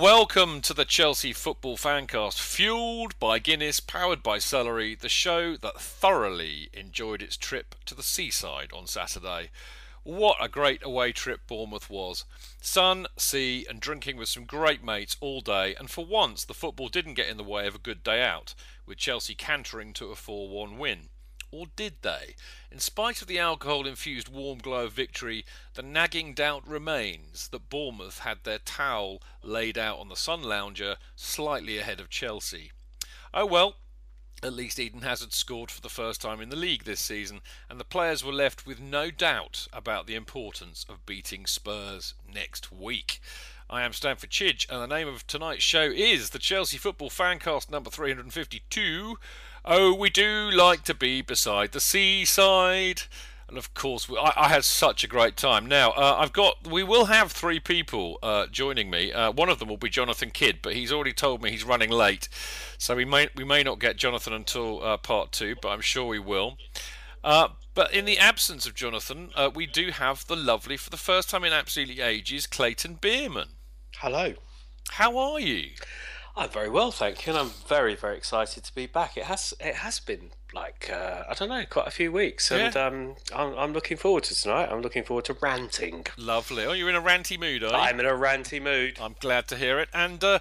Welcome to the Chelsea Football Fancast, fueled by Guinness, powered by Celery, the show that thoroughly enjoyed its trip to the seaside on Saturday. What a great away trip Bournemouth was. Sun, sea, and drinking with some great mates all day, and for once the football didn't get in the way of a good day out, with Chelsea cantering to a 4 1 win. Or did they? In spite of the alcohol infused warm glow of victory, the nagging doubt remains that Bournemouth had their towel laid out on the sun lounger slightly ahead of Chelsea. Oh well, at least Eden Hazard scored for the first time in the league this season, and the players were left with no doubt about the importance of beating Spurs next week. I am Stanford Chidge, and the name of tonight's show is the Chelsea Football Fancast number 352. Oh, we do like to be beside the seaside. And of course, I, I had such a great time. Now, uh, I've got, we will have three people uh, joining me. Uh, one of them will be Jonathan Kidd, but he's already told me he's running late, so we may we may not get Jonathan until uh, part two, but I'm sure we will. Uh, but in the absence of Jonathan, uh, we do have the lovely, for the first time in absolutely ages, Clayton Bierman. Hello. How are you? I'm very well, thank you, and I'm very, very excited to be back. It has, it has been like uh, I don't know, quite a few weeks, and Yeah. um, I'm, I'm looking forward to tonight. I'm looking forward to ranting. Lovely. Oh, you're in a ranty mood, are you? I'm in a ranty mood. I'm glad to hear it. And uh,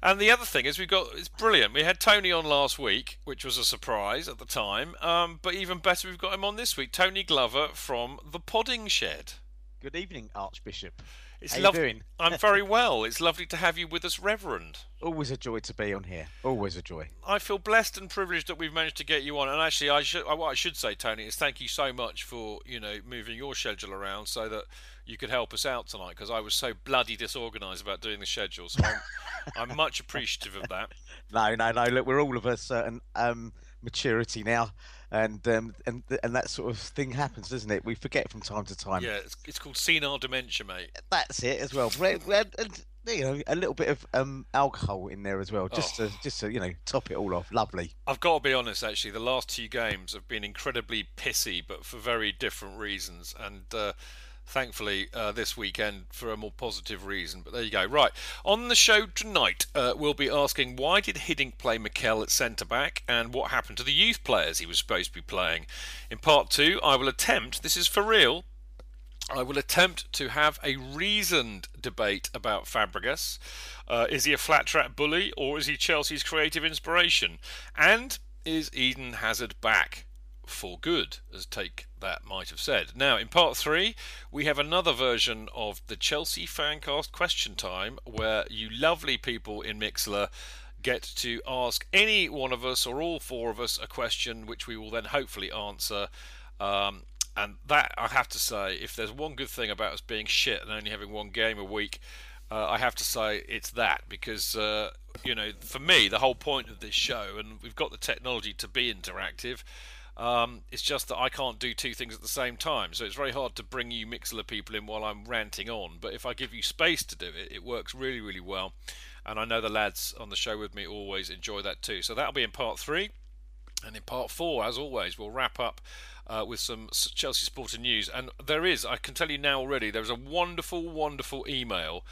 and the other thing is we've got it's brilliant. We had Tony on last week, which was a surprise at the time. Um, but even better, we've got him on this week. Tony Glover from the Podding Shed. Good evening, Archbishop. It's How you lov- doing? I'm very well. It's lovely to have you with us, Reverend. Always a joy to be on here. Always a joy. I feel blessed and privileged that we've managed to get you on. And actually, I should what I should say, Tony, is thank you so much for you know moving your schedule around so that you could help us out tonight because I was so bloody disorganised about doing the schedule. So I'm, I'm much appreciative of that. No, no, no. Look, we're all of certain um, maturity now, and um, and and that sort of thing happens, doesn't it? We forget from time to time. Yeah, it's, it's called senile dementia, mate. That's it as well. And, you know, a little bit of um, alcohol in there as well, just Oh. to just to you know top it all off. Lovely. I've got to be honest, actually, the last two games have been incredibly pissy, but for very different reasons. And uh, thankfully, uh, this weekend for a more positive reason. But there you go. Right. On the show tonight, uh, we'll be asking why did Hiddink play Mikel at centre back and what happened to the youth players he was supposed to be playing. In part two, I will attempt, this is for real, I will attempt to have a reasoned debate about Fabregas. Uh, is he a flat track bully or is he Chelsea's creative inspiration? And is Eden Hazard back for good, as Take That might have said? Now, in part three, we have another version of the Chelsea Fancast question time where you lovely people in Mixlr get to ask any one of us or all four of us a question which we will then hopefully answer. Um, and that I have to say, if there's one good thing about us being shit and only having one game a week, uh, I have to say it's that because uh, you know for me the whole point of this show, and we've got the technology to be interactive. Um, it's just that I can't do two things at the same time, so it's very hard to bring you Mixlr people in while I'm ranting on. But if I give you space to do it, it works really, really well. And I know the lads on the show with me always enjoy that too. So that'll be in part three. And in part four, as always, we'll wrap up uh, with some Chelsea Sporting news. And there is, I can tell you now already, there's a wonderful, wonderful email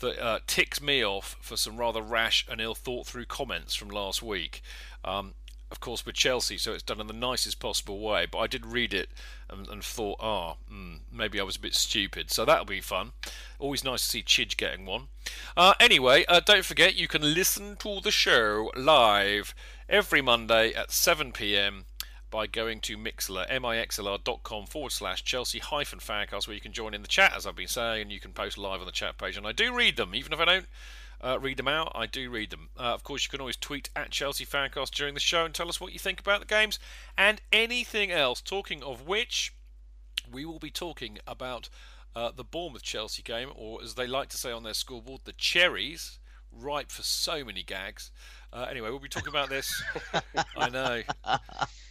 that uh, ticks me off for some rather rash and ill thought through comments from last week. Um, of course, with Chelsea, so it's done in the nicest possible way. But I did read it and, and thought, ah, oh, mm, maybe I was a bit stupid. So that'll be fun. Always nice to see Chidge getting one. Uh, anyway, uh, don't forget you can listen to the show live every Monday at 7 pm by going to Mixlr, mixlr.com forward slash Chelsea hyphen fancast, where you can join in the chat, as I've been saying, and you can post live on the chat page. And I do read them, even if I don't uh, read them out. I do read them. Uh, of course, you can always tweet at Chelsea Fancast during the show and tell us what you think about the games and anything else. Talking of which, we will be talking about uh, the Bournemouth Chelsea game, or as they like to say on their scoreboard, the Cherries, ripe for so many gags. Uh, anyway, we'll be talking about this. I know.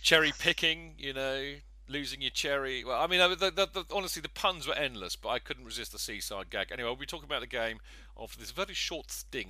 Cherry picking, you know, losing your cherry. Well, I mean, uh, the, the, the, honestly, the puns were endless, but I couldn't resist the seaside gag. Anyway, we'll be talking about the game after this very short sting.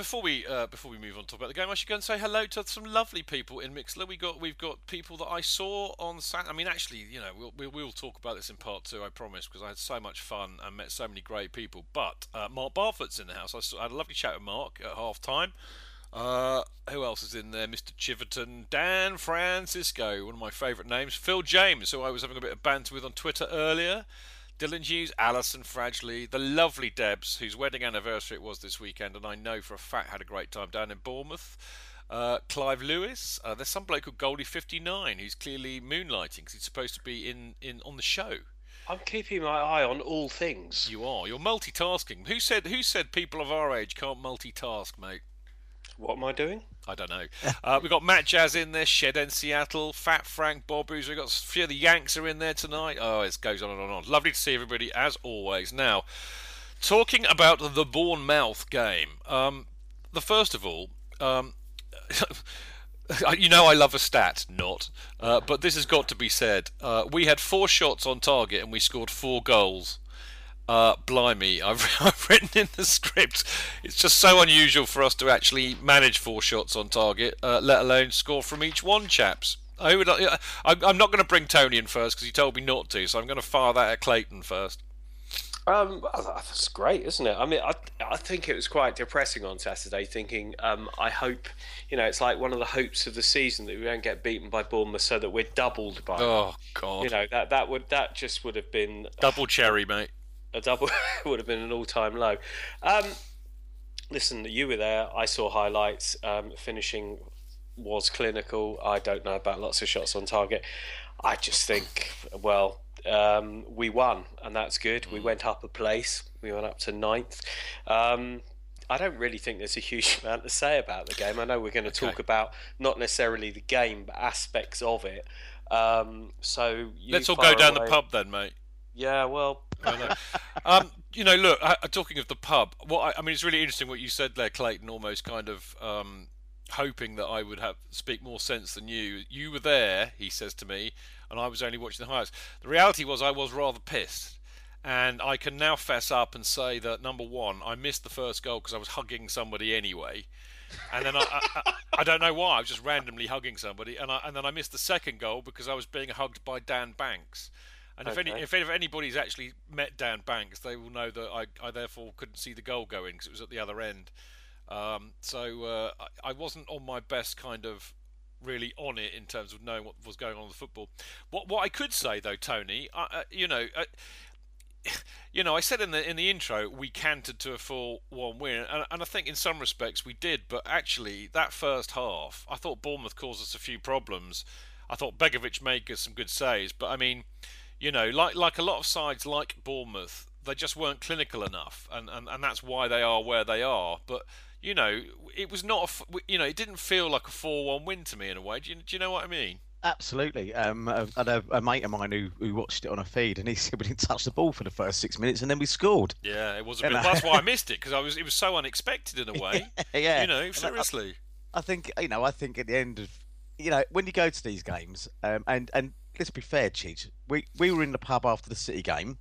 Before we uh, before we move on to talk about the game, I should go and say hello to some lovely people in Mixlr. We got we've got people that I saw on Saturday. I mean, actually, you know, we'll, we'll, we'll talk about this in part two, I promise, because I had so much fun and met so many great people. But uh, Mark Barfoot's in the house. I, saw, I, had a lovely chat with Mark at half time. Uh, who else is in there? Mr. Chiverton, Dan Francisco, one of my favourite names. Phil James, who I was having a bit of banter with on Twitter earlier. Dylan Hughes, Alison Fradgley, the lovely Debs, whose wedding anniversary it was this weekend, and I know for a fact had a great time down in Bournemouth. Uh, Clive Lewis, uh, there's some bloke called Goldie59 who's clearly moonlighting because he's supposed to be in, in on the show. I'm keeping my eye on all things. You are. You're multitasking. Who said who said people of our age can't multitask, mate? What am I doing? I don't know. Uh, we've got Matt Jazz in there, Shed in Seattle, Fat Frank Bobboos. We've got a few of the Yanks are in there tonight. Oh, it goes on and on and on. Lovely to see everybody as always. Now, talking about the Bournemouth game. Um, the first of all, um, you know I love a stat, not, uh, but this has got to be said. Uh, we had four shots on target and we scored four goals. Uh, blimey, I've, I've written in the script. It's just so unusual for us to actually manage four shots on target, uh, let alone score from each one, chaps. I would, uh, I'm not going to bring Tony in first because he told me not to, so I'm going to fire that at Clayton first. Um, that's great, isn't it? I mean, I, I think it was quite depressing on Saturday. Thinking, um, I hope, you know, it's like one of the hopes of the season that we don't get beaten by Bournemouth, so that we're doubled by. Oh God! You know that that would that just would have been double cherry, mate a double would have been an all-time low. Um, listen, you were there. I saw highlights. Um, finishing was clinical. I don't know about lots of shots on target. I just think, well, um, we won, and that's good. We mm. went up a place. We went up to ninth. Um, I don't really think there's a huge amount to say about the game. I know we're going to talk about not necessarily the game, but aspects of it. Um, so let's all go down away. the pub then, mate. Yeah, well, um, you know, look, uh, talking of the pub, what I, I, mean, it's really interesting what you said there, Clayton. Almost kind of um, hoping that I would have speak more sense than you. You were there, he says to me, and I was only watching the highlights. The reality was, I was rather pissed. And I can now fess up and say that number one, I missed the first goal because I was hugging somebody anyway, and then I, I, I, don't know why I was just randomly hugging somebody, and I, and then I missed the second goal because I was being hugged by Dan Banks. And if any if, if anybody's actually met Dan Banks, they will know that I, I therefore couldn't see the goal going because it was at the other end. Um, so uh, I, I, wasn't on my best kind of really on it in terms of knowing what was going on in the football. What what I could say though, Tony, uh, uh, you know. Uh, you know, I said in the in the intro we cantered to a full one win, and, and I think in some respects we did. But actually, that first half, I thought Bournemouth caused us a few problems. I thought Begovic made us some good saves, but I mean, you know, like like a lot of sides like Bournemouth, they just weren't clinical enough, and, and, and that's why they are where they are. But you know, it was not a, you know, it didn't feel like a four-one win to me in a way. Do you, do you know what I mean? Absolutely. Um, I had a, a, mate of mine who, who watched it on a feed, and he said we didn't touch the ball for the first six minutes, and then we scored. Yeah, it was a bit. That's why I missed it because I was. It was so unexpected in a way. yeah, you know, seriously. I, I, think you know. I think at the end of you know when you go to these games, um, and and let's be fair, Cheech, we we were in the pub after the City game,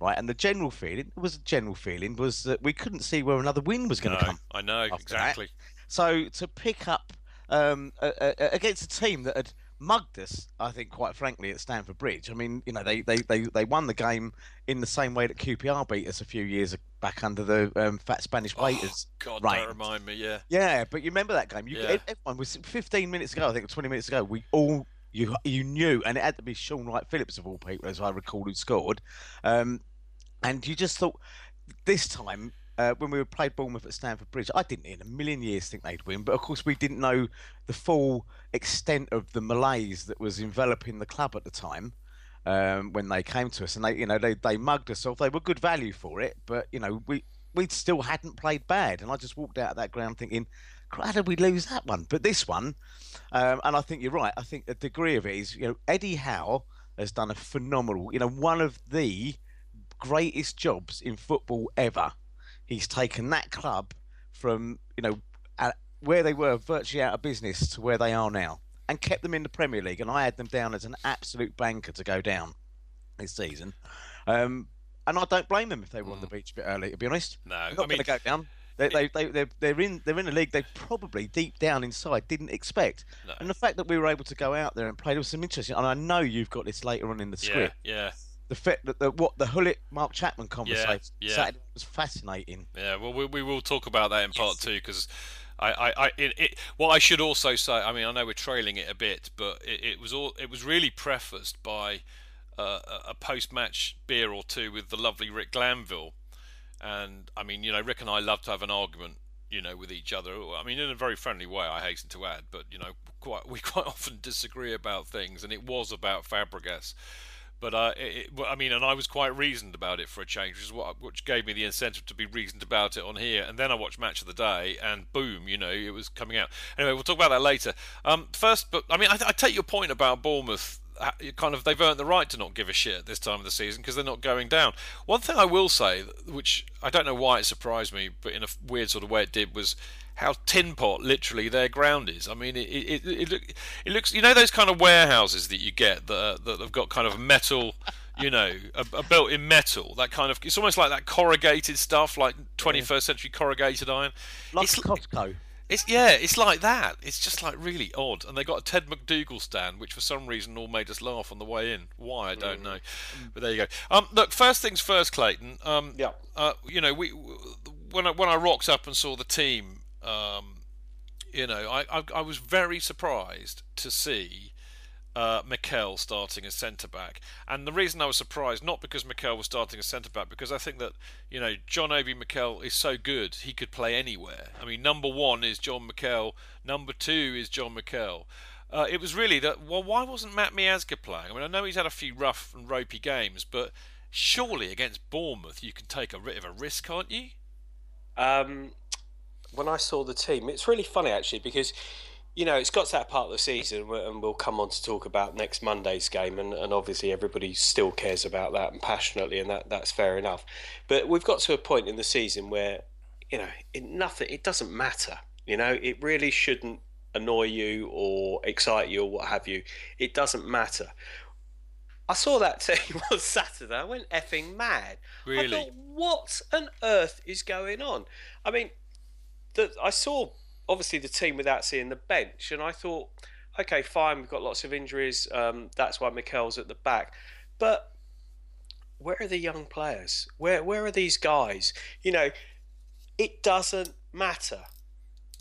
right? And the general feeling was a general feeling was that we couldn't see where another win was going to no, come. I know exactly. That. So to pick up um, against a team that had mugged us, I think, quite frankly, at Stamford Bridge. I mean, you know, they, they, they, they won the game in the same way that QPR beat us a few years back under the um, fat Spanish oh, waiters. Oh, God, reign. don't remind me, yeah. Yeah, but you remember that game? You, yeah. Everyone was 15 minutes ago, I think, 20 minutes ago, we all. You, you knew, and it had to be Shaun Wright-Phillips of all people, as I recall, who scored. Um, and you just thought this time uh, when we were played Bournemouth at Stamford Bridge, I didn't in a million years think they'd win, but of course we didn't know the full extent of the malaise that was enveloping the club at the time um, when they came to us, and they, you know, they they mugged us off. They were good value for it, but you know, we we still hadn't played bad, and I just walked out of that ground thinking, how did we lose that one? But this one, um, and I think you're right. I think the degree of it is, you know, Eddie Howe has done a phenomenal, you know, one of the greatest jobs in football ever he's taken that club from you know where they were virtually out of business to where they are now, and kept them in the Premier League. And I had them down as an absolute banker to go down this season. Um, and I don't blame them if they were on the mm. beach a bit early. To be honest, no, they're not going to go down. They, they, they, they're, they're in they're in a league they probably deep down inside didn't expect. No. And the fact that we were able to go out there and play there was some interesting. And I know you've got this later on in the script. Yeah, yeah the fact that the what the Gullit Mark Chapman conversation yeah, yeah. Saturday was fascinating. Yeah, well, we, we will talk about that in yes. part two because. I, I, I it, it, what I should also say, I mean, I know we're trailing it a bit, but it, it was all, it was really prefaced by uh, a post-match beer or two with the lovely Rick Glanville, and I mean, you know, Rick and I love to have an argument, you know, with each other. I mean, in a very friendly way, I hasten to add, but you know, quite we quite often disagree about things, and it was about Fabregas. But uh, it, I mean, and I was quite reasoned about it for a change, which is what which gave me the incentive to be reasoned about it on here. And then I watched Match of the Day, and boom, you know, it was coming out. Anyway, we'll talk about that later. Um, first, but I mean, I, I take your point about Bournemouth kind of they've earned the right to not give a shit at this time of the season because they're not going down. One thing I will say, which I don't know why it surprised me, but in a weird sort of way it did, was how tin pot literally their ground is. I mean, it it, it, it, it looks you know those kind of warehouses that you get that that have got kind of metal. You know, a, a built in metal. That kind of it's almost like that corrugated stuff, like 21st yeah. century corrugated iron. Like it's, Costco. It's yeah, it's like that. It's just like really odd. And they got a Ted MacDougall stand, which for some reason all made us laugh on the way in. Why I don't mm. know. But there you go. Um, look, first things first, Clayton. Um, yeah. Uh, you know, we when I, when I rocked up and saw the team um, you know, I, I, I was very surprised to see uh, Mikel starting as centre back, and the reason I was surprised not because Mikel was starting as centre back, because I think that you know John Obi Mikel is so good he could play anywhere. I mean, number one is John Mikel, number two is John Mikel. Uh, it was really that. Well, why wasn't Matt Miazga playing? I mean, I know he's had a few rough and ropey games, but surely against Bournemouth you can take a bit of a risk, can't you? Um, when I saw the team, it's really funny actually because you know it's got to that part of the season, and we'll come on to talk about next Monday's game, and, and obviously everybody still cares about that and passionately, and that that's fair enough. But we've got to a point in the season where you know it, nothing, it doesn't matter. You know, it really shouldn't annoy you or excite you or what have you. It doesn't matter. I saw that team on Saturday. I went effing mad. Really? I thought, what on earth is going on? I mean, that I saw obviously the team without seeing the bench, and I thought, okay, fine, we've got lots of injuries. Um, that's why Mikel's at the back, but where are the young players? Where where are these guys? You know, it doesn't matter.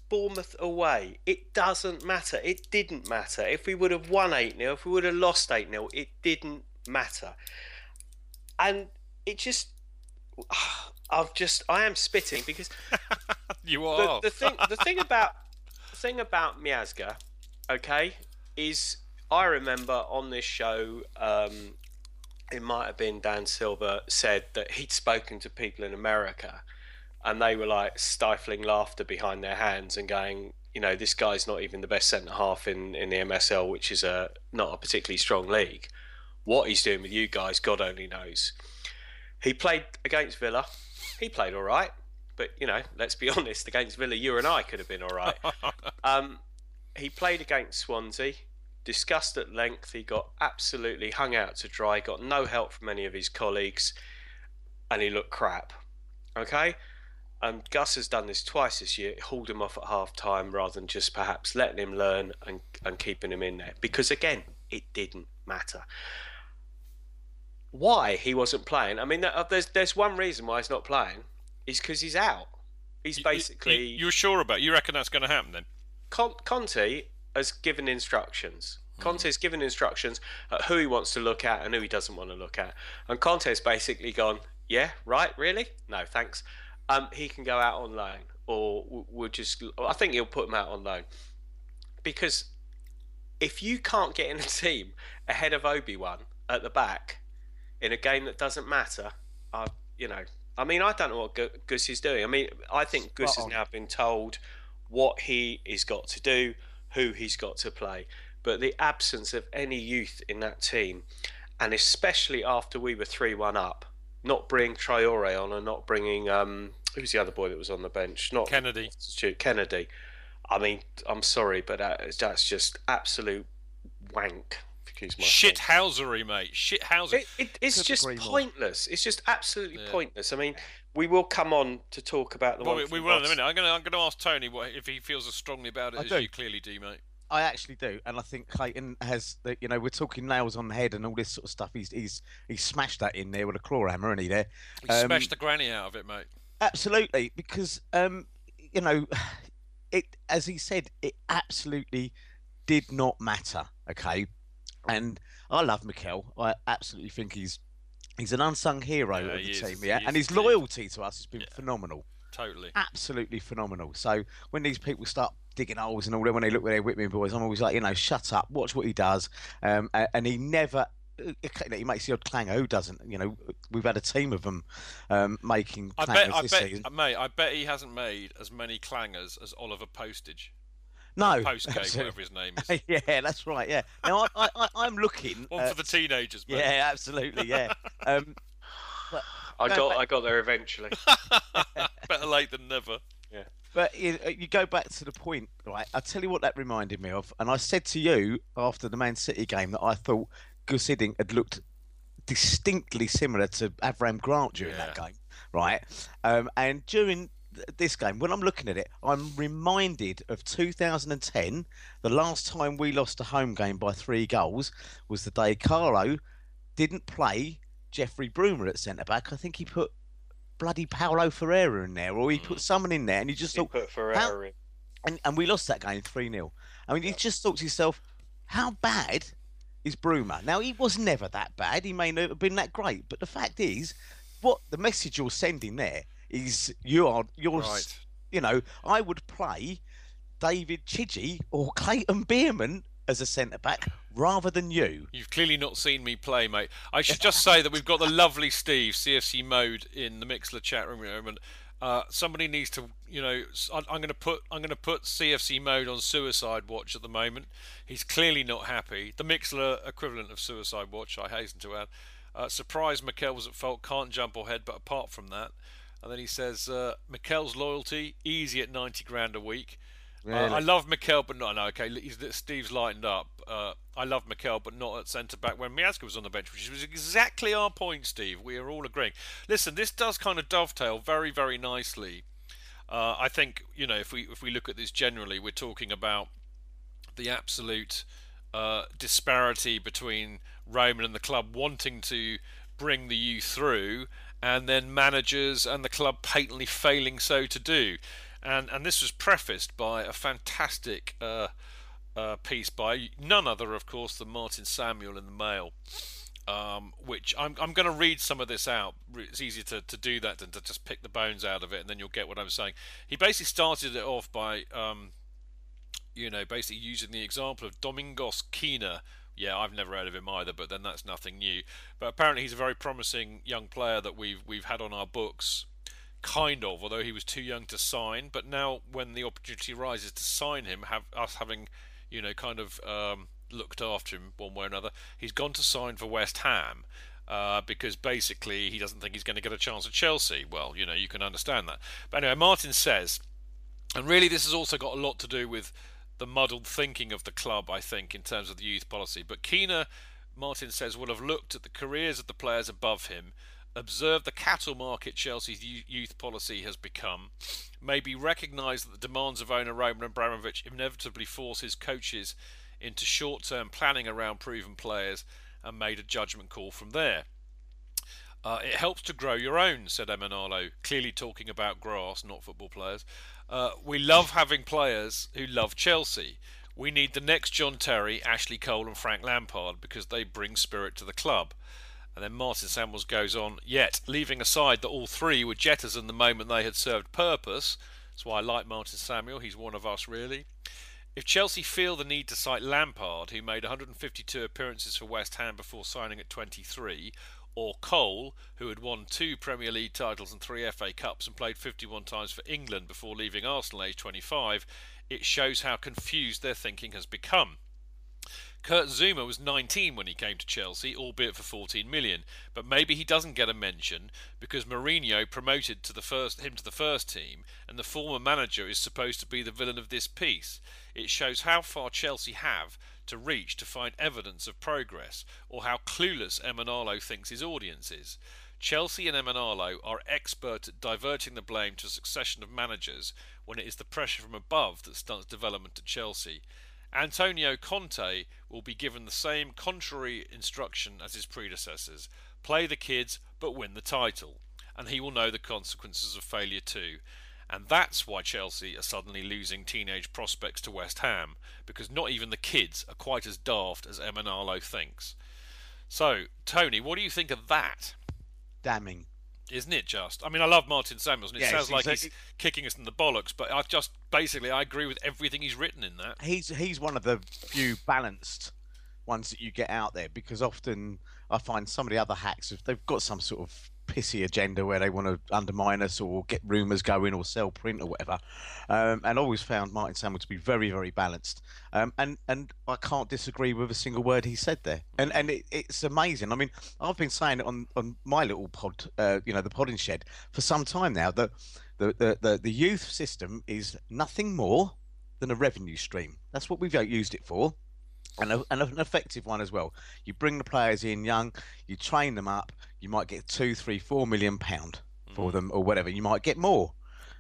Bournemouth away, it doesn't matter. It didn't matter. If we would have won 8 0, if we would have lost 8 0, it didn't matter. And it just. I've just. I am spitting because. you are. The, the, thing, the thing about. The thing about Miazga, okay, is I remember on this show, um, it might have been Dan Silver said that he'd spoken to people in America and they were like stifling laughter behind their hands and going, you know, this guy's not even the best centre half in, in the MSL, which is a not a particularly strong league. What he's doing with you guys, God only knows. He played against Villa. He played all right, but you know, let's be honest. Against Villa, you and I could have been all right. um, he played against Swansea, discussed at length. He got absolutely hung out to dry. Got no help from any of his colleagues, and he looked crap. Okay, And Gus has done this twice this year, hauled him off at half time rather than just perhaps letting him learn and, and keeping him in there. Because again, it didn't matter. Why he wasn't playing? I mean, uh, there's there's one reason why he's not playing. Is because he's out. He's basically. You, are sure about? You reckon that's going to happen then? Conte has given instructions. Conte has given instructions at who he wants to look at and who he doesn't want to look at. And Conte has basically gone, yeah, right, really? No, thanks um, he can go out on loan, or we'll just. I think he'll put him out on loan because if you can't get in a team ahead of Obi Wan at the back in a game that doesn't matter, I, you know, I mean, I don't know what Gus is doing. I mean, I think Gus has now been told what he has got to do, who he's got to play. But the absence of any youth in that team, and especially after we were 3 1 up, not bringing Traore on and not bringing um, who's the other boy that was on the bench? Not Kenedy. Kenedy. I mean, I'm sorry, but that, that's just absolute wank. Shithousery, mate. Shithousery. It, it, it's just pointless. More. It's just absolutely yeah. pointless. I mean, we will come on to talk about the well, one. We, we will in a minute. I'm going to I'm going to ask Tony what if he feels as strongly about it I as do. you clearly do, mate. I actually do, and I think Clayton has. The, you know, we're talking nails on the head and all this sort of stuff. He's he's he's smashed that in there with a claw hammer, and he there. He um, smashed the granny out of it, mate. Absolutely, because um, you know, it as he said, it absolutely did not matter. Okay, and I love Mikel. I absolutely think he's he's an unsung hero yeah, of the team. Is, yeah, and his loyalty to us has been yeah. phenomenal. Totally, absolutely phenomenal. So when these people start digging holes and all that when they look at their Whitman boys. I'm always like, you know, shut up, watch what he does. Um, and he never. He makes the odd clanger. Who doesn't? You know, we've had a team of them um, making I bet, I bet, season. Mate, I bet he hasn't made as many clangers as Oliver Postage. No, Postgate, whatever his name is. yeah, that's right. Yeah. Now I, I, I, am looking. One uh, for the teenagers. Mate. Yeah, absolutely. Yeah. Um, but, I got, I got there eventually. Better late than never. Yeah. But you, you go back to the point, right? I'll tell you what that reminded me of. And I said to you after the Man City game that I thought Gus Hiddink had looked distinctly similar to Avram Grant during yeah. that game, right? Um, and during this game, when I'm looking at it, I'm reminded of 2010. The last time we lost a home game by three goals was the day Carlo didn't play Jeffrey Bruma at centre back. I think he put bloody Paulo Ferreira in there, or he put mm. someone in there, and you just he thought put Ferreira in. And, and we lost that game three 0 I mean, yeah. you just thought to yourself, how bad is Bruma? Now he was never that bad. He may not have been that great, but the fact is, what the message you're sending there is you are you're right. you know I would play David Chidgey or Clayton Bierman as a centre back rather than you. You've clearly not seen me play, mate. I should just say that we've got the lovely Steve CFC mode in the Mixlr chat room at the moment. Uh, somebody needs to, you know, I'm going to put I'm going to put CFC mode on Suicide Watch at the moment. He's clearly not happy. The Mixlr equivalent of Suicide Watch, I hasten to add. Uh, surprised Mikel was at fault, can't jump or head, but apart from that, and then he says uh, Mikel's loyalty easy at 90 grand a week. Really? Uh, I love Mikel, but not. No, okay, Steve's lightened up. Uh, I love Mikel, but not at centre back when Miazga was on the bench, which was exactly our point, Steve. We are all agreeing. Listen, this does kind of dovetail very, very nicely. Uh, I think you know if we if we look at this generally, we're talking about the absolute uh, disparity between Roman and the club wanting to bring the youth through, and then managers and the club patently failing so to do. and and this was prefaced by a fantastic uh, uh, piece by none other, of course, than Martin Samuel in the Mail. Um, which I'm, I'm going to read some of this out. It's easier to, to do that than to just pick the bones out of it, and then you'll get what I'm saying. He basically started it off by, um, you know, basically using the example of Domingos Quina. Yeah, I've never heard of him either, but then that's nothing new. But apparently, he's a very promising young player that we've we've had on our books kind of, although he was too young to sign. But now, when the opportunity arises to sign him, have us having, you know, kind of um, looked after him one way or another, he's gone to sign for West Ham. Uh, because basically he doesn't think he's going to get a chance at Chelsea. Well, you know, you can understand that. But anyway, Martin says, and really this has also got a lot to do with the muddled thinking of the club, I think, in terms of the youth policy. But Quina, Martin says, will have looked at the careers of the players above him observed the cattle market Chelsea's youth policy has become, maybe recognised that the demands of owner Roman Abramovich inevitably force his coaches into short term planning around proven players, and made a judgment call from there. Uh, it helps to grow your own, said Emenalo, clearly talking about grass, not football players. Uh, we love having players who love Chelsea. We need the next John Terry, Ashley Cole, and Frank Lampard because they bring spirit to the club. And then Martin Samuels goes on, yet, leaving aside that all three were jettisoned the moment they had served purpose. That's why I like Martin Samuel, he's one of us really. If Chelsea feel the need to cite Lampard, who made 152 appearances for West Ham before signing at 23, or Cole, who had won two Premier League titles and three FA Cups and played 51 times for England before leaving Arsenal age 25, it shows how confused their thinking has become. Kurt Zouma was 19 when he came to Chelsea, albeit for 14 million. But maybe he doesn't get a mention because Mourinho promoted to the first him to the first team, and the former manager is supposed to be the villain of this piece. It shows how far Chelsea have to reach to find evidence of progress, or how clueless Emenalo thinks his audience is. Chelsea and Emenalo are expert at diverting the blame to a succession of managers when it is the pressure from above that stunts development at Chelsea. Antonio Conte will be given the same contrary instruction as his predecessors play the kids but win the title, and he will know the consequences of failure too. And that's why Chelsea are suddenly losing teenage prospects to West Ham, because not even the kids are quite as daft as Emenalo thinks. So, Tony, what do you think of that? Damning isn't it just? I mean, I love Martin Samuels, and it Yes, sounds like exactly. he's kicking us in the bollocks, but I just basically I agree with everything he's written in that. he's he's one of the few balanced ones that you get out there because often I find some of the other hacks if they've got some sort of pissy agenda where they want to undermine us or get rumours going or sell print or whatever. Um, and always found Martin Samuel to be very very balanced. Um, and and I can't disagree with a single word he said there. And and it, it's amazing. I mean, I've been saying it on on my little pod, uh, you know, the Podding Shed for some time now that. The, the, the, the youth system is nothing more than a revenue stream. That's what we've used it for. And, a, and an effective one as well. You bring the players in young, you train them up, you might get two, three, four million pound for them or whatever. You might get more.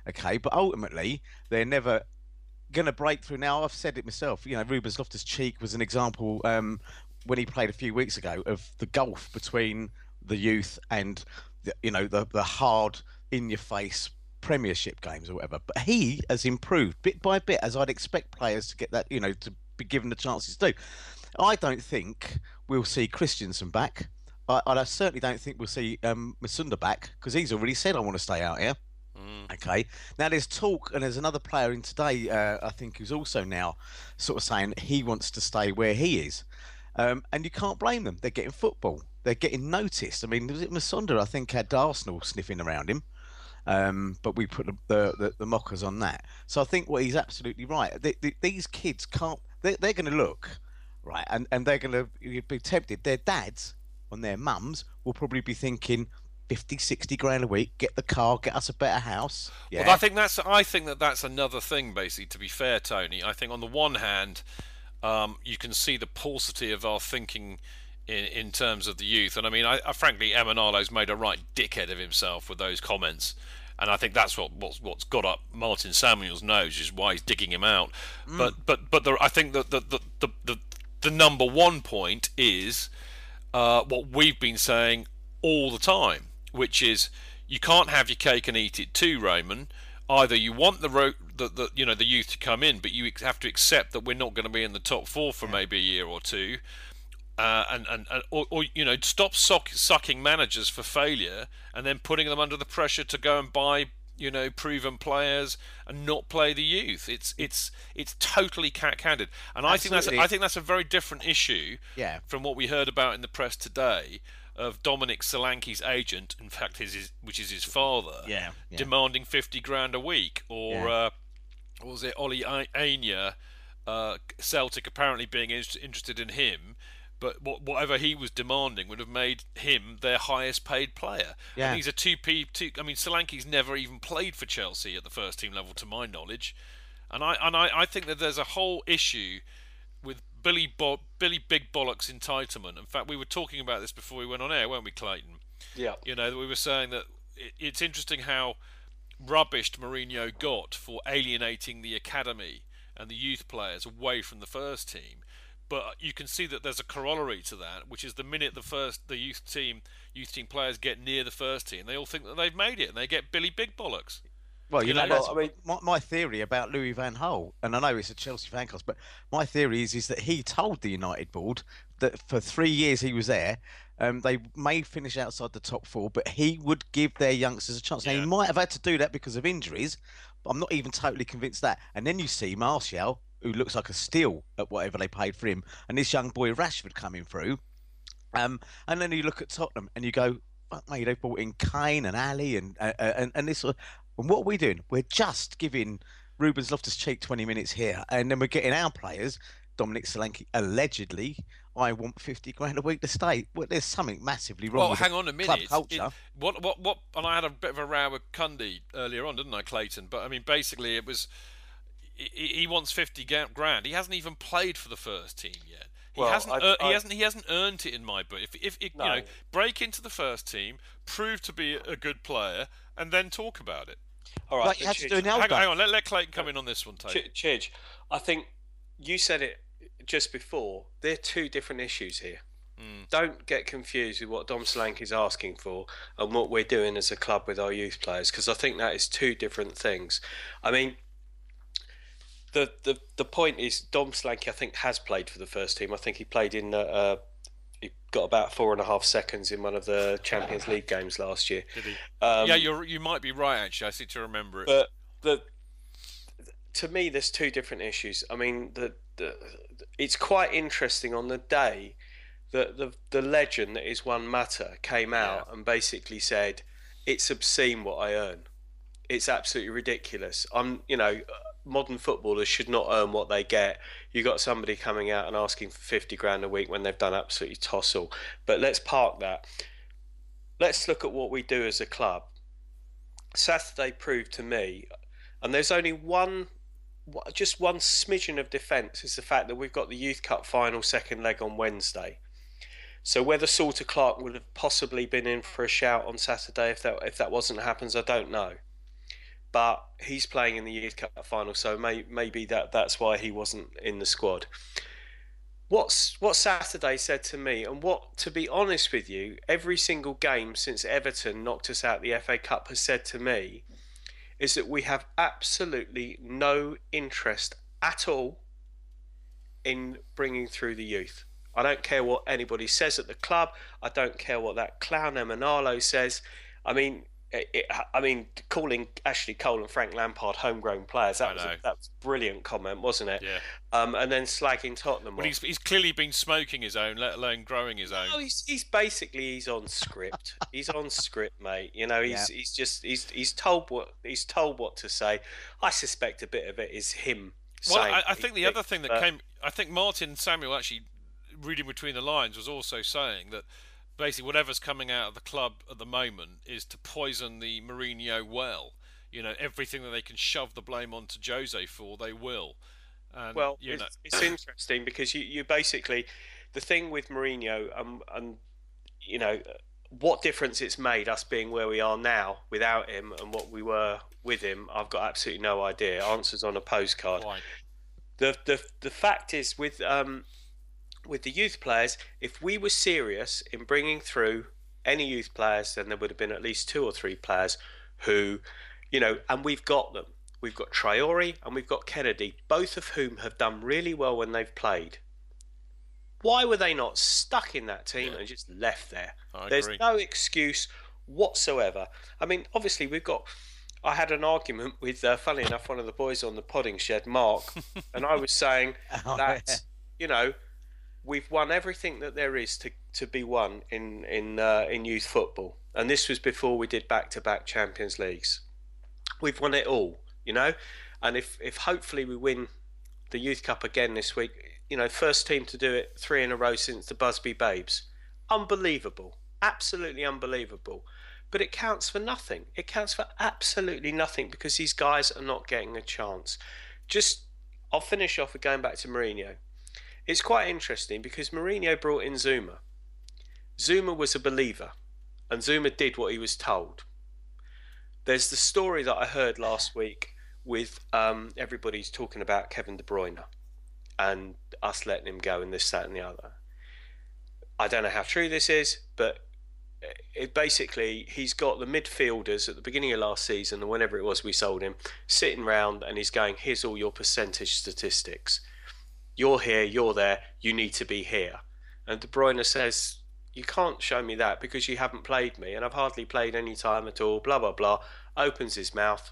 Okay, but ultimately they're never going to break through. Now I've said it myself. You know, Rubens Loftus Cheek was an example um, when he played a few weeks ago of the gulf between the youth and the, you know the the hard in your face Premiership games or whatever. But he has improved bit by bit, as I'd expect players to get that, you know, to be given the chances to do. I don't think we'll see Christensen back. I, I certainly don't think we'll see um, Musonda back because he's already said I want to stay out here. Okay. Now there's talk, and there's another player in today, uh, I think, who's also now sort of saying he wants to stay where he is. Um, and you can't blame them. They're getting football. They're getting noticed. I mean, was it Musonda? I think had Arsenal sniffing around him. Um, but we put the, the, the, the mockers on that. So I think well, he's absolutely right. The, the, these kids can't. They're, they're going to look right, and, and they're going to be tempted. Their dads and their mums will probably be thinking 50, 60 grand a week. Get the car, get us a better house. Yeah. Well, I think that's I think that that's another thing. Basically, to be fair, Tony, I think on the one hand, um, you can see the paucity of our thinking in, in terms of the youth, and I mean, I, I frankly, Emenalo's made a right dickhead of himself with those comments. And I think that's what what's, what's got up Martin Samuel's nose is why he's digging him out. But but but the, I think that the the, the the the number one point is uh, what we've been saying all the time, which is you can't have your cake and eat it too, Roman. either you want the, ro- the, the you know the youth to come in, but you have to accept that we're not going to be in the top four for maybe a year or two, uh, and, and, and or, or, you know stop sock, sucking managers for failure and then putting them under the pressure to go and buy you know proven players and not play the youth. It's it's it's totally cat-handed, and I think that's I think that's a very different issue yeah. from what we heard about in the press today of Dominic Solanke's agent, in fact, his, his which is his father, yeah, yeah. demanding fifty grand a week, or Yeah. uh, what was it, Ola Aina, uh, Celtic apparently being interested in him, but whatever he was demanding would have made him their highest paid player. Yeah. And he's a two P. Two, I mean, Solanke's never even played for Chelsea at the first team level, to my knowledge, and I and I, I think that there's a whole issue with Billy Bo- Billy Big Bollocks entitlement. In fact, we were talking about this before we went on air, weren't we, Clayton? Yeah. You know, we were saying that it, it's interesting how rubbished Mourinho got for alienating the academy and the youth players away from the first team. But you can see that there's a corollary to that, which is the minute the first the youth team youth team players get near the first team, they all think that they've made it and they get Billy Big Bollocks. Well, you, You know, know, well, I mean- my, my theory about Louis Van Gaal, and I know it's a Chelsea fan cast, but my theory is is that he told the United board that for three years he was there, um, they may finish outside the top four, but he would give their youngsters a chance. Now he might have had to do that because of injuries, but I'm not even totally convinced that. And then you see Martial, who looks like a steal at whatever they paid for him, and this young boy Rashford coming through. Um, and then you look at Tottenham and you go, fuck me, they've brought in Kane and Alli and uh, uh, and, and this. sort of- And what are we doing? We're just giving Rubens Loftus Cheek 20 minutes here, and then we're getting our players, Dominic Solanke, allegedly. I want 50 grand a week to stay. Well, there's something massively wrong Well, with hang on a club minute. culture. It- what, what, what? And I had a bit of a row with Cundy earlier on, didn't I, Clayton? But I mean, basically, it was he, he wants fifty grand. He hasn't even played for the first team yet. He Well, hasn't. I- ear- he I- hasn't. He hasn't earned it in my book. If, if, if you know, break into the first team, prove to be a good player, and then talk about it. All right. Like you but had to do in Hang, hang on. Let, let Clayton come in on this one, Tate. Ch- Chidge, I think you said it just before. There are two different issues here. Hmm. Don't get confused with what Dom Solanke is asking for and what we're doing as a club with our youth players, because I think that is two different things. I mean, the the the point is Dom Solanke, I think, has played for the first team. I think he played in. Uh, uh, he got about four and a half seconds in one of the Champions League games last year. Did he? Um, yeah, you're. You might be right. Actually, I seem to remember it. but the to me, there's two different issues. I mean, the, the it's quite interesting on the day that the the legend that is Juan Mata came out and basically said it's obscene what I earn. It's absolutely ridiculous. I'm, you know, modern footballers should not earn what they get. You got somebody coming out and asking for fifty grand a week when they've done absolutely tossle. But let's park that. Let's look at what we do as a club. Saturday proved to me, and there's only one, just one smidgen of defence is the fact that we've got the Youth Cup final second leg on Wednesday. So whether Salter Clark would have possibly been in for a shout on Saturday if that if that wasn't happens, I don't know. But he's playing in the Youth Cup final, so may, maybe that that's why he wasn't in the squad. What's what Saturday said to me, and what to be honest with you, every single game since Everton knocked us out the FA Cup has said to me, is that we have absolutely no interest at all in bringing through the youth. I don't care what anybody says at the club. I don't care what that clown Emenalo says. I mean, it, it, I mean, calling Ashley Cole and Frank Lampard homegrown players that was a, that was a brilliant comment, wasn't it? Yeah. Um, and then slagging Tottenham. Well, off. he's, he's clearly been smoking his own, let alone growing his own. Oh, he's, he's basically he's on script. he's on script, mate. You know, he's he's just he's he's told what he's told what to say. I suspect a bit of it is him. Well, saying I, I think the other thing that but- came, I think Martin Samuel actually reading between the lines was also saying that basically whatever's coming out of the club at the moment is to poison the Mourinho well. You know, everything that they can shove the blame onto Jose for, they will. And, well, you it's, know, it's interesting because you, you basically the thing with Mourinho um, and you know what difference it's made us being where we are now without him and what we were with him. I've got absolutely no idea. Answers on a postcard. Right. The the the fact is with um with the youth players, if we were serious in bringing through any youth players, then there would have been at least two or three players who You know, and we've got them. We've got Traore and we've got Kenedy, both of whom have done really well when they've played. Why were they not stuck in that team Yeah. and just left there? I There's agree. no excuse whatsoever. I mean, obviously, we've got. I had an argument with, uh, funny enough, one of the boys on the podding shed, Mark, and I was saying Oh, that, yeah. you know, we've won everything that there is to, to be won in in uh, in youth football, and this was before we did back to back Champions Leagues. We've won it all, you know, and if if hopefully we win the Youth Cup again this week, you know, first team to do it three in a row since the Busby Babes, unbelievable, absolutely unbelievable. But it counts for nothing. It counts for absolutely nothing because these guys are not getting a chance. Just, I'll finish off with going back to Mourinho. It's quite interesting because Mourinho brought in Zouma. Zouma was a believer, and Zouma did what he was told. There's the story that I heard last week with um, everybody's talking about Kevin De Bruyne and us letting him go and this, that, and the other. I don't know how true this is, but it basically he's got the midfielders at the beginning of last season or whenever it was we sold him sitting round and he's going, "Here's all your percentage statistics. You're here, you're there. You need to be here." And De Bruyne says, "You can't show me that because you haven't played me, and I've hardly played any time at all." Blah blah blah. Opens his mouth.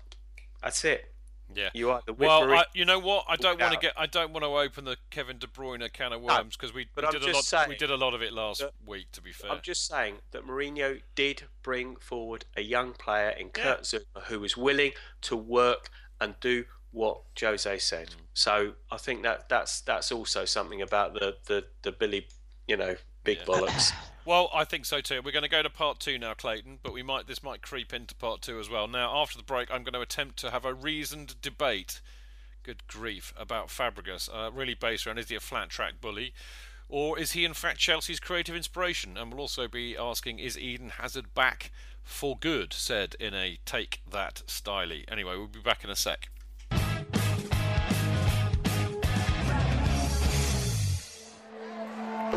That's it. Yeah. You are whip Well, I, you know what? I don't want to get. I don't want to open the Kevin De Bruyne can of worms because we, we did a lot. saying we did a lot of it last week. To be fair, I'm just saying that Mourinho did bring forward a young player in Yeah. Kurt Zouma who was willing to work and do what Jose said. Mm. So I think that that's that's also something about the the, the Billy, you know, big bollocks. Well, I think so too. We're going to go to part two now, Clayton, but we might this might creep into part two as well. Now, after the break, I'm going to attempt to have a reasoned debate. Good grief about Fabregas. Uh, really based around is he a flat track bully, or is he in fact Chelsea's creative inspiration? And we'll also be asking is Eden Hazard back for good? Said in a take that styly. Anyway, we'll be back in a sec.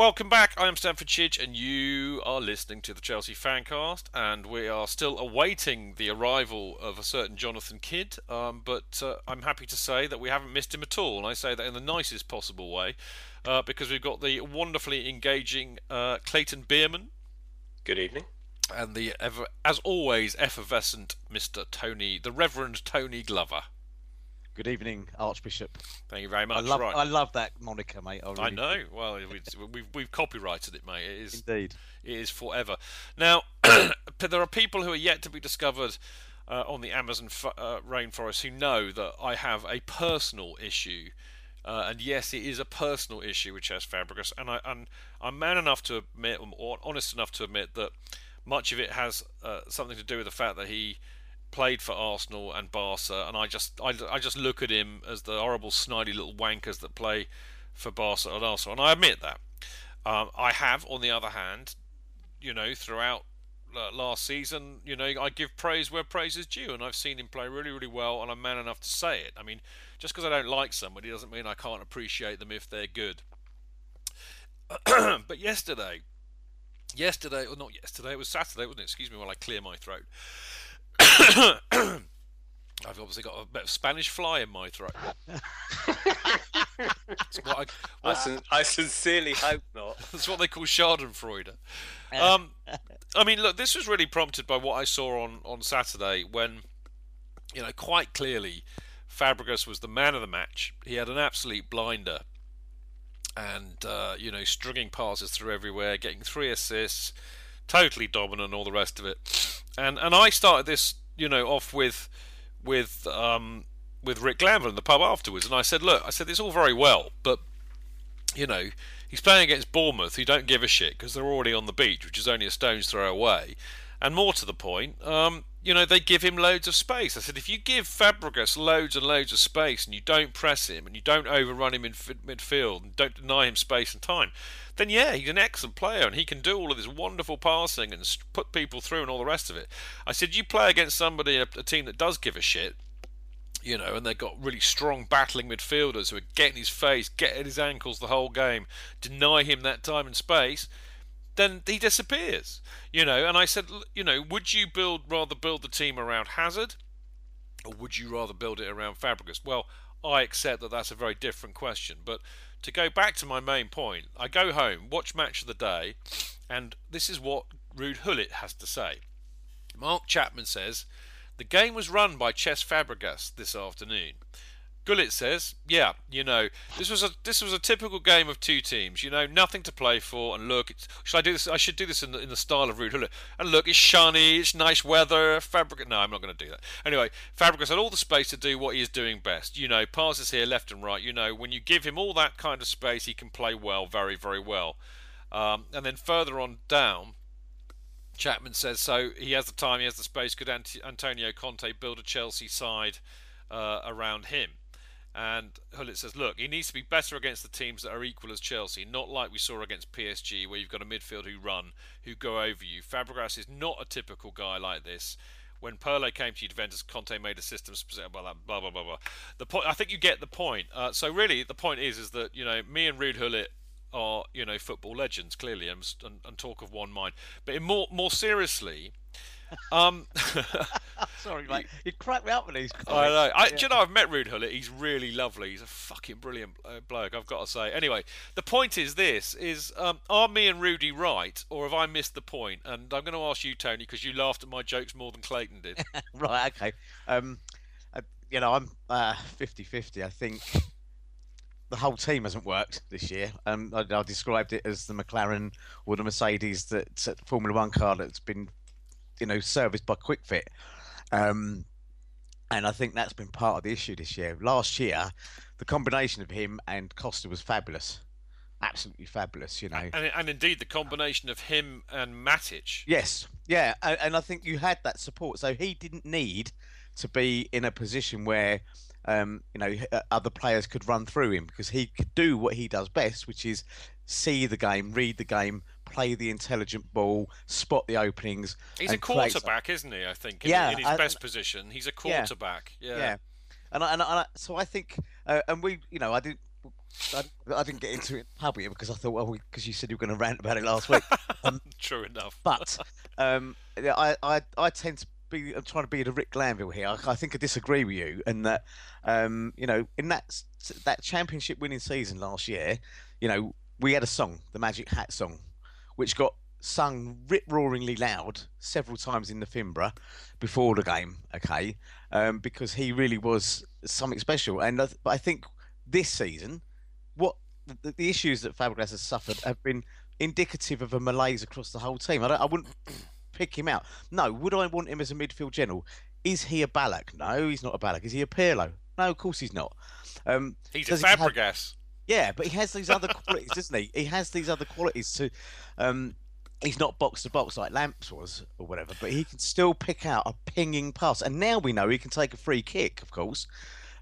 Welcome back. I am Stamford Chidge, and you are listening to the Chelsea Fancast. And we are still awaiting the arrival of a certain Jonathan Kidd. Um, but uh, I'm happy to say that we haven't missed him at all, and I say that in the nicest possible way, uh, because we've got the wonderfully engaging uh, Clayton Bierman Good evening. and the ever, as always, effervescent Mr. Tony, the Reverend Tony Glover. Good evening, Archbishop. Thank you very much. I love, right. I love that moniker, mate. I, I really know. Well, we- we've we've copyrighted it, mate. It is Indeed. it is forever. Now, there are people who are yet to be discovered uh, on the Amazon f- uh, rainforest who know that I have a personal issue, uh, and yes, it is a personal issue with Cesc Fabregas, and I and I'm man enough to admit, or honest enough to admit that much of it has uh, something to do with the fact that he played for Arsenal and Barca, and I just I, I just look at him as the horrible snidey little wankers that play for Barca and Arsenal, and I admit that. Um, I have, on the other hand, you know, throughout last season, you know, I give praise where praise is due, and I've seen him play really, really well, and I'm man enough to say it. I mean, just because I don't like somebody doesn't mean I can't appreciate them if they're good. but yesterday, yesterday, or not yesterday, it was Saturday, wasn't it? Excuse me while I clear my throat. I've obviously got a bit of Spanish fly in my throat. It's what I, I, sin- I sincerely hope not. that's what they call Schadenfreude. Um, I mean, look, this was really prompted by what I saw on, on Saturday when, you know, quite clearly Fabregas was the man of the match. He had an absolute blinder and, uh, you know, stringing passes through everywhere, getting three assists, totally dominant, all the rest of it. And and I started this, you know, off with with um, with Rick Glanvill in the pub afterwards, and I said, look, I said it's all very well, but you know, he's playing against Bournemouth, who don't give a shit because they're already on the beach, which is only a stone's throw away. And more to the point, um, you know, they give him loads of space. I said, if you give Fabregas loads and loads of space and you don't press him and you don't overrun him in midfield and don't deny him space and time, then yeah, he's an excellent player and he can do all of this wonderful passing and put people through and all the rest of it. I said, you play against somebody, a, a team that does give a shit, you know, and they've got really strong battling midfielders who are getting his face, getting his ankles the whole game, deny him that time and space then he disappears. You know, and I said, you know, would you build rather build the team around Hazard, or would you rather build it around Fabregas? Well, I accept that that's a very different question. But to go back to my main point, I go home, watch match of the day, and this is what Ruud Gullit has to say. Mark Chapman says the game was run by Cesc Fabregas this afternoon. Gullit says, "Yeah, you know, this was a this was a typical game of two teams. You know, nothing to play for. And look, should I do this? I should do this in the, in the style of Ruud Gullit. And look, it's shiny, it's nice weather. Fabric. No, I'm not going to do that. Anyway, Fabregas had all the space to do what he is doing best. You know, passes here, left and right. You know, when you give him all that kind of space, he can play well, very, very well. Um, and then further on down." Chapman says so. He has the time, he has the space. Could Antonio Conte build a Chelsea side uh, around him? And Gullit says, look, he needs to be better against the teams that are equal as Chelsea, not like we saw against PSG, where you've got a midfield who run, who go over you. Fabregas is not a typical guy like this. When Pirlo came to Juventus, Conte made a system specific blah, blah, blah, blah, blah. The point, I think you get the point. Uh, so really, the point is, is that, you know, me and Ruud Gullit are, you know, football legends, clearly, and, and, and talk of one mind. But in more, more seriously, um, Sorry, mate. You crack me up with these. Comments. I know. I, yeah. Do you know I've met Ruud Gullit. He's really lovely. He's a fucking brilliant uh, bloke. I've got to say. Anyway, the point is this: is um, are me and Rudy right, or have I missed the point? And I'm going to ask you, Tony, because you laughed at my jokes more than Clayton did. right. Okay. Um, uh, you know, I'm uh, 50-50. I think the whole team hasn't worked this year. Um, I, I, described it as the McLaren or the Mercedes that Formula One car that's been you know serviced by Kwik Fit. Um, and I think that's been part of the issue this year. Last year, the combination of him and Costa was fabulous, absolutely fabulous. You know, and, and indeed the combination of him and Matic. Yes, yeah, and, and I think you had that support, so he didn't need to be in a position where um, you know other players could run through him because he could do what he does best, which is see the game, read the game, play the intelligent ball, spot the openings. He's a quarterback, isn't he? I think. In, yeah, in his I, best position, he's a quarterback. Yeah. Yeah. yeah. And, I, and, I, so I think, uh, and we, you know, I didn't. I, I didn't get into it publicly because I thought, well, because you said you were going to rant about it last week. Um, True enough. but um, I, I, I tend to be I'm trying to be the Rick Glanvill here. I, I, think I disagree with you, and that um, you know, in that that championship winning season last year, you know, we had a song, the Magic Hat song, which got sung rip roaringly loud several times in the Fimbra before the game. Okay, um, because he really was something special. And I, I think this season, what the, the, issues that Fabregas has suffered have been indicative of a malaise across the whole team. I, I wouldn't pick him out. No, would I want him as a midfield general? Is he a Ballack? No, he's not a Ballack. Is he a Pirlo? No, of course he's not. Um, he's a Fabregas. Yeah, but he has these other qualities, doesn't he? He has these other qualities to. Um, he's not box to box like Lamps was or whatever, but he can still pick out a pinging pass. And now we know he can take a free kick, of course,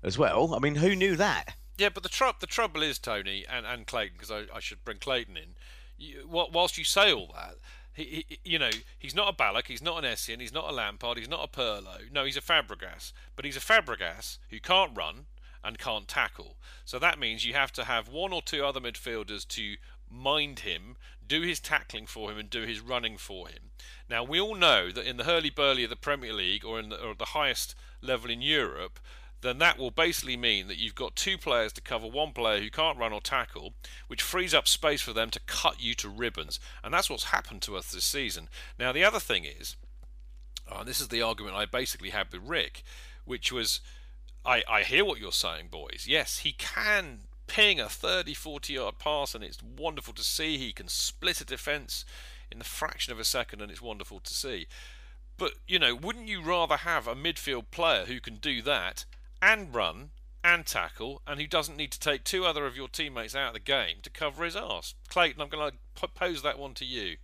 as well. I mean, who knew that? Yeah, but the, tr- the trouble is, Tony and, and Clayton, because I, I, should bring Clayton in. You, whilst you say all that, he, he, you know, he's not a Ballack, he's not an Essien, he's not a Lampard, he's not a Pirlo. No, he's a Fabregas. But he's a Fabregas who can't run, and can't tackle. So that means you have to have one or two other midfielders to mind him, do his tackling for him, and do his running for him. Now, we all know that in the hurly burly of the Premier League or in the, or the highest level in Europe, then that will basically mean that you've got two players to cover one player who can't run or tackle, which frees up space for them to cut you to ribbons. And that's what's happened to us this season. Now, the other thing is, and this is the argument I basically had with Rick, which was I, I hear what you're saying, boys. Yes, he can ping a 30, 40 yard pass, and it's wonderful to see. He can split a defence in the fraction of a second, and it's wonderful to see. But, you know, wouldn't you rather have a midfield player who can do that and run and tackle and who doesn't need to take two other of your teammates out of the game to cover his arse? Clayton, I'm going to pose that one to you.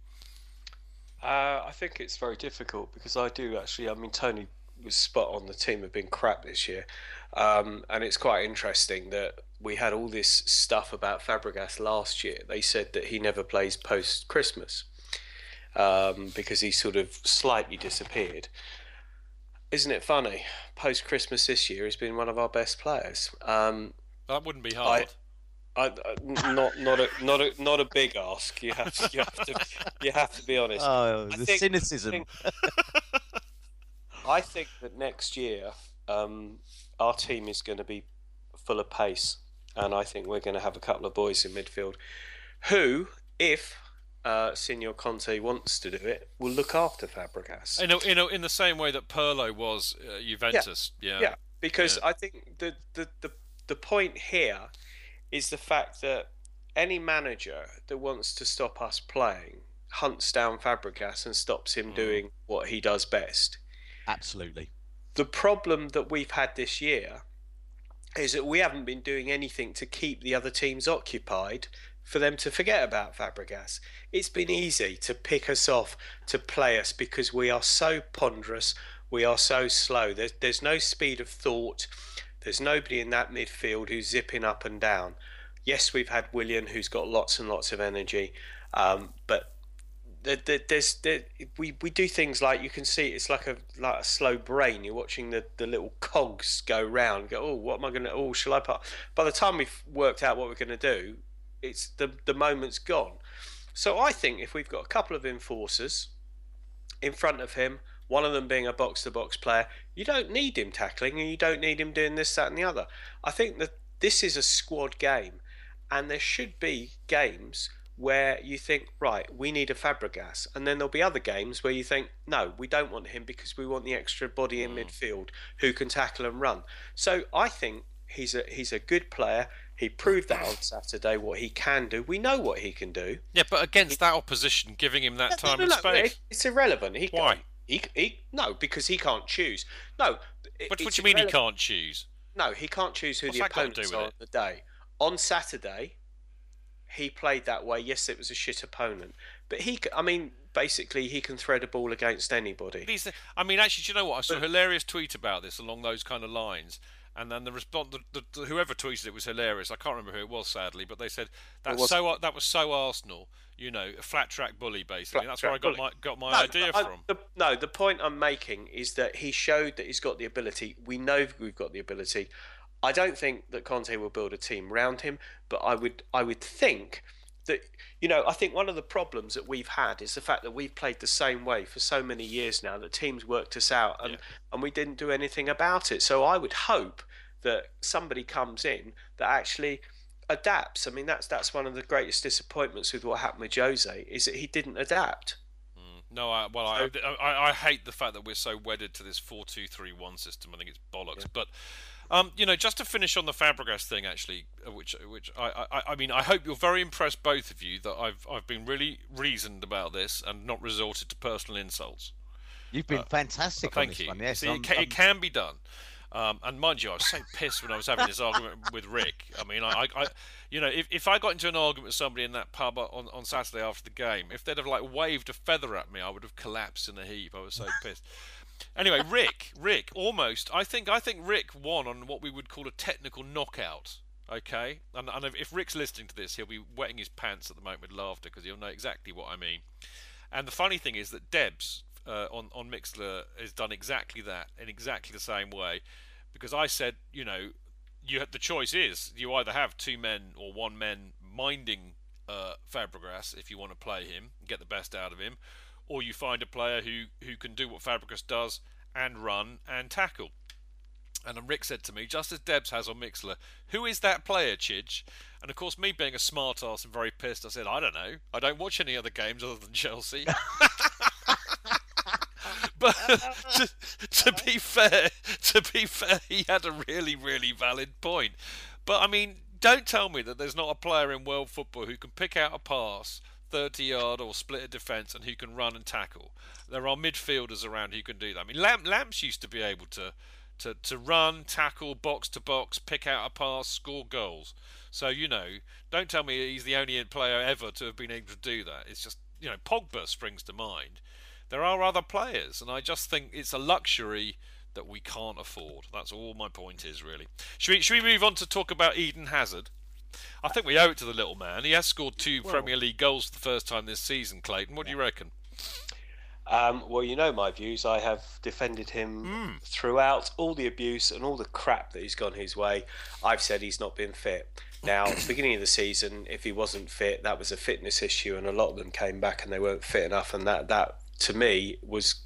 Uh, I think it's very difficult because I do actually. I mean, Tony was spot on. The team have been crap this year, um, and it's quite interesting that we had all this stuff about Fabregas last year. They said that he never plays post Christmas um, because he sort of slightly disappeared. Isn't it funny? Post Christmas this year, he's been one of our best players. Um, that wouldn't be hard. I, I, not not a not a not a big ask. You have to you have to you have to be honest. Oh, the think, cynicism. I think, I think that next year um, our team is going to be full of pace, and I think we're going to have a couple of boys in midfield who, if uh, Senor Conte wants to do it, will look after Fabregas. In a, in, a, in the same way that Pirlo was uh, Juventus. Yeah. yeah. yeah. because yeah. I think the, the, the, the point here is the fact that any manager that wants to stop us playing hunts down Fabregas and stops him mm. doing what he does best. Absolutely. The problem that we've had this year is that we haven't been doing anything to keep the other teams occupied for them to forget about Fabregas. It's been easy to pick us off, to play us because we are so ponderous, we are so slow. There's, there's no speed of thought. There's nobody in that midfield who's zipping up and down. Yes, we've had Willian, who's got lots and lots of energy, um, but there's there, we we do things like you can see it's like a like a slow brain. You're watching the, the little cogs go round. Go oh what am I to oh shall I put? By the time we've worked out what we're to do, it's the the moment's gone. So I think if we've got a couple of enforcers in front of him, one of them being a box to box player, you don't need him tackling and you don't need him doing this, that, and the other. I think that this is a squad game, and there should be games where you think, right, we need a Fabregas, and then there'll be other games where you think, no, we don't want him because we want the extra body in mm. midfield who can tackle and run. So I think he's a he's a good player. He proved that on Saturday what he can do. We know what he can do. Yeah, but against that opposition, giving him that time no, no, no, and space, it's irrelevant. He Why? He, he no, because he can't choose. No, what, what do you mean he can't choose? No, he can't choose who What's the opponents are on the day. On Saturday, he played that way. Yes, it was a shit opponent, but he. I mean, basically, he can thread a ball against anybody. I mean, actually, do you know what? I saw a hilarious tweet about this along those kind of lines. And then the response, the, the, whoever tweeted it was hilarious. I can't remember who it was, sadly, but they said that's was, so that was so Arsenal. You know, a flat track bully, basically. That's where I got bully. my got my no, idea I, from. The, no, the point I'm making is that he showed that he's got the ability. We know we've got the ability. I don't think that Conte will build a team round him, but I would I would think that you know I think one of the problems that we've had is the fact that we've played the same way for so many years now that teams worked us out and yeah. and we didn't do anything about it. So I would hope that somebody comes in that actually adapts. I mean that's that's one of the greatest disappointments with what happened with Jose is that he didn't adapt. Mm. No, I, well, I, I, I hate the fact that we're so wedded to this four-two-three-one system. I think it's bollocks. Yeah. But um, you know, just to finish on the Fabregas thing, actually, uh, which which I, I, I mean, I hope you're very impressed, both of you, that I've I've been really reasoned about this and not resorted to personal insults. You've been uh, fantastic thank you. One, yes, See, it, can, it can be done. Um, and mind you, I was so pissed when I was having this argument with Rick. I mean, I, I, you know, if, if I got into an argument with somebody in that pub on, on Saturday after the game, if they'd have like waved a feather at me, I would have collapsed in a heap. I was so pissed. Anyway, Rick, Rick, almost. I think I think Rick won on what we would call a technical knockout. Okay, and, and if Rick's listening to this, he'll be wetting his pants at the moment with laughter because he'll know exactly what I mean. And the funny thing is that Debs uh, on on Mixlr has done exactly that in exactly the same way, because I said, you know, you have, the choice is you either have two men or one man minding uh, Fabregas if you want to play him get the best out of him, or you find a player who, who can do what Fabregas does and run and tackle. And Rick said to me, just as Debs has on Mixlr, who is that player, Chidge? And of course, me being a smart ass and very pissed, I said, I don't know. I don't watch any other games other than Chelsea. but to, to, be fair, to be fair, he had a really, really valid point. But I mean, don't tell me that there's not a player in world football who can pick out a pass 30 yard or split a defence and who can run and tackle. There are midfielders around who can do that. I mean, Lamp, Lamps used to be able to, to, to run, tackle, box to box, pick out a pass, score goals. So, you know, don't tell me he's the only player ever to have been able to do that. It's just, you know, Pogba springs to mind. There are other players, and I just think it's a luxury that we can't afford. That's all my point is, really. Should we, should we move on to talk about Eden Hazard? I think we owe it to the little man. He has scored two well, Premier League goals for the first time this season, Clayton. What do you reckon? Um, well, you know my views. I have defended him mm. throughout all the abuse and all the crap that he's gone his way. I've said he's not been fit. Now, at the beginning of the season, if he wasn't fit, that was a fitness issue, and a lot of them came back and they weren't fit enough, and that that to me was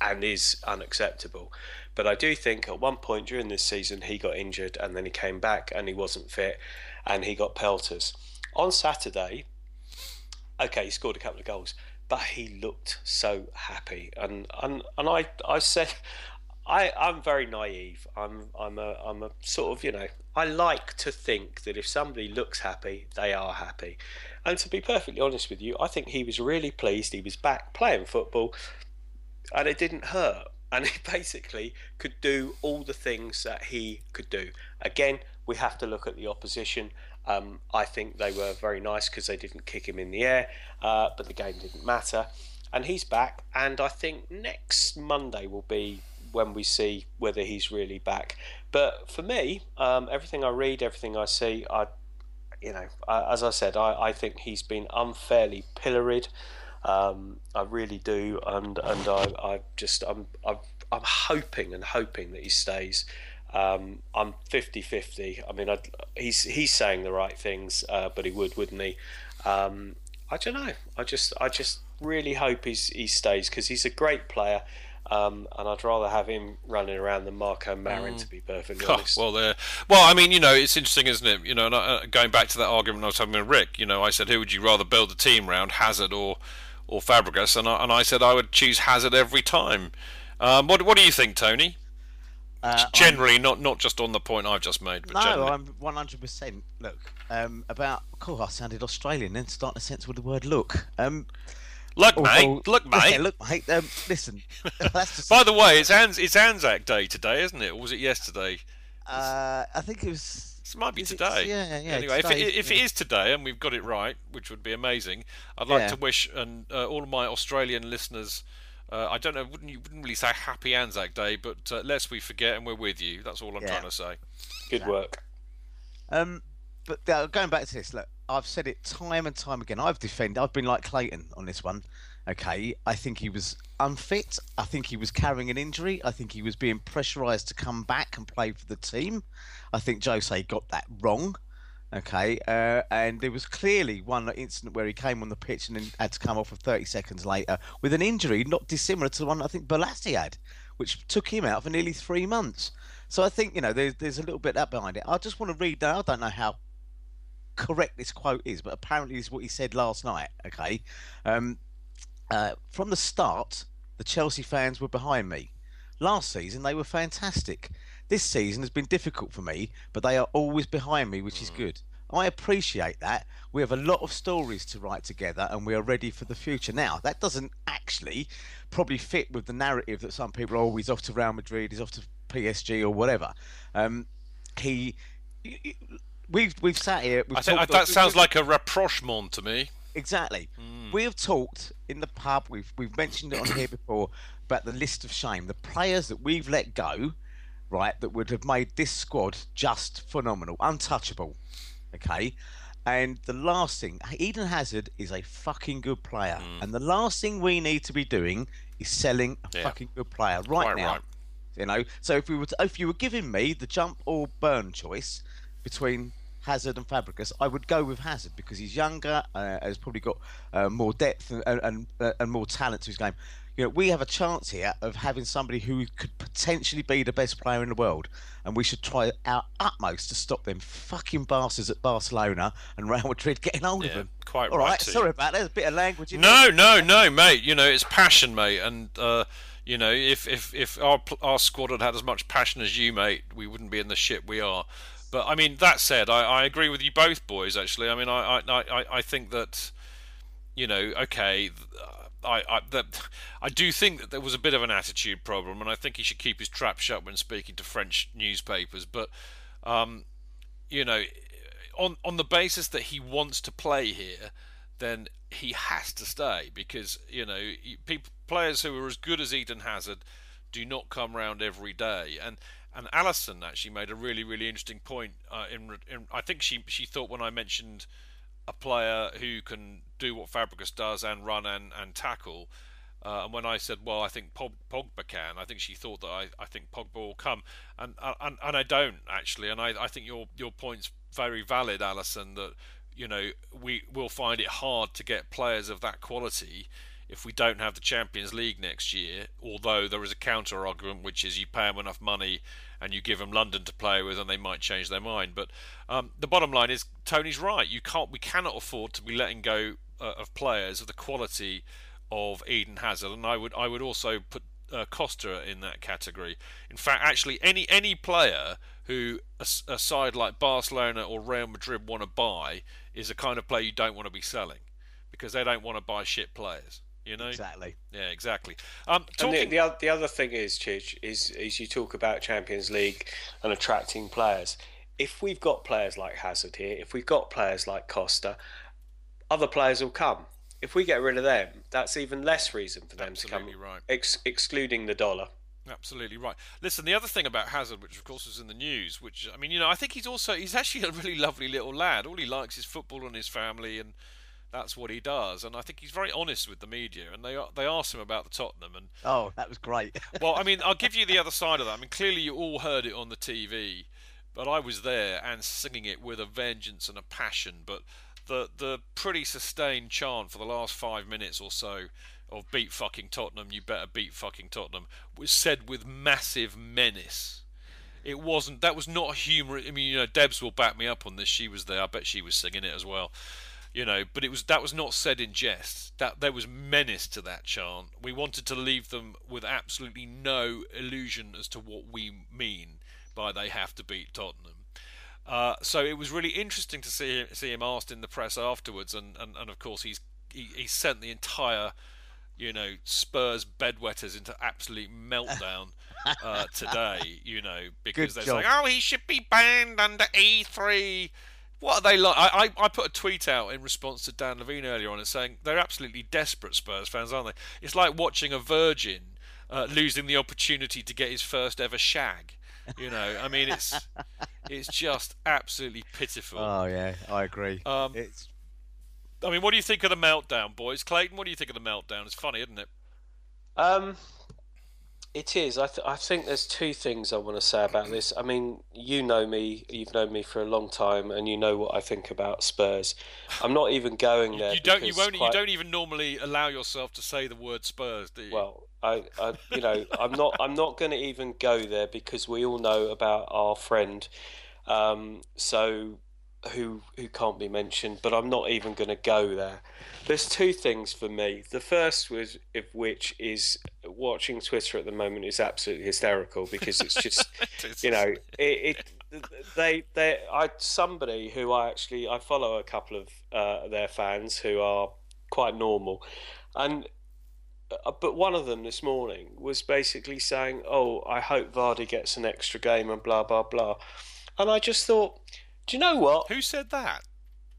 and is unacceptable. But I do think at one point during this season he got injured and then he came back and he wasn't fit and he got pelters. On Saturday, okay, he scored a couple of goals, but he looked so happy. And and, and I, I said I, I'm very naive. I'm I'm a I'm a sort of you know I like to think that if somebody looks happy, they are happy. And to be perfectly honest with you, I think he was really pleased. He was back playing football, and it didn't hurt. And he basically could do all the things that he could do. Again, we have to look at the opposition. Um, I think they were very nice because they didn't kick him in the air, uh, but the game didn't matter. And he's back, and I think next Monday will be when we see whether he's really back. But for me, um, everything I read, everything I see, I, you know, I, as I said, I, I think he's been unfairly pilloried. Um, I really do, and and I, I just I'm, I'm I'm hoping and hoping that he stays. Um, I'm 50-50. I mean, I'd, he's he's saying the right things, uh, but he would, wouldn't he? Um, I don't know. I just I just really hope he's he stays because he's a great player. Um, and I'd rather have him running around than Marco Marin, mm. to be perfectly honest. Oh, well, there. Well, I mean, you know, it's interesting, isn't it? You know, uh, going back to that argument I was having with Rick, you know, I said, who would you rather build a team around, Hazard or or Fabregas? And I, and I said I would choose Hazard every time. Um, what What do you think, Tony? Uh, generally, I'm, not not just on the point I've just made. But no, generally. I'm 100. percent Look, um, about. Cool, I sounded Australian. Then starting to sense with the word "look." Um, look, mate. look, mate. Yeah, look, mate. Um, listen. By the way, it's Ans- it's Anzac Day today, isn't it? Or was it yesterday? Uh, I think it was. It might be today. Yeah, yeah. Anyway, if, it, if yeah. it is today and we've got it right, which would be amazing, I'd like yeah. to wish and uh, all of my Australian listeners uh, I don't know. Wouldn't you wouldn't really say Happy Anzac Day, but uh, lest we forget, and we're with you. That's all I'm yeah. trying to say. Good work. Um, but uh, going back to this, look, I've said it time and time again. I've defended. I've been like Clayton on this one. Okay, I think he was unfit. I think he was carrying an injury. I think he was being pressurised to come back and play for the team. I think Jose got that wrong. Okay, uh, and there was clearly one incident where he came on the pitch and then had to come off for 30 seconds later with an injury not dissimilar to the one I think Bolasie had, which took him out for nearly three months. So I think you know there's there's a little bit that behind it. I just want to read that. I don't know how correct this quote is, but apparently it's what he said last night. Okay, um, uh, from the start, the Chelsea fans were behind me. Last season they were fantastic. This season has been difficult for me, but they are always behind me, which is mm. good. I appreciate that. We have a lot of stories to write together and we are ready for the future. Now, that doesn't actually probably fit with the narrative that some people are always off to Real Madrid, he's off to PSG or whatever. Um, he, we've we've sat here. We've I think that sounds like a rapprochement to me. Exactly. Mm. We have talked in the pub. We've we've mentioned it on here before about the list of shame, the players that we've let go right, that would have made this squad just phenomenal, untouchable. Okay. And the last thing, Eden Hazard is a fucking good player. Mm. And the last thing we need to be doing is selling a yeah. fucking good player right Quite now. Right. You know, so if we were to, if you were giving me the jump or burn choice between Hazard and Fabregas, I would go with Hazard because he's younger, uh, has probably got uh, more depth and, and, uh, and more talent to his game you know, we have a chance here of having somebody who could potentially be the best player in the world, and we should try our utmost to stop them fucking bastards at Barcelona and Real Madrid getting hold yeah, of them. Quite All right. right sorry about that. There's a bit of language. no, no, no, mate. You know, it's passion, mate, and. Uh, you know, if if if our our squad had had as much passion as you, mate, we wouldn't be in the ship we are. But I mean, that said, I, I agree with you both, boys. Actually, I mean, I I I, think that, you know, okay, I I, that, I do think that there was a bit of an attitude problem, and I think he should keep his trap shut when speaking to French newspapers. But um, you know, on on the basis that he wants to play here, then he has to stay because you know people players who are as good as Eden Hazard do not come round every day and and Alison actually made a really really interesting point uh, in, in I think she she thought when I mentioned a player who can do what Fabregas does and run and, and tackle uh, and when I said, well, I think Pogba can, I think she thought that I, I think Pogba will come, and and, and I don't actually, and I, I think your your point's very valid, Alison. That you know we will find it hard to get players of that quality if we don't have the Champions League next year. Although there is a counter argument, which is you pay them enough money and you give them London to play with, and they might change their mind. But um, the bottom line is Tony's right. You can't, we cannot afford to be letting go uh, of players of the quality of Eden Hazard, and I would I would also put uh, Costa in that category. In fact, actually, any any player who a, a side like Barcelona or Real Madrid want to buy is a kind of player you don't want to be selling because they don't want to buy shit players. You know exactly. Yeah, exactly. Um, talking... the, the, the other thing is, Chidge, is is you talk about Champions League and attracting players. If we've got players like Hazard here, if we've got players like Costa, other players will come if we get rid of them, that's even less reason for them Absolutely to come. right. Ex- excluding the dollar. Absolutely right. Listen, the other thing about Hazard, which of course was in the news, which I mean, you know, I think he's also he's actually a really lovely little lad. All he likes is football and his family, and that's what he does. And I think he's very honest with the media. And they they asked him about the Tottenham, and oh, that was great. well, I mean, I'll give you the other side of that. I mean, clearly you all heard it on the TV, but I was there and singing it with a vengeance and a passion. But the the pretty sustained chant for the last five minutes or so of beat fucking Tottenham, you better beat fucking Tottenham, was said with massive menace. It wasn't. That was not humour. I mean, you know, Debs will back me up on this. She was there. I bet she was singing it as well. You know, but it was that was not said in jest. That there was menace to that chant. We wanted to leave them with absolutely no illusion as to what we mean by they have to beat Tottenham. Uh, so it was really interesting to see see him asked in the press afterwards, and, and, and of course he's he, he sent the entire you know Spurs bedwetters into absolute meltdown uh, today. You know because Good they're job. saying, oh, he should be banned under E three. What are they like? I, I, I put a tweet out in response to Dan Levine earlier on and saying they're absolutely desperate Spurs fans, aren't they? It's like watching a virgin uh, losing the opportunity to get his first ever shag. You know, I mean, it's it's just absolutely pitiful. Oh yeah, I agree. Um, it's. I mean, what do you think of the meltdown, boys? Clayton, what do you think of the meltdown? It's funny, isn't it? Um, it is. I, th- I think there's two things I want to say about this. I mean, you know me. You've known me for a long time, and you know what I think about Spurs. I'm not even going there. You don't. You won't. quite- You don't even normally allow yourself to say the word Spurs, do you? Well, I, I, you know, I'm not. I'm not going to even go there because we all know about our friend, um, so who who can't be mentioned. But I'm not even going to go there. There's two things for me. The first was, of which is watching Twitter at the moment is absolutely hysterical because it's just, you know, it, it they they I somebody who I actually I follow a couple of uh, their fans who are quite normal, and uh, but one of them this morning was basically saying, "Oh, I hope Vardy gets an extra game and blah blah blah," and I just thought, do you know what? Who said that?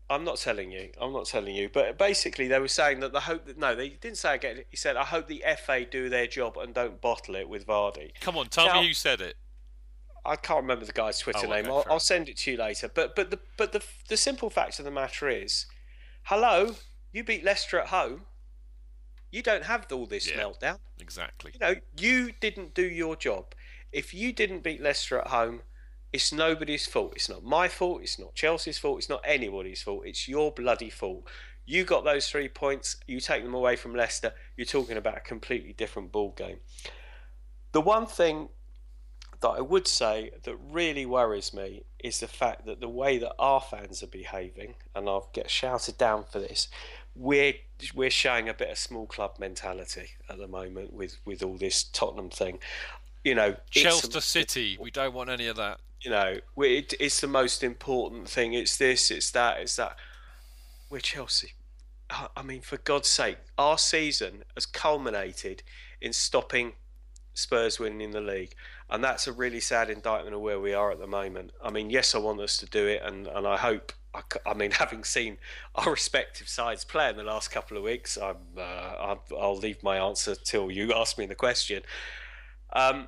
I'm not telling you. I'm not telling you. But basically, they were saying that the hope that no, they didn't say again. He said, "I hope the FA do their job and don't bottle it with Vardy." Come on, tell Now- me who said it. I can't remember the guy's Twitter Oh, okay, name. I'll, I'll send it to you later. But but the but the the simple fact of the matter is, hello, you beat Leicester at home. You don't have all this Yeah. meltdown. Exactly. You know, you didn't do your job. If you didn't beat Leicester at home, it's nobody's fault. It's not my fault. It's not Chelsea's fault. It's not anybody's fault. It's your bloody fault. You got those three points. You take them away from Leicester. You're talking about a completely different ball game. The one thing that I would say that really worries me is the fact that the way that our fans are behaving, and I'll get shouted down for this, we're we're showing a bit of small club mentality at the moment with with all this Tottenham thing. You know, Chelsea City. We don't want any of that. You know, it, it's the most important thing. It's this, it's that, it's that. We're Chelsea. I I mean, for God's sake, our season has culminated in stopping Spurs winning the league, and that's a really sad indictment of where we are at the moment. I mean, yes, I want us to do it, and, and I hope. I, I mean, having seen our respective sides play in the last couple of weeks, I'm, uh, I'll, I'll leave my answer till you ask me the question. Um,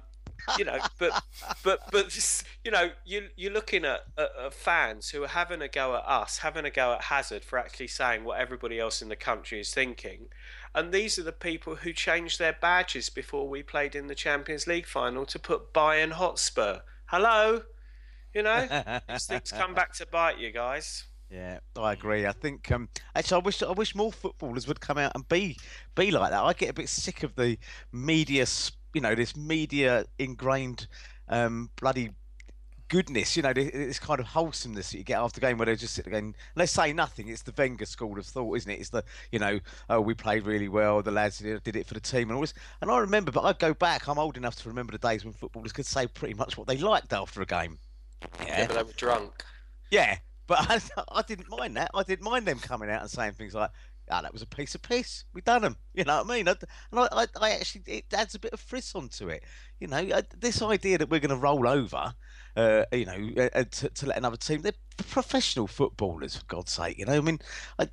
you know, but but but you know, you you're looking at, at, at, fans who are having a go at us, having a go at Hazard for actually saying what everybody else in the country is thinking, and these are the people who changed their badges before we played in the Champions League final to put Bayern Hotspur. Hello, you know, these things come back to bite you guys. Yeah, I agree. I think um, actually, I wish I wish more footballers would come out and be be like that. I get a bit sick of the media you know this media ingrained um, bloody goodness, you know, this kind of wholesomeness that you get after game where they just sit and they say nothing. It's the Wenger school of thought, isn't it? It's the, you know, oh, we played really well, the lads did, did it for the team and all this. And I remember, but I go back, I'm old enough to remember the days when footballers could say pretty much what they liked after a game. Yeah, yeah but they were drunk. Yeah, but I, I didn't mind that. I didn't mind them coming out and saying things like, ah, that was a piece of piss. We done them. You know what I mean? And I, I, I actually, it adds a bit of frisson to it. You know, this idea that we're going to roll over, uh, you know, uh, to, to, let another team, they're professional footballers, for God's sake. You know, I mean, I,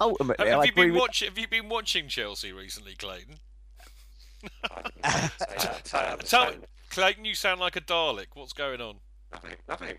ultimately, have, I you been with... watching? Have you been watching Chelsea recently, Clayton? Tell, Clayton, you sound like a Dalek. What's going on? Nothing. Nothing.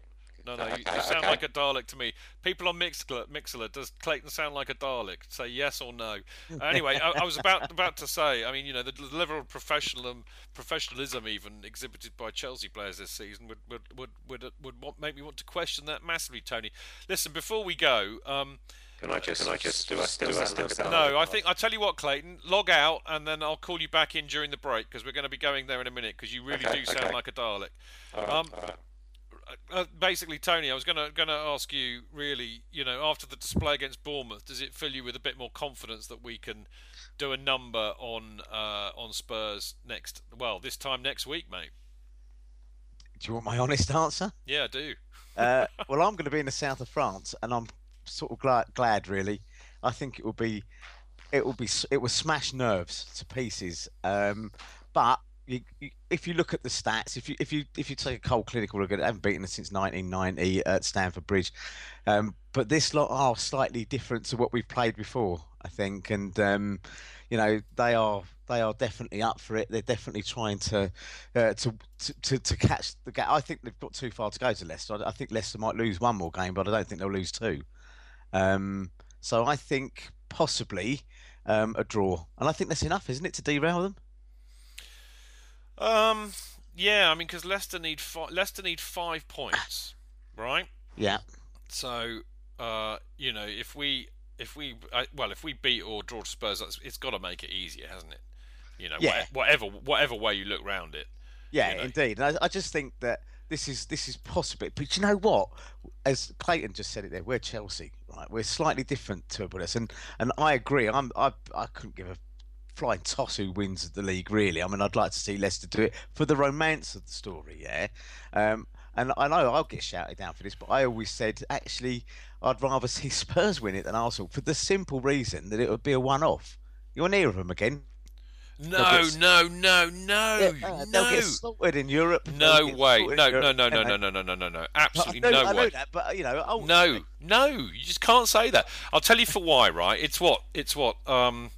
No, no, you, you sound okay. like a Dalek to me. People on Mixler, Mixlr, does Clayton sound like a Dalek? Say yes or no. anyway, I, I, was about about to say. I mean, you know, the, the level of professionalism, professionalism even exhibited by Chelsea players this season would would would would, would, would make me want to question that massively, Tony. Listen, before we go. Um, can I just, can I just do a still, do still, still, No, I think I tell you what, Clayton, log out and then I'll call you back in during the break because we're going to be going there in a minute because you really okay, do sound okay. like a Dalek. All right, um, all right. Uh, uh, basically, Tony, I was gonna gonna ask you really, you know, after the display against Bournemouth, does it fill you with a bit more confidence that we can do a number on uh, on Spurs next? Well, this time next week, mate. Do you want my honest answer? Yeah, I do. uh, well, I'm going to be in the south of France, and I'm sort of glad, glad really. I think it will be, it will be, it will smash nerves to pieces. Um, but you, you, if you look at the stats, if you if you if you take a cold clinical look at it, haven't beaten us since 1990 at Stamford Bridge, um, but this lot are slightly different to what we've played before, I think, and um, you know they are they are definitely up for it. They're definitely trying to uh, to, to to catch the gap. I think they've got too far to go to Leicester. I, think Leicester might lose one more game, but I don't think they'll lose two. Um, so I think possibly um, a draw, and I think that's enough, isn't it, to derail them? Um, yeah, I mean, because Leicester need fi- Leicester need five points, right? Yeah. So, uh, you know, if we if we uh, well, if we beat or draw to Spurs, it's got to make it easier, hasn't it? You know, yeah. whatever whatever way you look round it. Yeah, you know. indeed. And I, I just think that this is this is possible. But you know what? As Clayton just said it there, we're Chelsea, right? We're slightly different to us, and and I agree. I'm I I couldn't give a flying toss who wins the league, really. I mean, I'd like to see Leicester do it for the romance of the story, yeah. Um, and I know I'll get shouted down for this, but I always said actually I'd rather see Spurs win it than Arsenal for the simple reason that it would be a one-off. You'll hear of them again. No, get, no, no, no, yeah, uh, no. They'll get slaughtered in Europe. No way. No, no, no, no, no, no, no, no, no, no. Absolutely know, no I way. know that, but you know. No, no. You just can't say that. I'll tell you for why. Right? It's what. It's what. Um,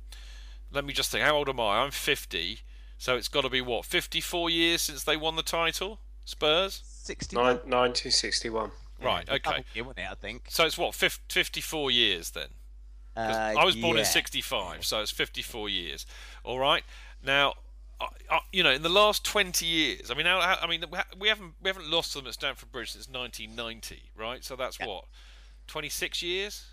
let me just think. How old am I? I'm 50. So it's got to be what 54 years since they won the title, Spurs. 61. 1961. Right. Okay. Year, it, I think. So it's what 54 years then. Uh, I was born yeah. in 65, so it's 54 years. All right. Now, you know, in the last 20 years, I mean, I mean, we haven't we haven't lost them at Stamford Bridge since 1990, right? So that's yep. what 26 years.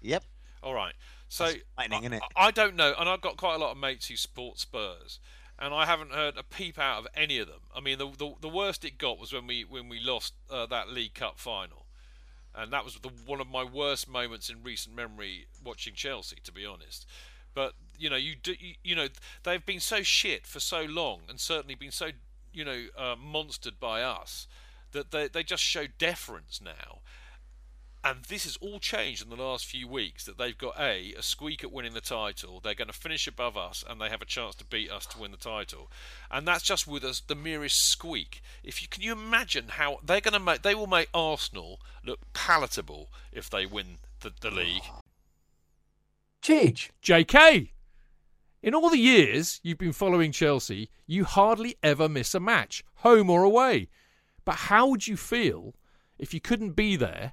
Yep. All right. So I, I, don't know, and I've got quite a lot of mates who support Spurs, and I haven't heard a peep out of any of them. I mean, the the, the worst it got was when we when we lost uh, that League Cup final, and that was the, one of my worst moments in recent memory watching Chelsea, to be honest. But you know, you do, you, you know, they've been so shit for so long, and certainly been so you know uh, monstered by us that they they just show deference now and this has all changed in the last few weeks. That they've got a a squeak at winning the title. They're going to finish above us, and they have a chance to beat us to win the title. And that's just with us the merest squeak. If you can you imagine how they're going to make they will make Arsenal look palatable if they win the, the league. Chidge. JK. In all the years you've been following Chelsea, you hardly ever miss a match, home or away. But how would you feel if you couldn't be there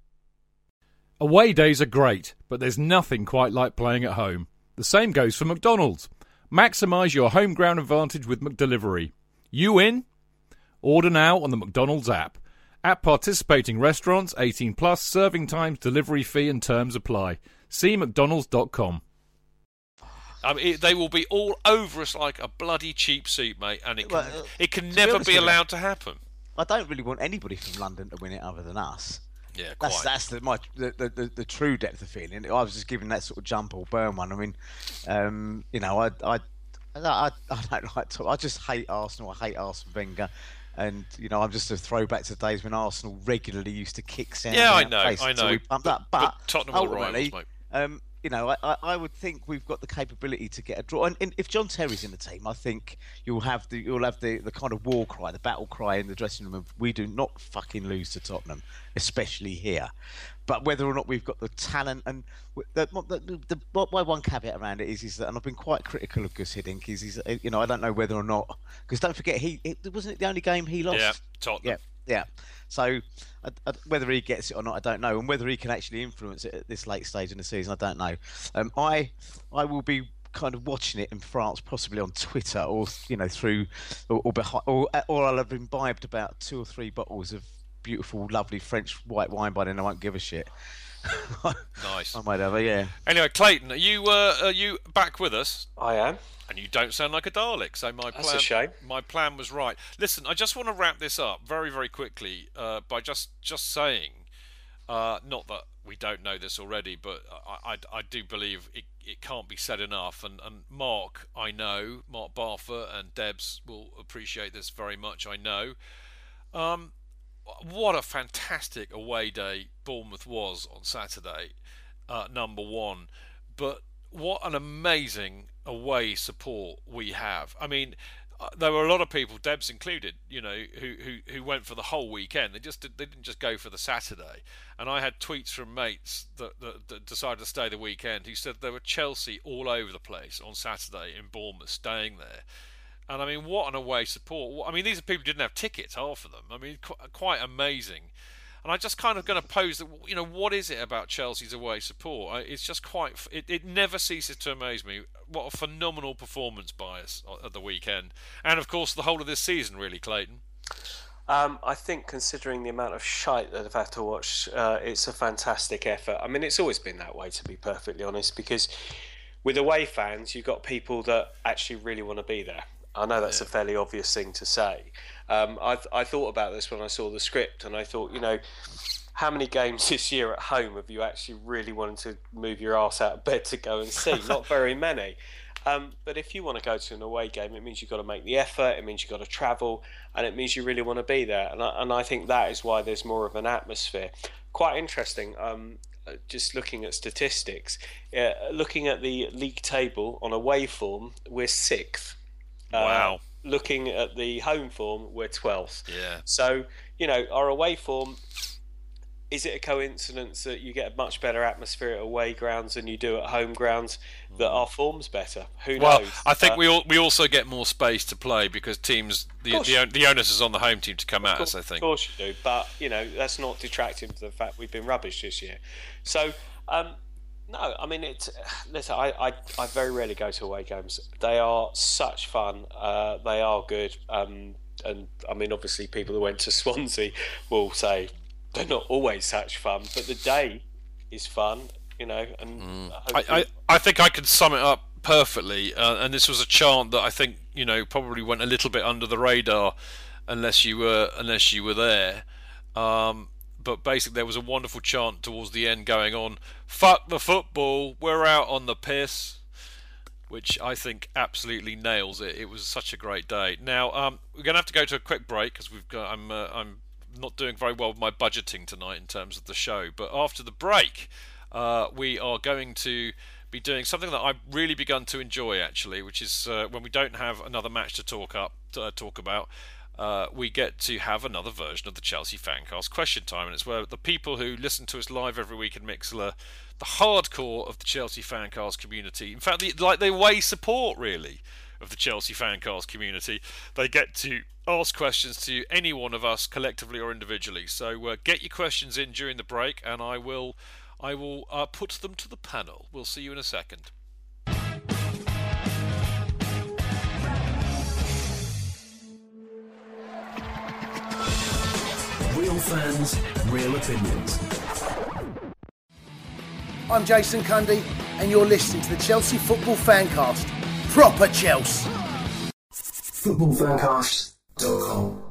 Away days are great, but there's nothing quite like playing at home. The same goes for McDonald's. Maximise your home ground advantage with McDelivery. You in? Order now on the McDonald's app. At participating restaurants, 18 plus, serving times, delivery fee and terms apply. See mcdonalds.com. I mean, it, they will be all over us like a bloody cheap suit, mate, and it can, Well, uh, it can to be never be with you- allowed to happen. I don't really want anybody from London to win it other than us. Yeah, That's quite. that's the, my the, the, the, true depth of feeling. I was just giving that sort of jump or burn one. I mean, um, you know, I I I, I don't like to. I just hate Arsenal. I hate Arsene Wenger. And you know, I'm just a throwback to the days when Arsenal regularly used to kick Sound Yeah, I know, I know. We pumped. But- But, but Tottenham the rivals, um, you know, I, I, would think we've got the capability to get a draw. And, and if John Terry's in the team, I think you'll have the you'll have the, the kind of war cry, the battle cry in the dressing room of we do not fucking lose to Tottenham, especially here. But whether or not we've got the talent and the, the, the, the my one caveat around it is is that and I've been quite critical of Gus Hiddink is he's you know I don't know whether or not because don't forget he it, wasn't it the only game he lost. Yeah, Tottenham. Yeah, yeah. So I, I, whether he gets it or not, I don't know, and whether he can actually influence it at this late stage in the season, I don't know. Um, I I will be kind of watching it in France, possibly on Twitter or you know through or or, behind, or, or I'll have imbibed about two or three bottles of beautiful, lovely French white wine by then. I won't give a shit. Nice. I might have, a, yeah. Anyway, Clayton, are you uh, are you back with us? I am. And you don't sound like a Dalek, so my That's plan a shame. my plan was right. Listen, I just want to wrap this up very very quickly uh, by just just saying, uh, not that we don't know this already, but I, I, I do believe it, it can't be said enough. And, and Mark, I know Mark Barfoot and Debs will appreciate this very much. I know. Um, what a fantastic away day Bournemouth was on Saturday, uh, number one. But what an amazing away support we have. I mean, uh, there were a lot of people, Debs included, you know, who, who, who went for the whole weekend. They just did, they didn't just go for the Saturday. And I had tweets from mates that, that, that decided to stay the weekend who said there were Chelsea all over the place on Saturday in Bournemouth, staying there. And I mean, what an away support! I mean, these are people who didn't have tickets, half of them. I mean, qu- quite amazing. And I'm just kind of going to pose that, you know, what is it about Chelsea's away support? It's just quite it, it never ceases to amaze me. What a phenomenal performance by us at the weekend. And of course, the whole of this season, really, Clayton. Um, I think, considering the amount of shite that I've had to watch, uh, it's a fantastic effort. I mean, it's always been that way, to be perfectly honest, because with away fans, you've got people that actually really want to be there. I know that's a fairly obvious thing to say. Um, I, I thought about this when I saw the script, and I thought, you know, how many games this year at home have you actually really wanted to move your ass out of bed to go and see? Not very many. Um, but if you want to go to an away game, it means you've got to make the effort. It means you've got to travel, and it means you really want to be there. And I, and I think that is why there's more of an atmosphere. Quite interesting. Um, uh, just looking at statistics, uh, looking at the league table on away form, we're sixth. Wow. Uh, looking at the home form, we're twelfth. Yeah. So you know our away form is it a coincidence that you get a much better atmosphere at away grounds than you do at home grounds? That our form's better? Who Well, knows? I think But- we all, we also get more space to play because teams the course. the, the onus is on the home team to come at us. I think. Of course you do, but you know that's not detracting from the fact we've been rubbish this year. So, um, no, I mean it's. Listen, I, I, I very rarely go to away games. They are such fun. Uh, they are good. Um, and I mean, obviously, people who went to Swansea will say they're not always such fun, but the day is fun. You know, and Mm. I, hopefully- I, I think I can sum it up perfectly. Uh, and this was a chant that I think you know probably went a little bit under the radar, unless you were unless you were there. Um, but basically, there was a wonderful chant towards the end going on. Fuck the football. We're out on the piss. Which I think absolutely nails it. It was such a great day. Now um, we're going to have to go to a quick break because we've got. I'm uh, I'm not doing very well with my budgeting tonight in terms of the show. But after the break, uh, we are going to be doing something that I've really begun to enjoy actually, which is uh, when we don't have another match to talk up uh, talk about. Uh, we get to have another version of the Chelsea Fancast Question Time, and it's where the people who listen to us live every week in Mixlr, the hardcore of the Chelsea Fancast community, in fact, the, like they weigh support really of the Chelsea Fancast community, they get to ask questions to any one of us collectively or individually. So uh, get your questions in during the break, and I will, I will uh, put them to the panel. We'll see you in a second. Real fans, real opinions. I'm Jason Cundy, and you're listening to the Chelsea Football Fancast. Proper Chelsea. Footballfancast.com.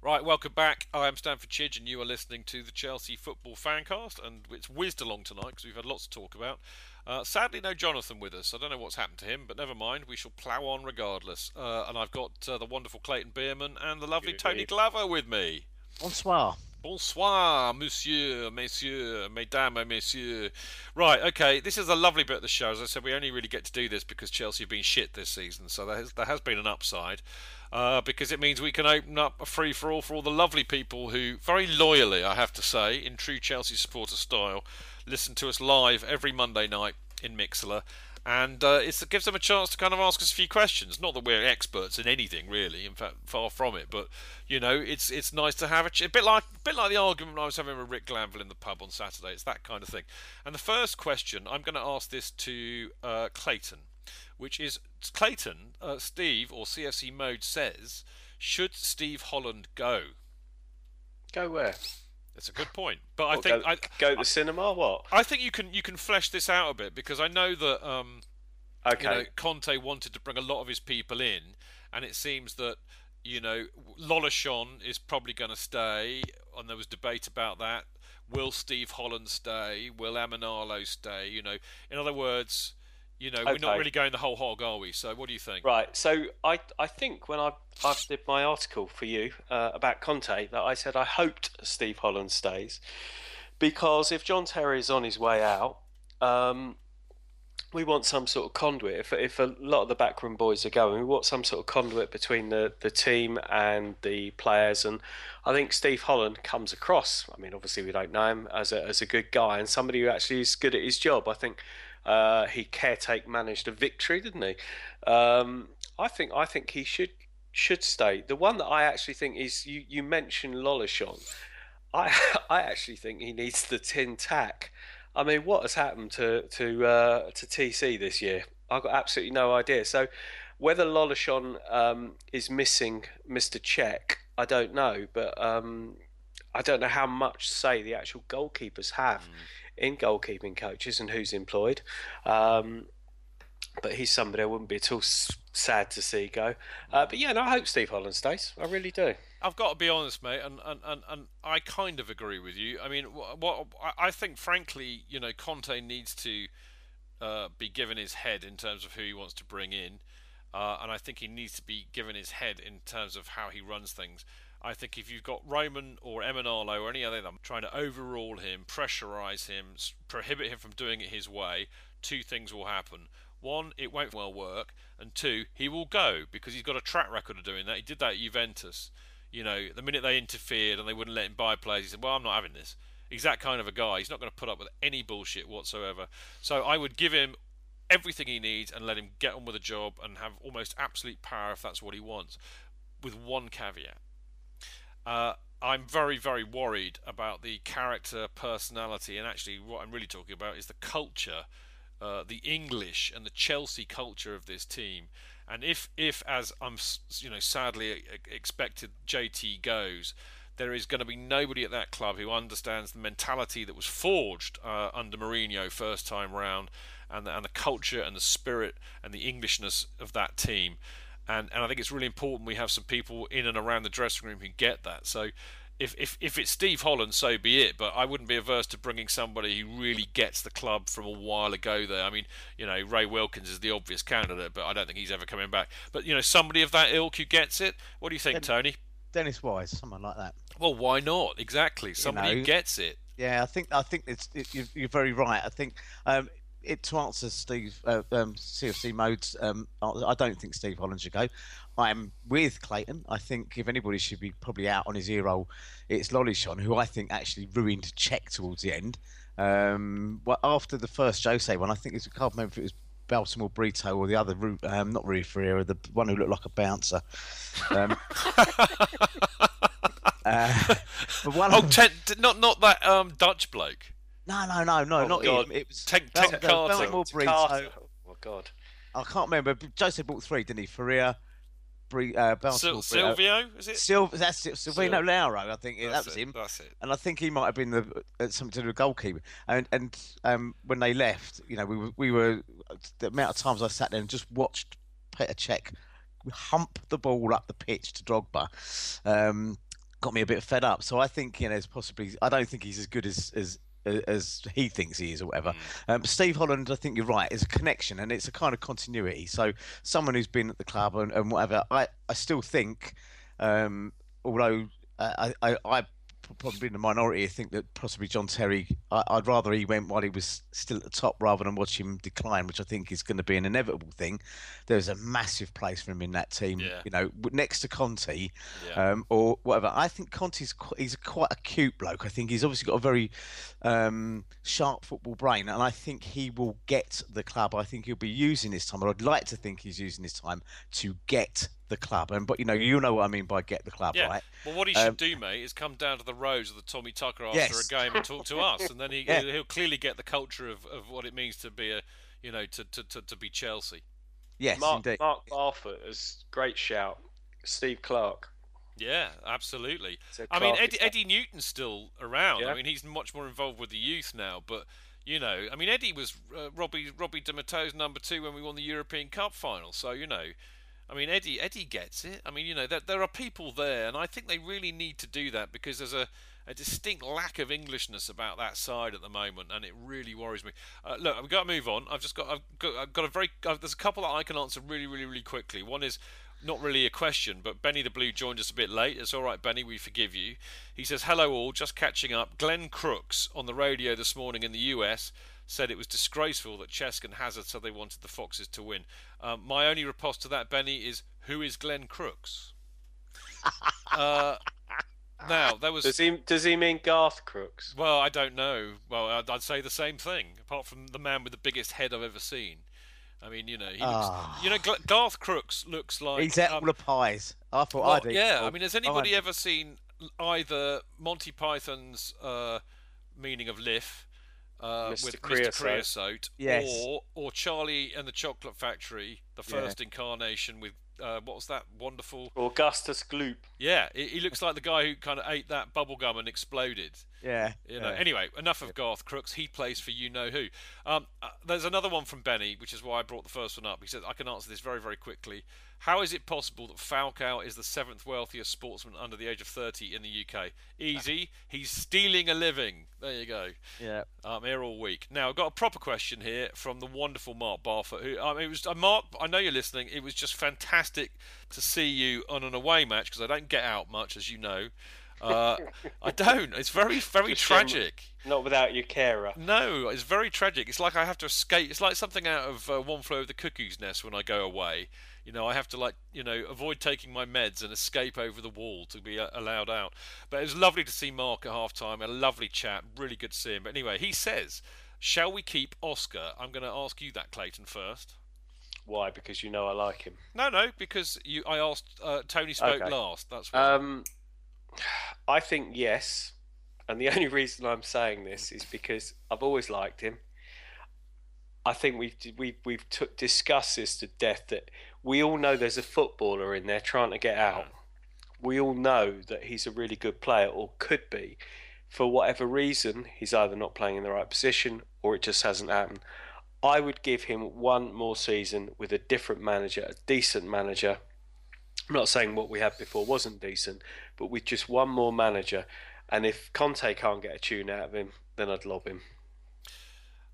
Right, welcome back. I am Stamford Chidge, and you are listening to the Chelsea Football Fancast, and it's whizzed along tonight because we've had lots to talk about. Uh, sadly, no Jonathan with us. I don't know what's happened to him, but never mind. We shall plough on regardless. Uh, and I've got uh, the wonderful Clayton Bierman and the lovely Tony Glover with me. Bonsoir. Bonsoir, monsieur, messieurs, mesdames et messieurs. Right, okay, this is a lovely bit of the show. As I said, we only really get to do this because Chelsea have been shit this season, so there has, there has been an upside. Uh, because it means we can open up a free for all for all the lovely people who, very loyally, I have to say, in true Chelsea supporter style, listen to us live every Monday night in Mixlr. And uh, it gives them a chance to kind of ask us a few questions. Not that we're experts in anything, really. In fact, far from it. But you know, it's it's nice to have a, ch- a bit like a bit like the argument I was having with Rick Glanvill in the pub on Saturday. It's that kind of thing. And the first question, I'm going to ask this to uh, Clayton, which is Clayton, uh, Steve or CFC Mode says, should Steve Holland go? Go where? That's a good point. But I think go, I, go to the cinema. What? I think you can you can flesh this out a bit because I know that um, Okay. you know, Conte wanted to bring a lot of his people in, and it seems that you know Lollichon is probably going to stay, and there was debate about that. Will Steve Holland stay? Will Emenalo stay? You know, in other words, you know, we're not really going the whole hog, are we? So, what do you think? Right. So I I think when I I did my article for you uh, about Conte that I said I hoped Steve Holland stays because if John Terry is on his way out, um, we want some sort of conduit. If if a lot of the backroom boys are going, we want some sort of conduit between the the team and the players. And I think Steve Holland comes across. I mean, obviously we don't know him as a as a good guy and somebody who actually is good at his job. I think. Uh, he caretake managed a victory, didn't he? Um, I think I think he should should stay. The one that I actually think is you you mentioned Lollichon. I I actually think he needs the tin tack. I mean, what has happened to to uh, to TC this year? I've got absolutely no idea. So whether Lollichon um, is missing Mr. Cech, I don't know, but um, I don't know how much say the actual goalkeepers have in goalkeeping coaches and who's employed. Um, but he's somebody I wouldn't be at all sad to see go. Uh, but yeah, no, I hope Steve Holland stays. I really do. I've got to be honest, mate, and, and, and, and I kind of agree with you. I mean, what, what I think, frankly, you know, Conte needs to uh, be given his head in terms of who he wants to bring in, uh, and I think he needs to be given his head in terms of how he runs things. I think if you've got Roman or Emenalo or any other them trying to overrule him, pressurise him, prohibit him from doing it his way, two things will happen. One, it won't well work, and two, he will go because he's got a track record of doing that. He did that at Juventus. You know, the minute they interfered and they wouldn't let him buy players, he said, "Well, I'm not having this." He's that kind of a guy. He's not going to put up with any bullshit whatsoever. So I would give him everything he needs and let him get on with the job and have almost absolute power if that's what he wants. With one caveat. Uh, I'm very, very worried about the character, personality, and actually, what I'm really talking about is the culture uh, the English and the Chelsea culture of this team. And if, if as I'm, you know, sadly expected, JT goes, there is going to be nobody at that club who understands the mentality that was forged uh, under Mourinho first time round, and the, and the culture and the spirit and the Englishness of that team. And and I think it's really important we have some people in and around the dressing room who get that. So if, if, if it's Steve Holland, so be it. But I wouldn't be averse to bringing somebody who really gets the club from a while ago. There, I mean, you know, Ray Wilkins is the obvious candidate, but I don't think he's ever coming back. But you know, somebody of that ilk who gets it. What do you think, Tony? Dennis Wise, someone like that. Well, why not? Exactly, somebody you know, who gets it. Yeah, I think I think it's it, you're, you're, very right. I think um, it to answer Steve uh, um, CFC modes. Um, I don't think Steve Holland should go. I'm with Clayton. I think if anybody should be probably out on his ear roll, it's Lollichon, who I think actually ruined Cech towards the end. Um, well, after the first Jose one, I think it's, I can't remember if it was Baltemar Brito or the other, um, not Rui Ferreira, the one who looked like a bouncer. Um, uh, one oh, ten, not not that um, Dutch bloke. No, no, no, no, oh, not God. him. It was Ten, Ten Cate. Baltemar Brito. Oh my God. I can't remember. Jose bought three, didn't he? Ferreira, uh, Sil- Silvio, is it? Sil- that's it. Silvino Sil- Louro, I think that's that was it, him. That's it. And I think he might have been the uh, something to do with goalkeeper. And and um, when they left, you know, we were, we were the amount of times I sat there and just watched Petr Cech hump the ball up the pitch to Drogba. Um, got me a bit fed up. So I think you know, it's possibly. I don't think he's as good as as as he thinks he is or whatever. Mm. Um, Steve Holland, I think you're right, is a connection and it's a kind of continuity. So someone who's been at the club and, and whatever, I, I still think, um, although uh, I, I, I probably in the minority. I think that possibly John Terry. I, would rather he went while he was still at the top rather than watch him decline, which I think is going to be an inevitable thing. There's a massive place for him in that team. Yeah. You know, next to Conte yeah. um, or whatever. I think Conte's he's quite a cute bloke. I think he's obviously got a very um, sharp football brain, and I think he will get the club. I think he'll be using his time. I'd like to think he's using his time to get the club. And but you know, you know what I mean by get the club, yeah. right? Well, what he should um, do, mate, is come down to the roads of the Tommy Tucker after yes. a game and talk to us, and then he yeah. he'll clearly get the culture of, of what it means to be a you know to to, to, to be Chelsea. Yes, Mark, indeed. Mark Barfoot is great shout. Steve Clarke. Yeah, absolutely. So I mean, Eddie, Eddie, Newton's still around. Yeah. I mean, he's much more involved with the youth now, but you know, I mean, Eddie was uh, Robbie Robbie Di Matteo's number two when we won the European Cup final. So you know, I mean, Eddie Eddie gets it. I mean, you know, there, there are people there, and I think they really need to do that because there's a, a distinct lack of Englishness about that side at the moment, and it really worries me. Uh, look, I've got to move on. I've just got I've got, I've got a very uh, there's a couple that I can answer really, really, really quickly. One is not really a question, but Benny the Blue joined us a bit late. It's all right, Benny, we forgive you. He says, Hello, all, just catching up. Glenn Crooks on the radio this morning in the US said it was disgraceful that Cesc and Hazard said they wanted the Foxes to win. Um, my only riposte to that, Benny, is who is Glenn Crooks? uh, now there was. Does he does he mean Garth Crooks? Well, I don't know. Well, I'd, I'd, say the same thing. Apart from the man with the biggest head I've ever seen. I mean, you know, he looks. Oh. You know, Garth Crooks looks like. He's at um, all the pies. I thought well, I'd eat. Yeah, I mean, has anybody ever seen either Monty Python's uh, meaning of liff? Uh, Mr. with Creosote. Mr. Creosote, yes. or or Charlie and the Chocolate Factory the Yeah. first incarnation with uh, what was that wonderful Augustus Gloop. Yeah, he, he looks like the guy who kind of ate that bubble gum and exploded. Yeah. You know. yeah. Anyway, enough of Garth Crooks. He plays for you know who. Um, uh, there's another one from Benny, which is why I brought the first one up. He said I can answer this very very quickly. How is it possible that Falcao is the seventh wealthiest sportsman under the age of 30 in the UK? Easy. He's stealing a living. There you go. Yeah. I'm here all week. Now I've got a proper question here from the wonderful Mark Barfoot. Who I mean, it was uh, Mark. I know you're listening. It was just fantastic to see you on an away match because I don't get out much, as you know. Uh, I don't. It's very very um, tragic. Not without your carer. No, it's very tragic. It's like I have to escape. It's like something out of uh, One Flew Over the Cuckoo's Nest when I go away. You know, I have to like you know avoid taking my meds and escape over the wall to be uh, allowed out. But it was lovely to see Mark at half time. A lovely chat. Really good to see him. But anyway, he says, "Shall we keep Oscar?" I'm going to ask you that, Clayton, first. Why? Because you know I like him. No, no, because you. I asked uh, Tony spoke Okay. last. That's why. Um, I think yes, and the only reason I'm saying this is because I've always liked him. I think we've we, have we've t- discussed this to death that we all know there's a footballer in there trying to get out. We all know that he's a really good player or could be. For whatever reason, he's either not playing in the right position or it just hasn't happened. I would give him one more season with a different manager, a decent manager. I'm not saying what we had before wasn't decent, but with just one more manager. And if Conte can't get a tune out of him, then I'd lob him.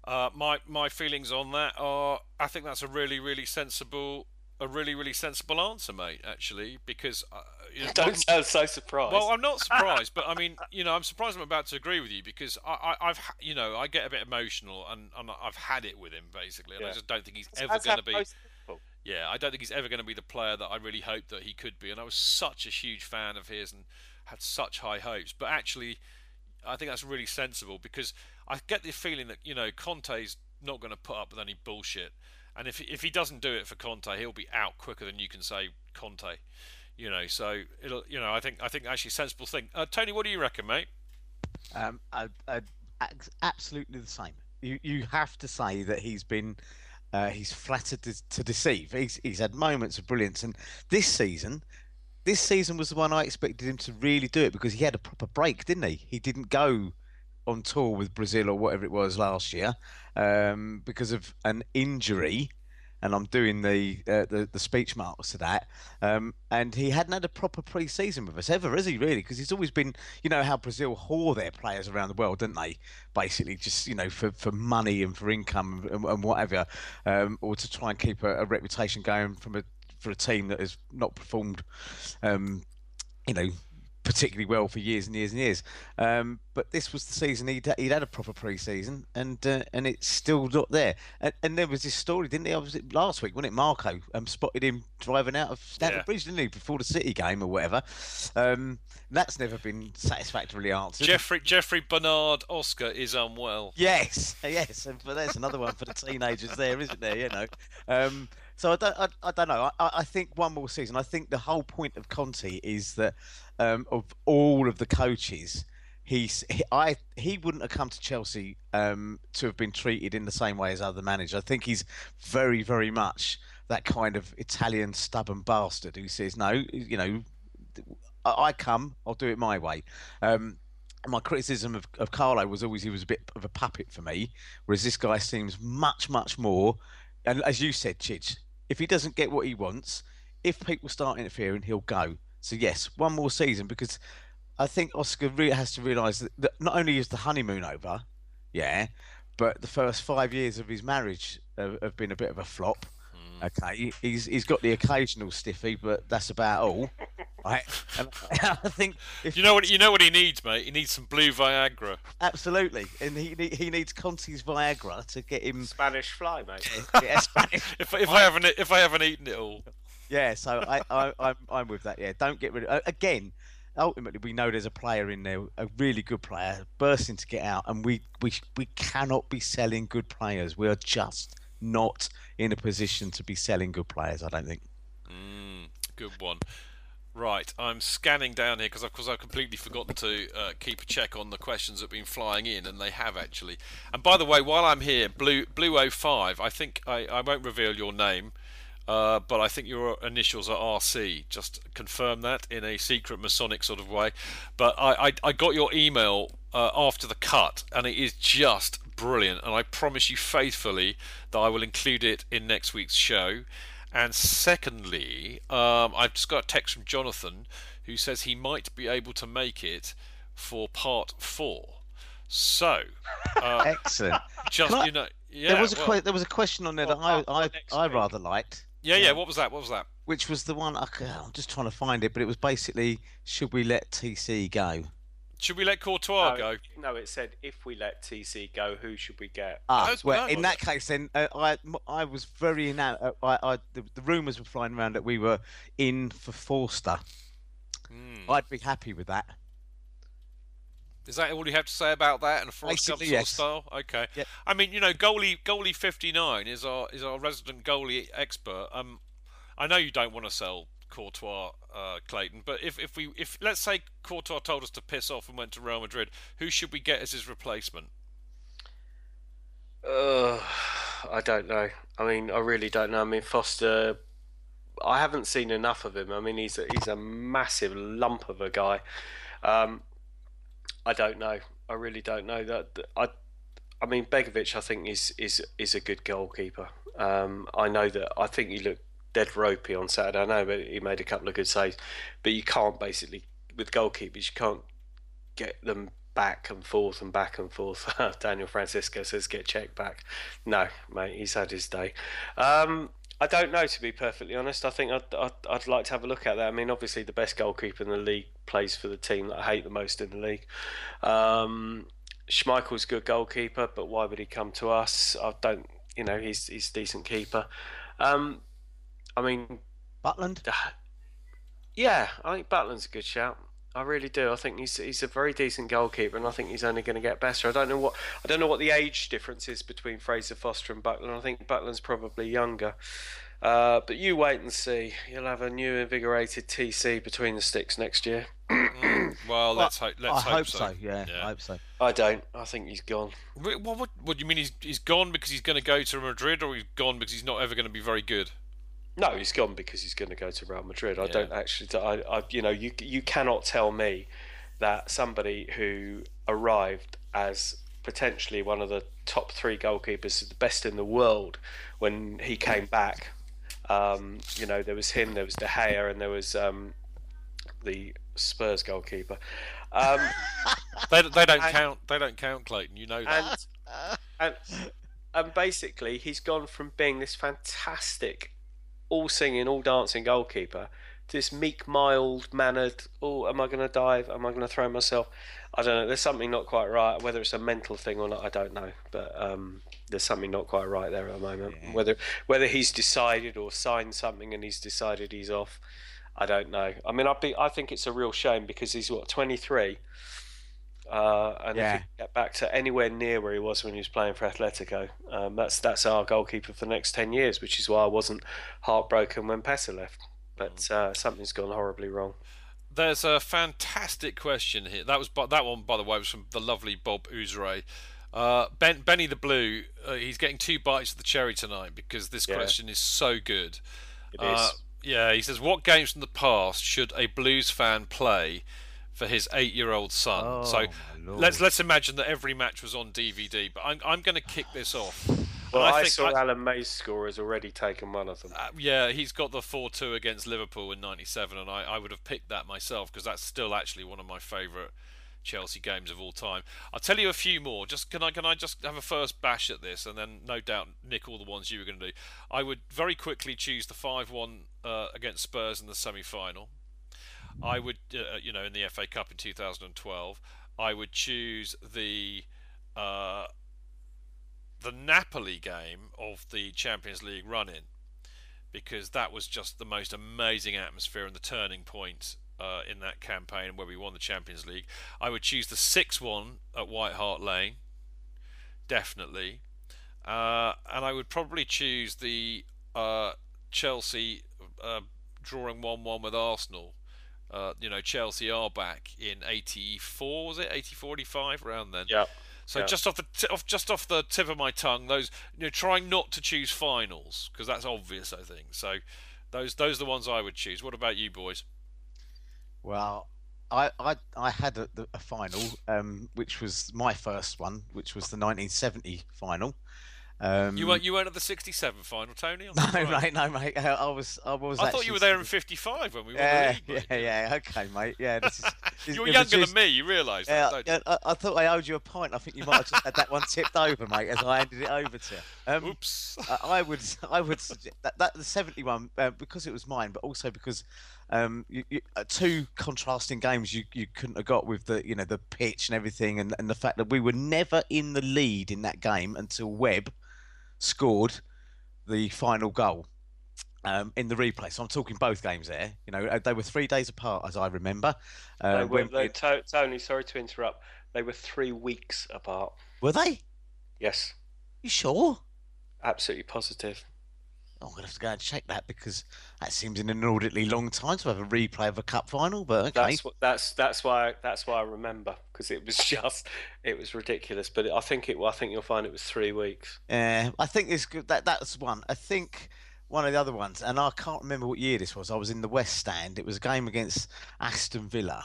Uh, my my feelings on that are I think that's a really really sensible a really really sensible answer, mate. Actually, because uh, you know, Don't sound so surprised. Well, I'm not surprised, but I mean, you know, I'm surprised I'm about to agree with you because I, I, I've, you know, I get a bit emotional and, and I've had it with him basically, and I Yeah. just don't think he's That's ever going to be. people- Yeah, I don't think he's ever going to be the player that I really hoped that he could be, and I was such a huge fan of his and had such high hopes. But actually, I think that's really sensible because I get the feeling that you know Conte's not going to put up with any bullshit, and if if he doesn't do it for Conte, he'll be out quicker than you can say Conte. You know, so it'll you know I think I think actually a sensible thing. Uh, Tony, what do you reckon, mate? Um, I, I, absolutely the same. You you have to say that he's been uh, he's flattered to, to deceive. He's he's had moments of brilliance, and this season, this season was the one I expected him to really do it because he had a proper break, didn't he? He didn't go on tour with Brazil or whatever it was last year um, because of an injury. And I'm doing the, uh, the the speech marks to that. Um, and he hadn't had a proper pre-season with us ever, has he? Really? Because he's always been, you know, how Brazil whore their players around the world, don't they? Basically, just you know, for, for money and for income and, and whatever, um, or to try and keep a, a reputation going from a for a team that has not performed, um, you know, particularly well for years and years and years. Um, but this was the season he'd, he'd had a proper pre-season, and uh, and it's still not there. And, and there was this story, didn't he? Was it last week, wasn't it? Marco um, spotted him driving out of Stamford Yeah. Bridge, didn't he, before the City game or whatever? Um, that's never been satisfactorily answered. Jeffrey Jeffrey Bernard Oscar is unwell. Yes, yes, and for there's another one for the teenagers there, isn't there? You know, um, so I don't, I, I don't know. I, I think one more season. I think the whole point of Conte is that um, of all of the coaches, he's he, I he wouldn't have come to Chelsea um, to have been treated in the same way as other managers. I think he's very, very much that kind of Italian stubborn bastard who says no. You know, I, I come, I'll do it my way. Um, my criticism of, of Carlo was always he was a bit of a puppet for me, whereas this guy seems much, much more. And as you said, Chidge, if he doesn't get what he wants, if people start interfering, he'll go. So yes, one more season because I think Oscar really has to realise that, not only is the honeymoon over, yeah, but the first five years of his marriage have, have been a bit of a flop. Okay, he's he's got the occasional stiffy, but that's about all. Right, and I think if You know what? You know what he needs, mate. He needs some blue Viagra. Absolutely, and he he- he needs Conte's Viagra to get him. Spanish fly, mate. Yeah, Spanish. If if I haven't if I haven't eaten it all. Yeah, so I, I I'm I'm with that. Yeah, don't get rid of. uh, Again, ultimately, we know there's a player in there, a really good player, bursting to get out, and we we we cannot be selling good players. We are just not in a position to be selling good players. I don't think. Mm, good one. Right, I'm scanning down here because, of course, I've completely forgotten to uh, keep a check on the questions that have been flying in, and they have actually. And by the way, while I'm here, Blue Blue 05, I think I, I won't reveal your name, Uh, but I think your initials are RC. Just confirm that in a secret Masonic sort of way. But I, I, I got your email uh, after the cut, and it is just brilliant. And I promise you faithfully that I will include it in next week's show. And secondly, um, I've just got a text from Jonathan who says he might be able to make it for part four. So, uh, excellent. Just I- you know, yeah. there was a well- que- there was a question on there that I I, I rather liked. yeah, yeah. What was that? What was that? Which was the one I'm just trying to find it, but it was basically should we let TC go? Should we let Courtois no, go? No, it said if we let TC go, who should we get? Ah, That's- well, that in that case, then uh, I I was very enam- uh, I, I the, the rumours were flying around that we were in for Forster. Hmm. I'd be happy with that. Is that all you have to say about that and a Forrest Gump sort of yes. style? Okay. Yep. I mean, you know, goalie goalie fifty nine is our is our resident goalie expert. Um, I know you don't want to sell Courtois, uh, Clayton, but if if we if let's say Courtois told us to piss off and went to Real Madrid, who should we get as his replacement? Uh, I don't know. I mean, I really don't know. I mean, Forster. I haven't seen enough of him. I mean, he's a, he's a massive lump of a guy. Um, I don't know. I really don't know that. I, I mean, Begovic. I think is is is a good goalkeeper. Um, I know that. I think he looked dead ropey on Saturday. I know, but he made a couple of good saves. But you can't basically with goalkeepers. You can't get them back and forth and back and forth. Daniel Francisco says get Cech back. No, mate, he's had his day. Um, I don't know, to be perfectly honest. I think I'd, I'd, I'd like to have a look at that. I mean, obviously, the best goalkeeper in the league plays for the team that I hate the most in the league. Um, Schmeichel's good goalkeeper, but why would he come to us? I don't, you know, he's he's a decent keeper. Um, I mean, Butland. yeah, I think Butland's a good shout. I really do. I think he's he's a very decent goalkeeper, and I think he's only going to get better. I don't know what I don't know what the age difference is between Fraser Forster and Butland. I think Butland's probably younger. Uh, but you wait and see. You'll have a new invigorated TC between the sticks next year. Well, let's hope. Let's I hope, hope so. Yeah, Yeah. I hope so. I don't. I think he's gone. What, what, what do you mean? He's he's gone because he's going to go to Madrid, or he's gone because he's not ever going to be very good? No, he's gone because he's going to go to Real Madrid. I don't actually. I, I, you know, you you cannot tell me that somebody who arrived as potentially one of the top three goalkeepers, the best in the world, when he came back. Um, you know, there was him, there was De Gea, and there was um, the Spurs goalkeeper. Um, They, they don't And- count. They don't count, Clayton. You know that. and, and and basically he's gone from being this fantastic, all singing, all dancing goalkeeper to this meek, mild mannered. Oh, am I going to dive? Am I going to throw myself? I don't know. There's something not quite right. Whether it's a mental thing or not, I don't know. But um, there's something not quite right there at the moment. Whether whether he's decided or signed something and he's decided he's off. I don't know. I mean, I'd be, I think it's a real shame because he's what 23, uh, and Yeah. if he get back to anywhere near where he was when he was playing for Atletico, um, that's that's our goalkeeper for the next 10 years, which is why I wasn't heartbroken when Pessa left. But uh, something's gone horribly wrong. There's a fantastic question here. That was that one, by the way, was from the lovely Bob Uzray. Uh, ben, Benny the Blue, uh, he's getting two bites of the cherry tonight because this Yeah. question is so good. It Uh, is. yeah, he says, "What games from the past should a Blues fan play for his eight-year-old son?" Oh, so let's let's imagine that every match was on DVD. But I'm I'm going to kick this off. Well, And I, think saw I- Alan May's score has already taken one of them. uh, yeah, he's got the 4 2 against Liverpool in 97, and I, I would have picked that myself because that's still actually one of my favourite Chelsea games of all time. I'll tell you a few more. Just Can I can I just have a first bash at this and then no doubt nick all the ones you were going to do? I would very quickly choose the 5 1 uh, against Spurs in the semi final. I would, uh, you know, in the FA Cup in 2012. I would choose the. Uh, the Napoli game of the Champions League run in because that was just the most amazing atmosphere and the turning point uh, in that campaign where we won the Champions League. I would choose the 6 1 at White Hart Lane, definitely. Uh, and I would probably choose the uh, Chelsea uh, drawing 1 1 with Arsenal. Uh, you know, Chelsea are back in 84, was it? 84 85, around then. Yeah. So Yeah. just off the t- off just off the tip of my tongue, those you know, trying not to choose finals because that's obvious. I think so. Those those are the ones I would choose. What about you boys? Well, I I, I had a, a final, um, which was my first one, which was the 1970 final. Um, You weren't you weren't at the '67 final, Tony? No, surprised. mate, no, mate. I I was, I was. I thought you were there in '55 when we won Yeah, the league. yeah, yeah. Okay, mate. Yeah, this is. this- You're younger just- than me. You realise Yeah, that, don't yeah, I, I thought I owed you a pint. I think you might have just had that one tipped over, mate, as I handed it over to you. Um, Oops. I, I would, I would suggest that, that the seventy-one uh, because it was mine, but also because um, you, you, uh, two contrasting games you, you couldn't have got with the you know the pitch and everything, and, and the fact that we were never in the lead in that game until Webb scored the final goal. Um, in the replay, so I'm talking both games there. You know, uh, they were three days apart, as I remember. Uh, They were, when they, To- Tony, sorry to interrupt. They were three weeks apart. were they? Yes, You sure? absolutely positive. I'm gonna have to go and check that because that seems an inordinately long time to have a replay of a cup final. But okay, That's what that's that's why that's why I remember because it was just it was ridiculous. But I think it I think you'll find it was three weeks. Uh, I think it's good. That that's one. I think one of the other ones, and I can't remember what year this was. I was in the West Stand. It was a game against Aston Villa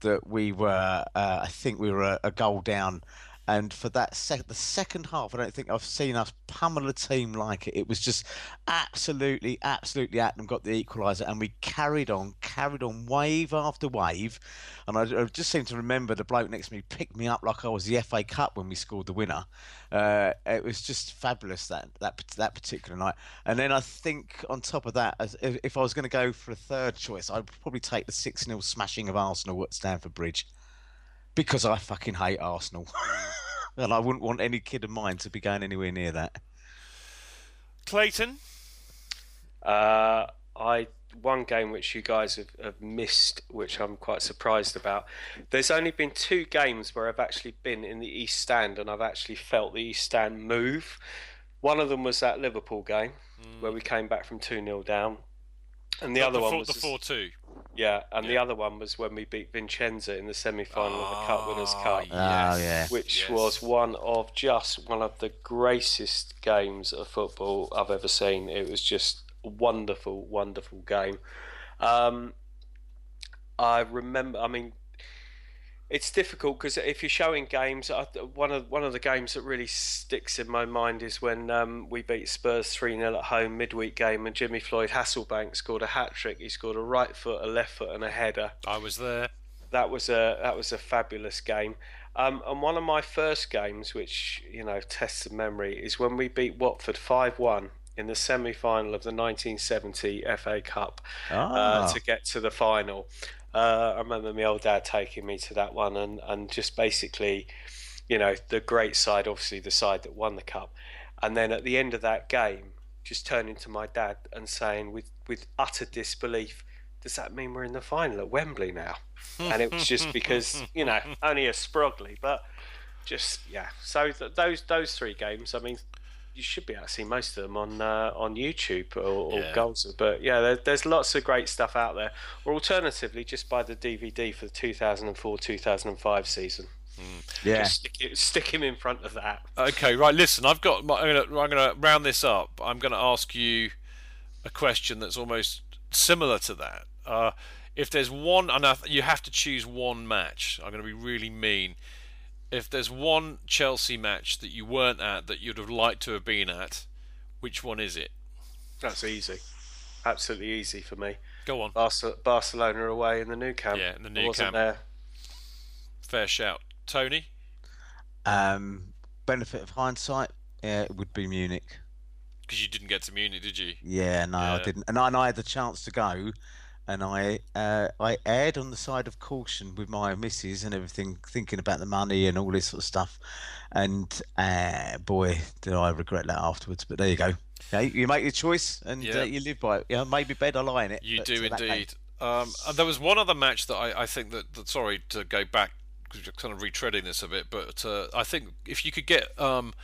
that we were. Uh, I think we were a, a goal down. And for that sec- the second half, I don't think I've seen us pummel a team like it. It was just absolutely, absolutely at them. Got the equaliser, and we carried on, carried on, wave after wave. And I, I just seem to remember the bloke next to me picked me up like I was the FA Cup when we scored the winner. Uh, it was just fabulous that that that particular night. And then I think on top of that, as if, I was going to go for a third choice, I'd probably take the six 0 smashing of Arsenal at Stamford Bridge because I fucking hate Arsenal. And I wouldn't want any kid of mine to be going anywhere near that. Clayton. Uh, I one game which you guys have, have missed, which I'm quite surprised about. There's only been two games where I've actually been in the East Stand and I've actually felt the East Stand move. One of them was that Liverpool game where we came back from two 0 down, and the The- other the one four- was the 4-2. Yeah, and the other one was when we beat Vicenza in the semi-final of the Cup Winners' Cup. Oh, yeah. Which Yes. was one of just one of the greatest games of football I've ever seen. It was just a wonderful, wonderful game. Um, I remember. I mean, it's difficult because if you're showing games, one of one of the games that really sticks in my mind is when um, we beat Spurs three 0 at home midweek game, and Jimmy Floyd Hasselbaink scored a hat trick. He scored a right foot, a left foot, and a header. I was there. That was a that was a fabulous game. Um, and one of my first games, which you know tests the memory, is when we beat Watford five one in the semi final of the 1970 FA Cup Ah. uh, to get to the final. Uh, I remember my old dad taking me to that one and, and just basically, you know, the great side, obviously the side that won the cup. And then at the end of that game, just turning to my dad and saying with, with utter disbelief, does that mean we're in the final at Wembley now? And it was just because, you know, only a sprogly, but just, yeah. So th- those those three games, I mean, you should be able to see most of them on uh, on YouTube or, or Yeah. goals. But yeah, there, there's lots of great stuff out there. Or alternatively, just buy the DVD for the 2004-2005 season. Yeah. Just stick, it, stick him in front of that. Okay, right. Listen, I've got. My, I'm gonna. I'm gonna round this up. I'm gonna ask you a question that's almost similar to that. Uh, if there's one, and I you have to choose one match. I'm gonna be really mean. If there's one Chelsea match that you weren't at that you'd have liked to have been at, which one is it? That's easy. Absolutely easy for me. Go on. Barcelona away in the Nou Camp. Yeah, in the I new wasn't camp. there. Fair shout, Tony. Um, benefit of hindsight, yeah, it would be Munich. Because you didn't get to Munich, did you? Yeah, no, I didn't, and I, and I had the chance to go, and I uh, I erred on the side of caution with my missus and everything, thinking about the money and all this sort of stuff, and uh, boy, did I regret that afterwards. But there you go. Yeah, you make your choice and Yeah. uh, you live by it. Yeah, maybe bed I lie in it. You do uh, indeed. Um, and there was one other match that I, I think that, that sorry to go back, kind of retreading this a bit, but uh, I think if you could get um,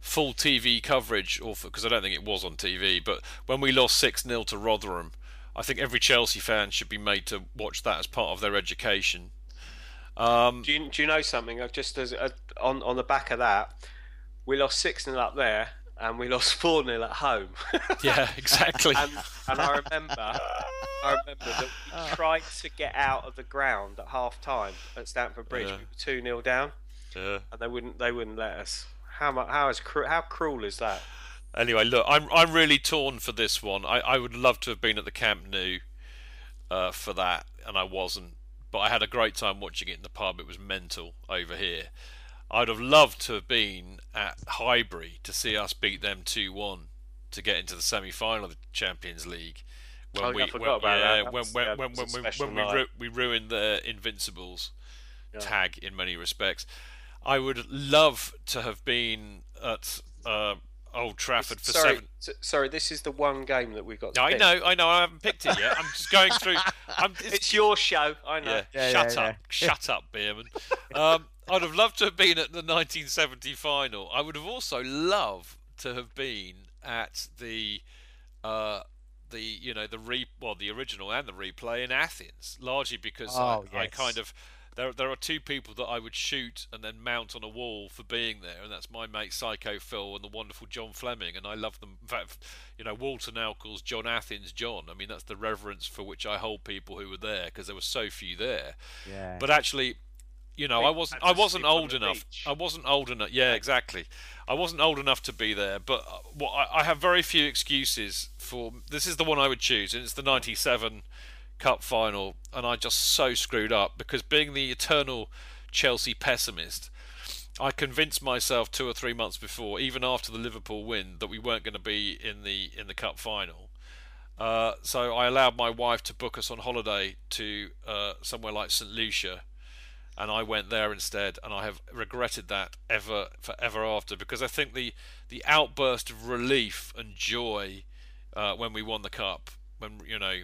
full TV coverage, or because I don't think it was on TV, but when we lost six 0 to Rotherham, I think every Chelsea fan should be made to watch that as part of their education. Um, do you do you know something? I've just as a, on on the back of that, we lost six 0 up there, and we lost four 0 at home. yeah, exactly. and, and I remember, I remember that we tried to get out of the ground at half time at Stamford Bridge. Yeah. We were two 0 down, yeah. and they wouldn't they wouldn't let us. How mu- how is how cruel is that? Anyway, look, I'm I'm really torn for this one. I, I would love to have been at the Camp Nou uh, for that, and I wasn't. But I had a great time watching it in the pub. It was mental over here. I'd have loved to have been at Highbury to see us beat them two one to get into the semi-final of the Champions League. Oh, yeah, I forgot about yeah, That when was- when yeah, when when, when, when we ru- we ruined the Invincibles Yeah. tag in many respects. I would love to have been at uh, Old Trafford for sorry, seven. s- sorry. This is the one game that we've got. To I pick. know, I know. I haven't picked it yet. I'm just going through. I'm, it's, It's your show. I know. yeah, Yeah, shut yeah, up, shut up, Beerman. Um, I'd have loved to have been at the 1970 final. I would have also loved to have been at the, uh, the you know the re well the original and the replay in Athens, largely because Oh, I, I kind of. There, there are two people that I would shoot and then mount on a wall for being there, and that's my mate Psycho Phil and the wonderful John Fleming, and I love them. In fact, you know, Walter now calls John Athens John. I mean, that's the reverence for which I hold people who were there because there were so few there. Yeah. But actually, you know, I wasn't. I wasn't old enough. beach. I wasn't old enough. Yeah, exactly. I wasn't old enough to be there. But uh, what I, I have very few excuses for. This is the one I would choose, and it's the '97 Cup final, and I just so screwed up because being the eternal Chelsea pessimist. I convinced myself two or three months before, even after the Liverpool win, that we weren't going to be in the in the cup final. Uh, so I allowed my wife to book us on holiday to uh, somewhere like St Lucia, and I went there instead, and I have regretted that ever forever after because I think the the outburst of relief and joy uh, when we won the cup, when you know,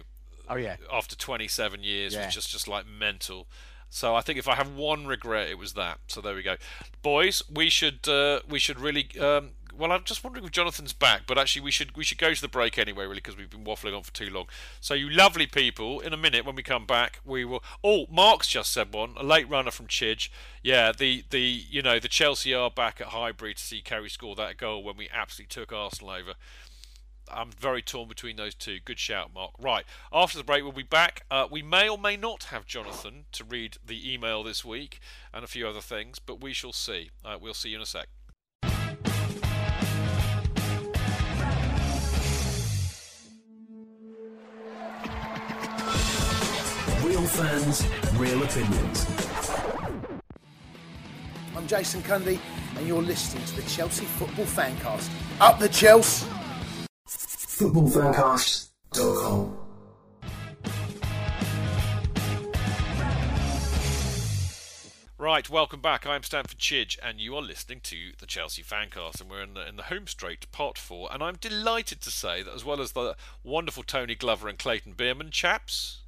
Oh yeah. after 27 years Yeah. was just just like mental. So I think if I have one regret, it was that. So there we go, boys. We should uh, we should really. Um, well, I'm just wondering if Jonathan's back, but actually we should we should go to the break anyway, really, because we've been waffling on for too long. So you lovely people, in a minute when we come back, we will. Oh, Mark's just said one, a late runner from Chidge. Yeah, the the you know the Chelsea are back at Highbury to see Kerry score that goal when we absolutely took Arsenal over. I'm very torn between those two. Good shout, Mark. Right, after the break, we'll be back. Uh, we may or may not have Jonathan to read the email this week and a few other things, but we shall see. Uh, we'll see you in a sec. Real fans, real opinions. I'm Jason Cundy, and you're listening to the Chelsea Football Fancast. Up the Chelsea! Footballfancast.com. Right, welcome back. I'm Stamford Chidge, and you are listening to the Chelsea Fancast, and we're in the, in the home straight, part four. And I'm delighted to say that, as well as the wonderful Tony Glover and Clayton Beerman, chaps,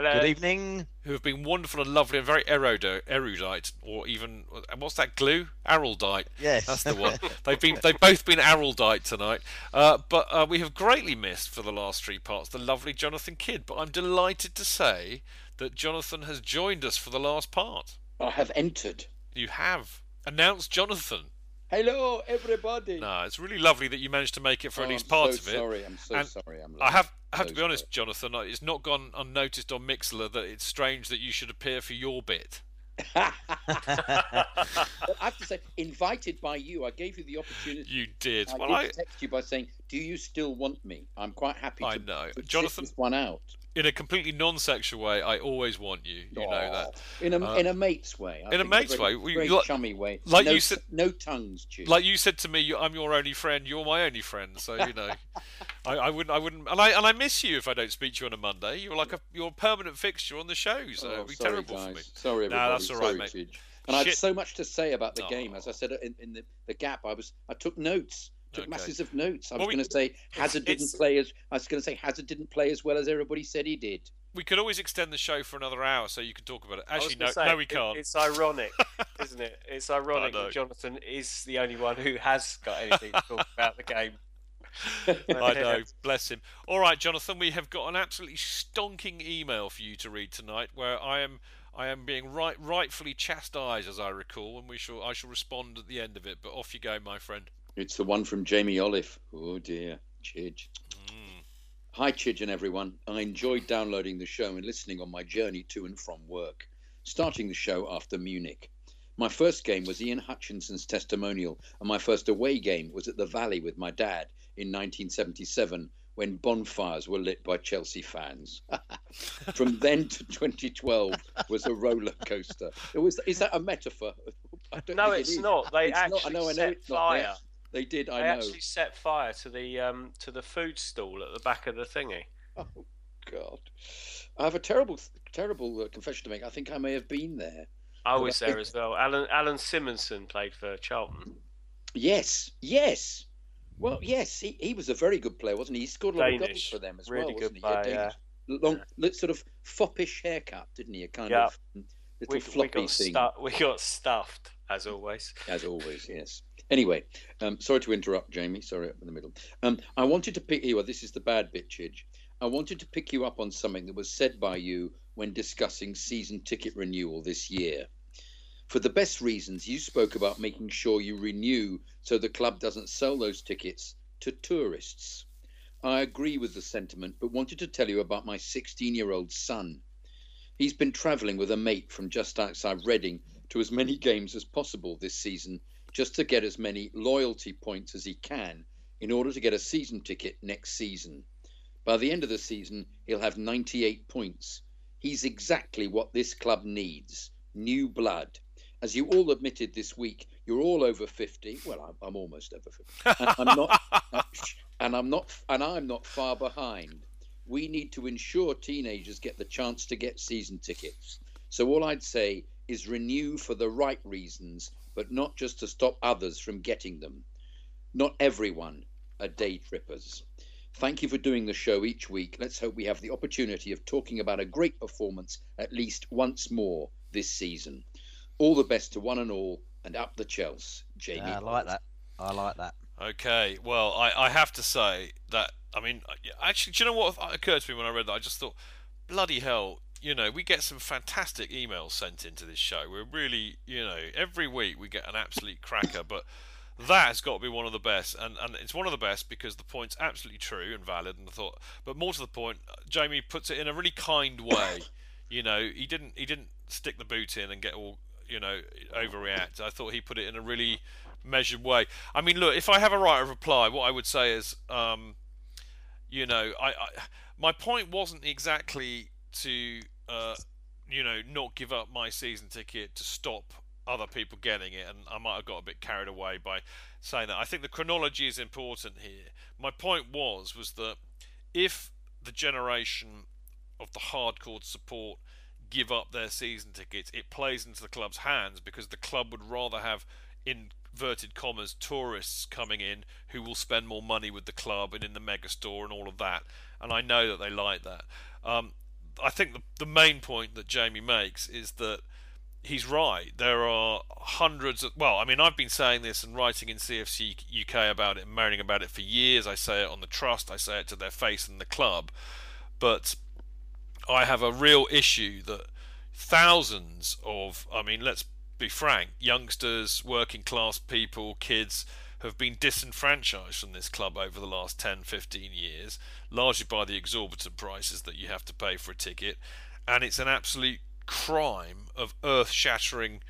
Hello. Good evening. who have been wonderful and lovely and very erudite, erudite or even what's that glue? Araldite. Yes. that's the one. they've been they've both been Araldite tonight. Uh, but uh, we have greatly missed for the last three parts the lovely Jonathan Kidd. But I'm delighted to say that Jonathan has joined us for the last part. I have entered. You have announced Jonathan. Hello, everybody. No, it's really lovely that you managed to make it for Oh, at least I'm part so of it. sorry, I'm so And sorry, I'm I have I have so to be honest, Jonathan. It's not gone unnoticed on Mixlr that it's strange that you should appear for your bit. I have to say, invited by you, I gave you the opportunity. You did. I Well, did I text you by saying, "Do you still want me?" I'm quite happy. I to, know. to sit Jonathan- this one out in a completely non-sexual way, I always want you. You know that. in a Uh, in a mate's way. I in a mate's very, way, very like- chummy way. like no, you said- no tongues, Stu. Like you said to me, you- I'm your only friend. You're my only friend. So you know, I, I wouldn't, I wouldn't, and I and I miss you if I don't speak to you on a Monday. You're like a, you're a permanent fixture on the show, so Oh, it'd be sorry, terrible guys. for me. Sorry, Nah, everybody. that's all right, Sorry, mate. Chidge. And I had so much to say about the game, Oh. as I said in, in the, the gap. I was I took notes, took Okay. masses of notes. I Well, was we- going to say Hazard didn't it's- play as I was going to say Hazard didn't play as well as everybody said he did. We could always extend the show for another hour, so you can talk about it. Actually, no, say, no, we can't. It's ironic, isn't it? It's ironic that Jonathan is the only one who has got anything to talk about the game. I know, bless him. All right, Jonathan, we have got an absolutely stonking email for you to read tonight, where I am, I am being right rightfully chastised, as I recall, and we shall I shall respond at the end of it. But off you go, my friend. It's the one from Jamie Olive. Oh dear, Chidge. Mm. Hi, Chidge and everyone. I enjoyed downloading the show and listening on my journey to and from work, starting the show after Munich. My first game was Ian Hutchinson's testimonial, and my first away game was at the Valley with my dad in 1977 when bonfires were lit by Chelsea fans. From then to 2012 was a roller coaster. It was, is that a metaphor? I don't No, think it it's not. They It's not. actually I know, I know set it's not. Fire. They did, I They know. actually set fire to the um, to the food stall at the back of the thingy. Oh God, I have a terrible, terrible uh, confession to make. I think I may have been there. I was there as well. Alan Alan Simonsen played for Charlton. Yes, yes. Well, yes, he, he was a very good player, wasn't he? He scored a lot of goals for them as Really well, good wasn't he? Yeah, player, Danish. Long, li- sort of foppish haircut, didn't he? A kind Yeah. of little We, we got thing. stu- we got stuffed as always. As always, yes. Anyway, um, sorry to interrupt, Jamie. Sorry, up in the middle. Um, I wanted to pick you. Well, this is the bad bit, Chidge. I wanted to pick you up on something that was said by you when discussing season ticket renewal this year. For the best reasons, you spoke about making sure you renew so the club doesn't sell those tickets to tourists. I agree with the sentiment, but wanted to tell you about my 16 year old son. He's been travelling with a mate from just outside Reading to as many games as possible this season, just to get as many loyalty points as he can in order to get a season ticket next season. By the end of the season, he'll have 98 points. He's exactly what this club needs new blood. As you all admitted this week, you're all over 50. Well, I'm, I'm almost over 50. And I'm not, and I'm not, and I'm not far behind. We need to ensure teenagers get the chance to get season tickets. So all I'd say is renew for the right reasons, but not just to stop others from getting them. Not everyone are day trippers. Thank you for doing the show each week. Let's hope we have the opportunity of talking about a great performance at least once more this season. All the best to one and all, and up the Chelsea, Jamie. Yeah, I like that. I like that. Okay, well, I, I have to say that, I mean, actually, do you know what occurred to me when I read that? I just thought, bloody hell, you know, we get some fantastic emails sent into this show. We're really, you know, every week we get an absolute cracker, but that has got to be one of the best. And, and it's one of the best because the point's absolutely true and valid. And I thought, but more to the point, Jamie puts it in a really kind way. you know, he didn't he didn't stick the boot in and get all, you know, overreact. I thought he put it in a really measured way. I mean, look, if I have a right of reply, what I would say is, um, you know, I, I my point wasn't exactly to, uh, you know, not give up my season ticket to stop other people getting it, and I might have got a bit carried away by saying that. I think the chronology is important here. My point was was that if the generation of the hardcore support give up their season tickets, it plays into the club's hands because the club would rather have inverted commas tourists coming in who will spend more money with the club and in the megastore and all of that. And I know that they like that. Um, I think the, the main point that Jamie makes is that he's right. There are hundreds of. Well, I mean, I've been saying this and writing in CFC UK about it and moaning about it for years. I say it on the trust, I say it to their face and the club. But I have a real issue that thousands of. I mean, let's be frank, youngsters, working class people, kids have been disenfranchised from this club over the last 10, 15 years, largely by the exorbitant prices that you have to pay for a ticket. And it's an absolute crime of earth shattering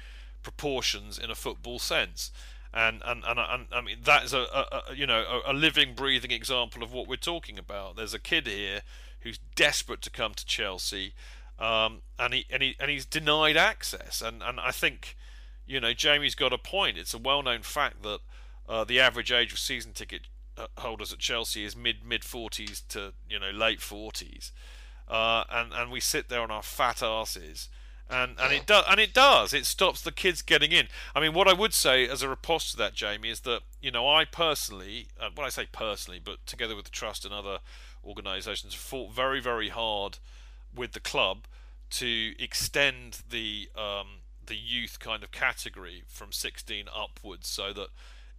proportions in a football sense. And, and, and, and I mean, that is a, a, you know a, living, breathing example of what we're talking about. There's a kid here who's desperate to come to Chelsea, um, and he and he and he's denied access. And and I think, you know, Jamie's got a point. It's a well-known fact that uh, the average age of season ticket uh, holders at Chelsea is mid mid 40s to you know late 40s, uh, and and we sit there on our fat asses. And, and it does and it does it stops the kids getting in. I mean, what I would say as a riposte to that, Jamie, is that you know I personally, uh, when I say personally, but together with the trust and other organisations, fought very very hard with the club to extend the um, the youth kind of category from 16 upwards, so that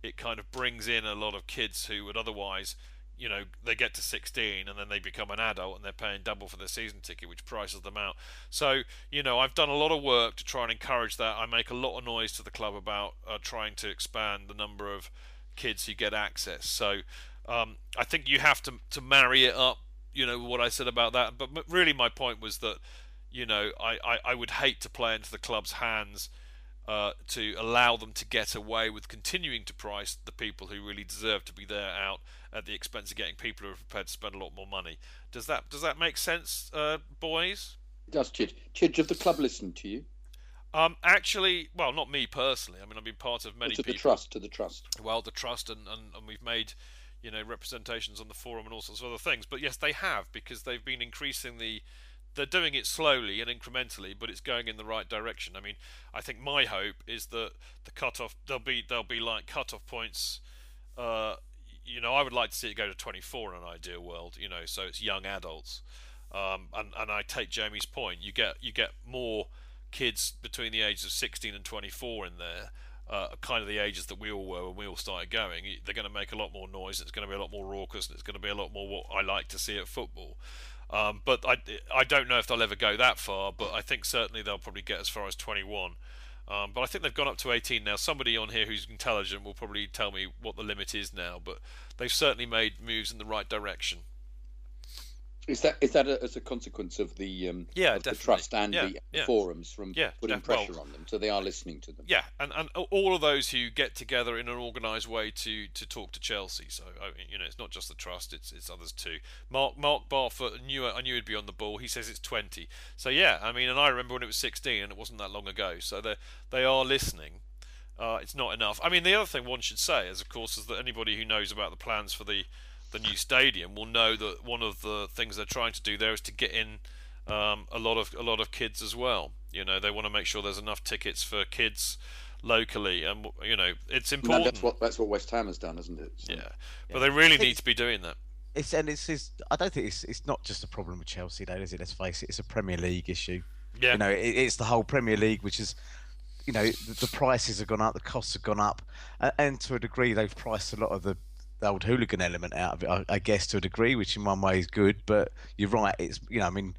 it kind of brings in a lot of kids who would otherwise, you know they get to 16 and then they become an adult and they're paying double for their season ticket which prices them out. So you know i've done a lot of work to try and encourage that. I make a lot of noise to the club about uh, trying to expand the number of kids who get access. So um, i think you have to to marry it up you know what i said about that. But really my point was that you know i i, I would hate to play into the club's hands uh, to allow them to get away with continuing to price the people who really deserve to be there out at the expense of getting people who are prepared to spend a lot more money. Does that does that make sense, uh, boys? It does Chidge? Chidge, have the club listened to you? Um, actually, well, not me personally. I mean, I've been part of many to people. the trust, to the trust. Well, the trust, and, and, and we've made, you know, representations on the forum and all sorts of other things. But yes, they have because they've been increasing the they're doing it slowly and incrementally, but it's going in the right direction. I mean, I think my hope is that the cutoff there'll be there'll be like cutoff points. Uh, you know, I would like to see it go to 24 in an ideal world. You know, so it's young adults. Um, and and I take Jamie's point. You get you get more kids between the ages of 16 and 24 in there. Uh, kind of the ages that we all were when we all started going. They're going to make a lot more noise. It's going to be a lot more raucous, and it's going to be a lot more what I like to see at football. Um, but I, I don't know if they'll ever go that far, but I think certainly they'll probably get as far as 21. Um, but I think they've gone up to 18 now. Somebody on here who's intelligent will probably tell me what the limit is now, but they've certainly made moves in the right direction. Is that is that a, as a consequence of the um, yeah of the trust and yeah, the yeah. forums from yeah, putting def- pressure well, on them, so they are listening to them. Yeah, and, and all of those who get together in an organised way to, to talk to Chelsea. So you know, it's not just the trust; it's it's others too. Mark Mark Barfoot knew I knew he'd be on the ball. He says it's twenty. So yeah, I mean, and I remember when it was sixteen, and it wasn't that long ago. So they they are listening. Uh, it's not enough. I mean, the other thing one should say is, of course, is that anybody who knows about the plans for the the new stadium will know that one of the things they're trying to do there is to get in um, a lot of a lot of kids as well. You know, they want to make sure there's enough tickets for kids locally, and you know, it's And important. that's what that's what West Ham has done, isn't it? So- yeah. but they really need to be doing that. It's and it's, it's I don't think it's it's not just a problem with Chelsea though, is it? Let's face it, it's a Premier League issue. Yeah. You know, it, it's the whole Premier League, which is, you know, the, the prices have gone up, the costs have gone up, and, and to a degree they've priced a lot of the, the old hooligan element out of it, I, I guess, to a degree, which in one way is good. But you're right, it's you know, I mean,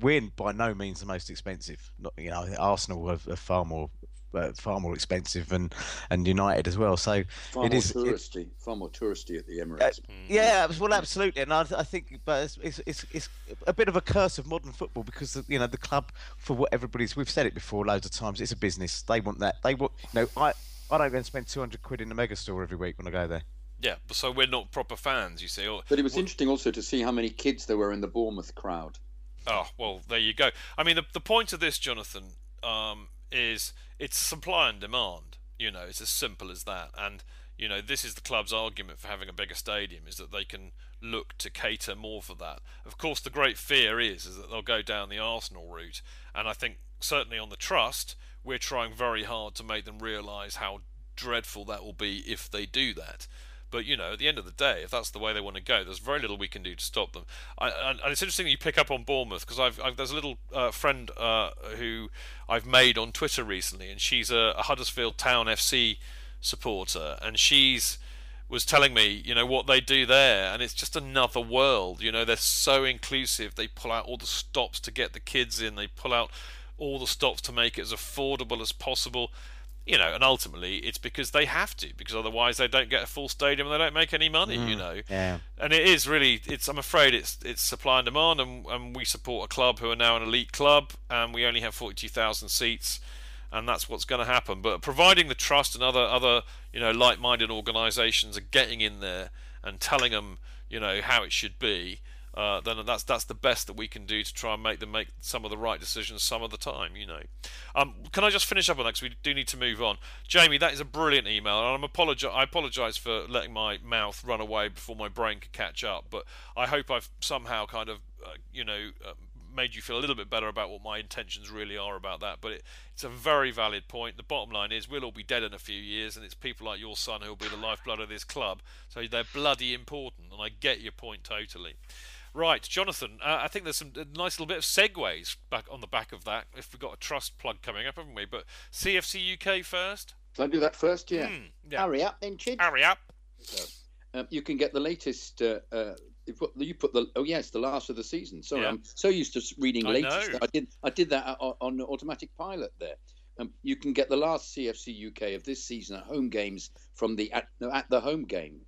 we're by no means the most expensive. Not you know, Arsenal are, are far more. Uh, far more expensive and and United as well. So Far it more is it- touristy, far more touristy at the uh, Emirates. yeah, well, absolutely, and I, I think, but it's, it's it's it's a bit of a curse of modern football because you know the club, for what everybody's, we've said it before loads of times, it's a business. They want that. They want, you know, I I don't go and spend two hundred quid in the mega store every week when I go there. Yeah, so we're not proper fans, you see. Or, But it was interesting also to see how many kids there were in the Bournemouth crowd. Oh well, there you go. I mean, the the point of this, Jonathan, um, is it's supply and demand. You know, it's as simple as that. And you know, this is the club's argument for having a bigger stadium is that they can look to cater more for that. Of course, the great fear is is that they'll go down the Arsenal route, and I think certainly on the trust, we're trying very hard to make them realise how dreadful that will be if they do that. But you know, at the end of the day, if that's the way they want to go, there's very little we can do to stop them. I, and, it's interesting that you pick up on Bournemouth because I've, I've there's a little uh, friend uh, who I've made on Twitter recently, and she's a, a Huddersfield Town FC supporter, and she's was telling me, you know, what they do there, and it's just another world. You know, they're so inclusive. They pull out all the stops to get the kids in. They pull out all the stops to make it as affordable as possible you know, and ultimately it's because they have to, because otherwise they don't get a full stadium and they don't make any money, you Mm, know. yeah. And it is really, it's. I'm afraid it's it's supply and demand, and, and we support a club who are now an elite club, and we only have 42,000 seats, and that's what's going to happen. But providing the trust and other other you know like-minded organisations are getting in there and telling them you know how it should be. Uh, then that's that's the best that we can do to try and make them make some of the right decisions some of the time, you know. Um, can I just finish up on that because we do need to move on, Jamie? That is a brilliant email, and I'm apologi- I apologise for letting my mouth run away before my brain could catch up. But I hope I've somehow kind of, uh, you know, uh, made you feel a little bit better about what my intentions really are about that. But it, it's a very valid point. The bottom line is we'll all be dead in a few years, and it's people like your son who will be the lifeblood of this club. So they're bloody important, and I get your point totally. Right, Jonathan. Uh, I think there's some a nice little bit of segues back on the back of that. If we've got a trust plug coming up, haven't we? But CFC UK first. Shall I do that first? Yeah. Hmm, yeah. Hurry up then, Chid. Hurry up. um, you can get the latest. Uh, uh, you put, you put the oh yes, the last of the season. Sorry, Yeah. I'm so used to reading I latest. know. I did I did that on, on automatic pilot there. Um, you can get the last CFC UK of this season at home games from the at, no, at the home game.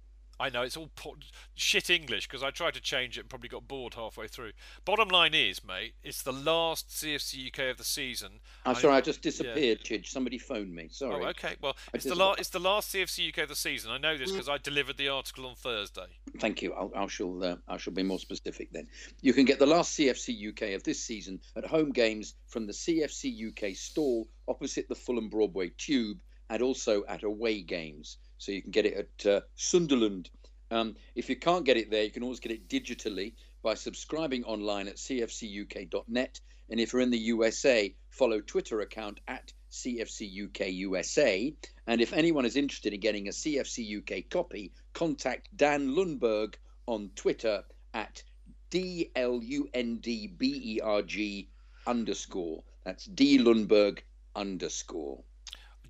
I know it's all po- shit English because I tried to change it and probably got bored halfway through. Bottom line is, mate, it's the last CFC UK of the season. I'm I- sorry, I just yeah. disappeared, Chidge. Somebody phoned me. Sorry. Oh, okay. Well, it's the dis- la- it's the last CFC UK of the season. I know this because I delivered the article on Thursday. Thank you. I'll, I shall. Uh, I shall be more specific then. You can get the last CFC UK of this season at home games from the CFC UK stall opposite the Fulham Broadway Tube, and also at away games. So you can get it at uh, Sunderland. Um, if you can't get it there, you can always get it digitally by subscribing online at cfcuk.net. And if you're in the USA, follow Twitter account at CFC UK USA. And if anyone is interested in getting a CFC UK copy, contact Dan Lundberg on Twitter at D L U N D B E R G underscore. That's D Lundberg underscore.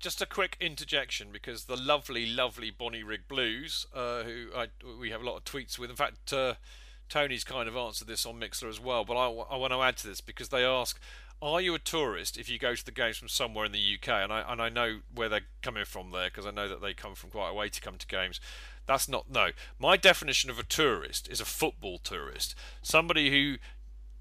Just a quick interjection because the lovely, lovely Bonnie Rig Blues, uh, who I, we have a lot of tweets with. In fact, uh, Tony's kind of answered this on Mixlr as well. But I, I want to add to this because they ask, "Are you a tourist if you go to the games from somewhere in the UK?" And I and I know where they're coming from there because I know that they come from quite a way to come to games. That's not no. My definition of a tourist is a football tourist, somebody who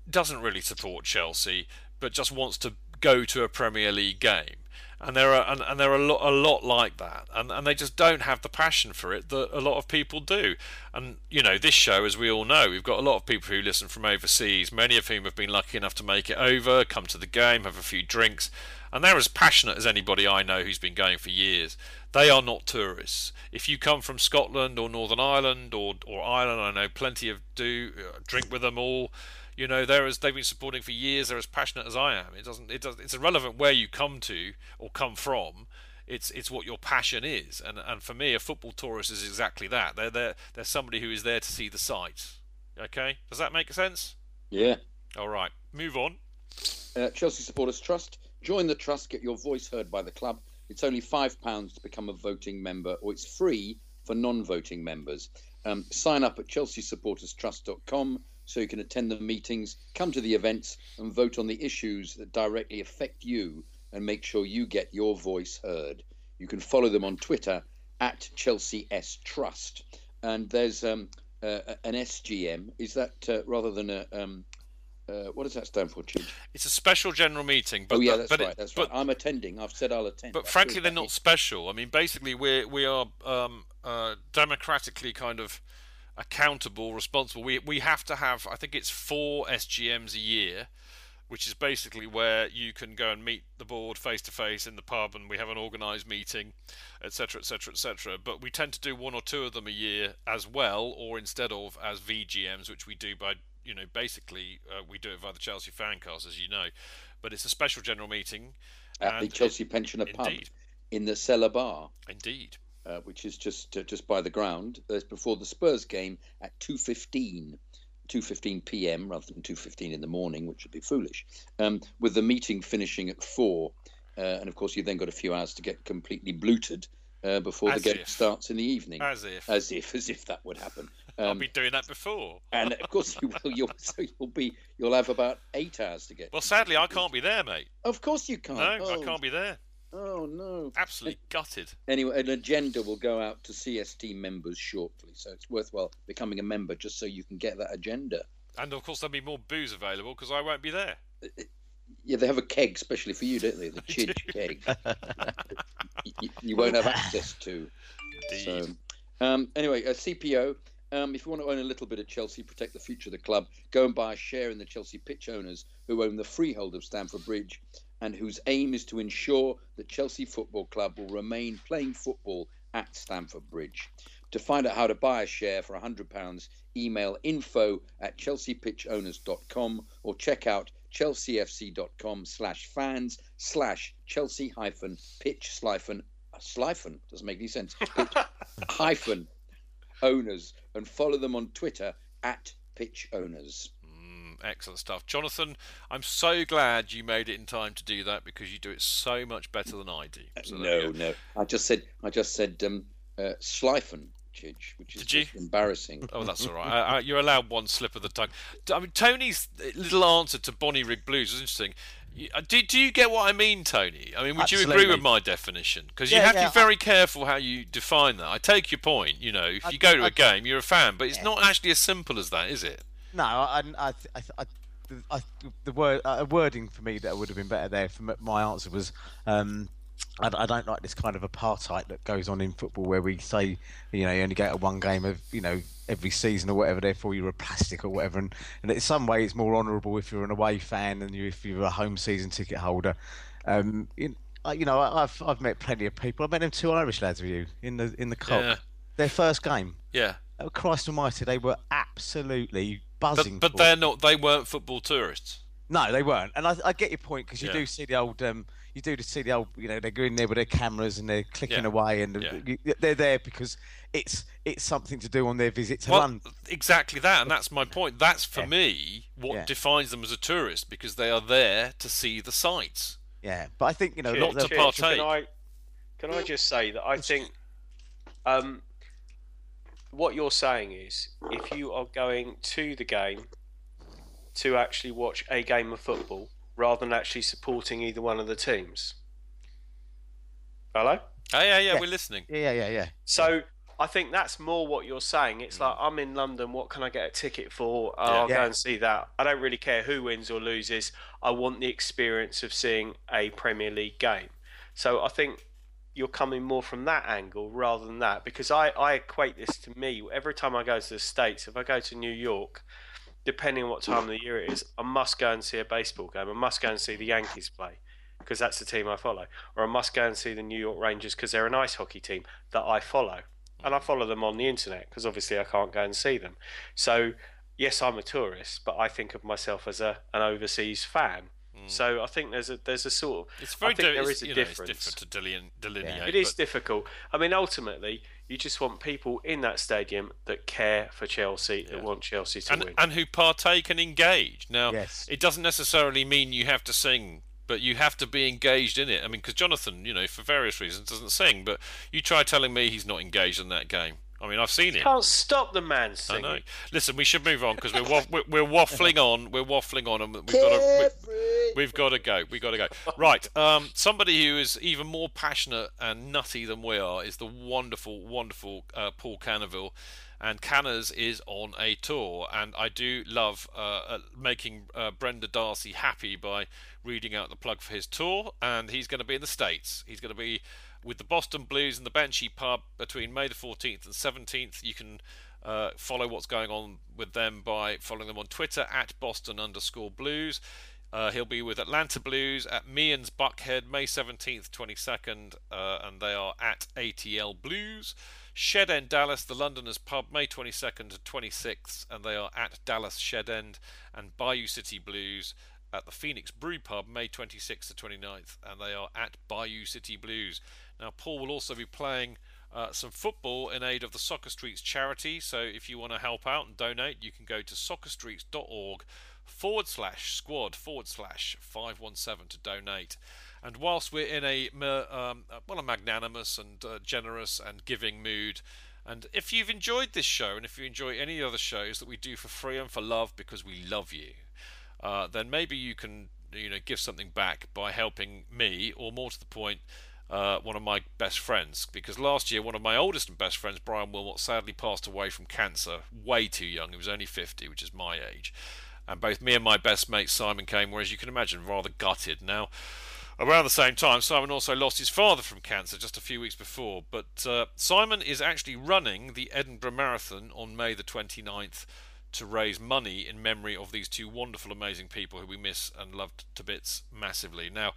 doesn't really support Chelsea, but just wants to go to a Premier League game. And there are and, and there are a lot, a lot like that, and and they just don't have the passion for it that a lot of people do. And you know, this show, as we all know, we've got a lot of people who listen from overseas, many of whom have been lucky enough to make it over, come to the game, have a few drinks, and they're as passionate as anybody I know who's been going for years. They are not tourists. If you come from Scotland or Northern Ireland or or Ireland, I know plenty of do uh, drink with them all. You know, they're as they've been supporting for years. They're as passionate as I am. It doesn't. It does. It's irrelevant where you come to or come from. It's it's what your passion is. And and for me, a football tourist is exactly that. They're they're they're somebody who is there to see the sights. Okay, does that make sense? Yeah. All right, move on. Uh, Chelsea Supporters Trust. Join the trust, get your voice heard by the club. It's only £5 to become a voting member, or it's free for non voting members. Um, sign up at chelseasupporterstrust.com so you can attend the meetings, come to the events, and vote on the issues that directly affect you and make sure you get your voice heard. You can follow them on Twitter at Chelsea S Trust. And there's um, uh, an SGM. Is that uh, rather than a. Um, uh, what does that stand for, Chidge? It's a special general meeting. But oh yeah, that's but right. that's but- right. I'm attending. I've said I'll attend. But I frankly, they're not special. I mean, basically, we we are um, uh, democratically kind of accountable, responsible. We we have to have. I think it's four SGMs a year, which is basically where you can go and meet the board face to face in the pub, and we have an organised meeting, etc., etc., etc. But we tend to do one or two of them a year as well, or instead of as VGMs, which we do by you know basically uh, we do it via the Chelsea Fancast, as you know. But it's a special general meeting at the Chelsea Pensioner pub in the Cellar Bar. Indeed. Uh, which is just uh, just by the ground. There's before the Spurs game at 2:15, 2:15 p.m. rather than 2:15 in the morning, which would be foolish. Um, with the meeting finishing at four, uh, and of course you've then got a few hours to get completely bluted uh, before As the game if. starts in the evening. As if. as if, as if that would happen. I've Um, been doing that before. and of course you will. You'll, so you'll be. You'll have about eight hours to get. Well, sadly, I can't be there, mate. Of course you can't. No, I Oh. can't be there. Oh no! Absolutely gutted. Anyway, an agenda will go out to CST members shortly, so it's worthwhile becoming a member just so you can get that agenda. And of course, there'll be more booze available because I won't be there. Yeah, they have a keg especially for you, don't they? The Chidge keg. you, you won't have access to. So, um, anyway, a CPO. Um, if you want to own a little bit of Chelsea, protect the future of the club, go and buy a share in the Chelsea pitch owners who own the freehold of Stamford Bridge and whose aim is to ensure that Chelsea Football Club will remain playing football at Stamford Bridge. To find out how to buy a share for £100, email info at chelseapitchowners.com or check out chelseafc.com slash fans slash chelsea hyphen pitch slifen slifen doesn't make any sense pitch hyphen owners and follow them on twitter at pitch owners Mm, excellent stuff. Jonathan, I'm so glad you made it in time to do that because you do it so much better than I do. So no no i just said i just said um uh, Chidge, which is Did you? embarrassing. Oh, that's all right. Uh, uh, you're allowed one slip of the tongue. I mean, Tony's little answer to Bonnie Rig Blues was interesting. Uh, Do, do you get what I mean, Tony? I mean, would you agree with my definition? Because you Yeah, have yeah, to be very careful how you define that. I take your point. You know, if I- you go to I- a game, you're a fan, but it's not actually as simple as that, is it? No, I, I, I, I, I, I the word uh, wording for me that would have been better there for my answer was, um, I, I don't like this kind of apartheid that goes on in football where we say, you know, you only go to one game of, you know, every season or whatever. Therefore, you're a plastic or whatever. And, and in some way, it's more honourable if you're an away fan than you if you're a home season ticket holder. Um, I- you know, I- I've I've met plenty of people. I met them two Irish lads with you in the in the cop. Yeah. Their first game. Yeah. Oh, Christ Almighty, they were absolutely buzzing. But, but they're not. They weren't football tourists. No, they weren't. And I, I get your point because you Yeah. do see the old, um, you do to see the old, you know, they're going there with their cameras and they're clicking Yeah. away, and Yeah. you- they're there because it's it's something to do on their visit to Well, London. exactly that, and that's my point. That's for Yeah. me what Yeah. defines them as a tourist because they are there to see the sights. Yeah, but I think you know, a Chidge, lot of Not to Chidge, partake. Can I, can I just say that I think um, what you're saying is if you are going to the game to actually watch a game of football rather than actually supporting either one of the teams. Hello? Oh yeah, yeah, Yeah. we're listening. yeah, yeah, yeah, yeah. So I think that's more what you're saying. It's like I'm in London. What can I get a ticket for? Oh, I'll Yeah. go and see that. I don't really care who wins or loses. I want the experience of seeing a Premier League game. So I think you're coming more from that angle rather than that because I, I equate this to me every time I go to the States. If I go to New York, depending on what time of the year it is, I must go and see a baseball game. I must go and see the Yankees play because that's the team I follow. Or I must go and see the New York Rangers because they're an ice hockey team that I follow. And I follow them on the internet because obviously I can't go and see them. So, yes, I'm a tourist, but I think of myself as a, an overseas fan. Hmm. So I think there's a there's a sort of It's very I think di- there it's, is a you know, it's difference. different to delineate. delineate It is but- difficult. I mean, ultimately, you just want people in that stadium that care for Chelsea, that want Chelsea to and, win. and who partake and engage. Now, Yes. it doesn't necessarily mean you have to sing, but you have to be engaged in it. I mean, because Jonathan, you know, for various reasons, doesn't sing, but you try telling me he's not engaged in that game. I mean, I've seen it. Can't stop the man I singing. know. Listen, we should move on because we're, waff- we're we're waffling on. We're waffling on, and we've got to we, we've got to go. We've got to go. Right. Um, somebody who is even more passionate and nutty than we are is the wonderful, wonderful uh, Paul Canoville. And Canners is on a tour, and I do love uh, uh, making uh, Brenda Darcy happy by reading out the plug for his tour. And he's going to be in the States. He's going to be with the Boston Blues in the Banshee pub between May the 14th and 17th. You can uh, follow what's going on with them by following them on Twitter at Boston underscore Blues. Uh, he'll be with Atlanta Blues at Meehan's Buckhead May 17th, 22nd, uh, and they are at ATL Blues. Shed End Dallas, the Londoners pub, May 22nd to 26th, and they are at Dallas Shed End. And Bayou City Blues at the Phoenix Brew Pub, May 26th to 29th, and they are at Bayou City Blues. Now, Paul will also be playing uh, some football in aid of the Soccer Streets charity. So, if you want to help out and donate, you can go to soccerstreets.org forward slash squad forward slash 517 to donate. And whilst we're in a um, well a magnanimous and uh, generous and giving mood, and if you've enjoyed this show and if you enjoy any other shows that we do for free and for love because we love you, uh, then maybe you can you know give something back by helping me, or more to the point, uh, one of my best friends. Because last year, one of my oldest and best friends, Brian Wilmot, sadly passed away from cancer, way too young. He was only 50, which is my age. And both me and my best mate Simon came, whereas you can imagine, rather gutted. Now, around the same time, Simon also lost his father from cancer just a few weeks before. But uh, Simon is actually running the Edinburgh Marathon on May the 29th to raise money in memory of these two wonderful, amazing people who we miss and love to bits massively. Now,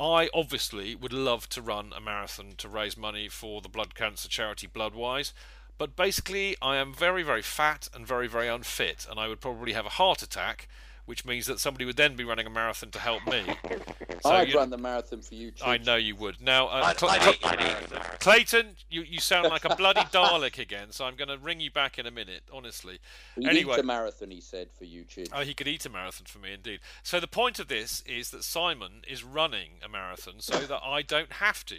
I obviously would love to run a marathon to raise money for the blood cancer charity Bloodwise, but basically I am very, very fat and very, very unfit, and I would probably have a heart attack, which means that somebody would then be running a marathon to help me. So I'd run the marathon for you. I know you would. Now, uh, I'd- Cl- I'd Cl- eat the. Clayton, you, you sound like a bloody Dalek again, so I'm going to ring you back in a minute, honestly. We'd anyway, eat a marathon, he said, for you, Chidge. Oh, he could eat a marathon for me, indeed. So the point of this is that Simon is running a marathon so that I don't have to.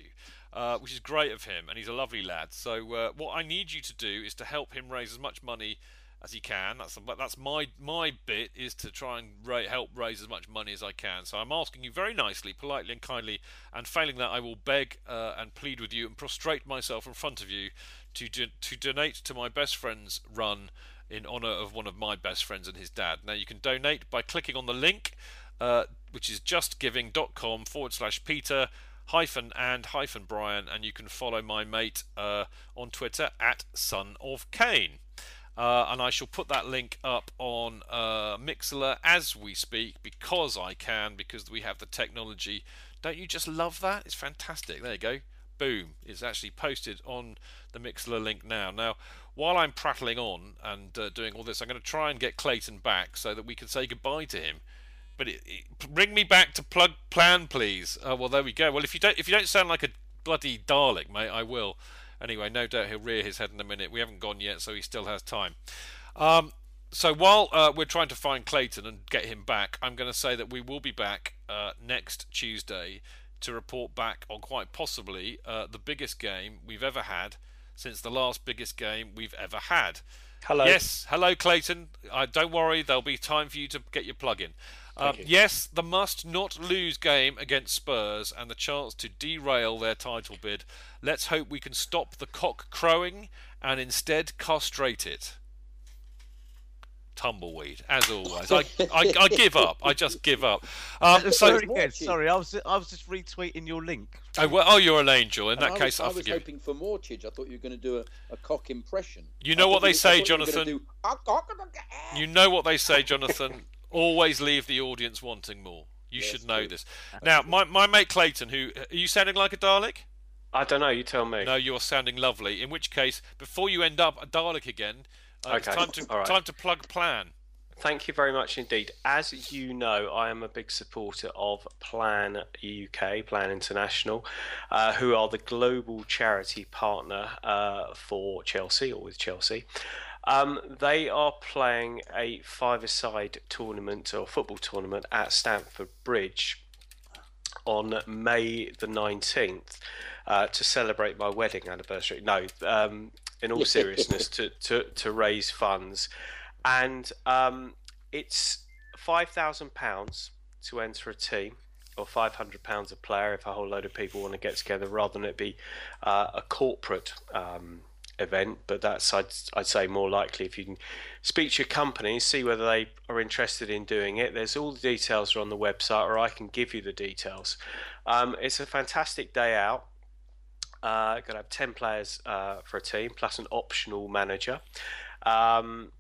uh, which is great of him, and he's a lovely lad. So uh, what I need you to do is to help him raise as much money as you can. That's that's my my bit is to try and ra- help raise as much money as I can. So I'm asking you very nicely, politely, and kindly. And failing that, I will beg uh, and plead with you and prostrate myself in front of you to do, to donate to my best friend's run in honour of one of my best friends and his dad. Now you can donate by clicking on the link, uh, which is justgiving.com forward slash Peter hyphen and hyphen Brian, and you can follow my mate uh, on Twitter at Son of Kane. Uh, and I shall put that link up on uh, Mixlr as we speak because I can, because we have the technology. Don't you just love that? It's fantastic. There you go. Boom. It's actually posted on the Mixlr link now. Now, while I'm prattling on and uh, doing all this, I'm going to try and get Clayton back so that we can say goodbye to him. But it, it, bring me back to plug plan, please. Uh, well, there we go. Well, if you don't, if you don't sound like a bloody Dalek, mate, I will. Anyway, no doubt he'll rear his head in a minute. We haven't gone yet, so he still has time. Um, so while uh, we're trying to find Clayton and get him back, I'm going to say that we will be back uh, next Tuesday to report back on quite possibly uh, the biggest game we've ever had since the last biggest game we've ever had. Hello. Yes, hello, Clayton. Uh, don't worry, there'll be time for you to get your plug in. Um, yes, the must not lose game against Spurs and the chance to derail their title bid. Let's hope we can stop the cock crowing and instead castrate it. Tumbleweed, as always. I, I, I give up. I just give up. Um, so, sorry, again, sorry, I was I was just retweeting your link. Oh, well, oh you're an angel. In And that I case, was, I I was forgive. you. hoping for more, Chidge. I thought you were going to do a, a cock impression. You know thought what they I say, thought you Jonathan. do, "Ah. You know what they say, Jonathan. Always leave the audience wanting more. You should know this. Now, my, my mate Clayton, who are you sounding like a Dalek? I don't know. You tell me. No, you're sounding lovely. In which case, before you end up a Dalek again, uh, it's Okay, time to right. time to plug plan. Thank you very much indeed. As you know, I am a big supporter of Plan UK, Plan International, uh, who are the global charity partner uh, for Chelsea or with Chelsea. Um, they are playing a five-a-side tournament or football tournament at Stamford Bridge on May the 19th uh, to celebrate my wedding anniversary. No, um, in all seriousness, to, to, to raise funds. And um, it's £5,000 to enter a team. Or five hundred pounds a player if a whole load of people want to get together, rather than it be uh, a corporate um, event. But that's I'd, I'd say more likely if you can speak to your company and see whether they are interested in doing it. There's all the details are on the website, or I can give you the details. Um, it's a fantastic day out. Uh, got to have 10 players uh, for a team, plus an optional manager. Um,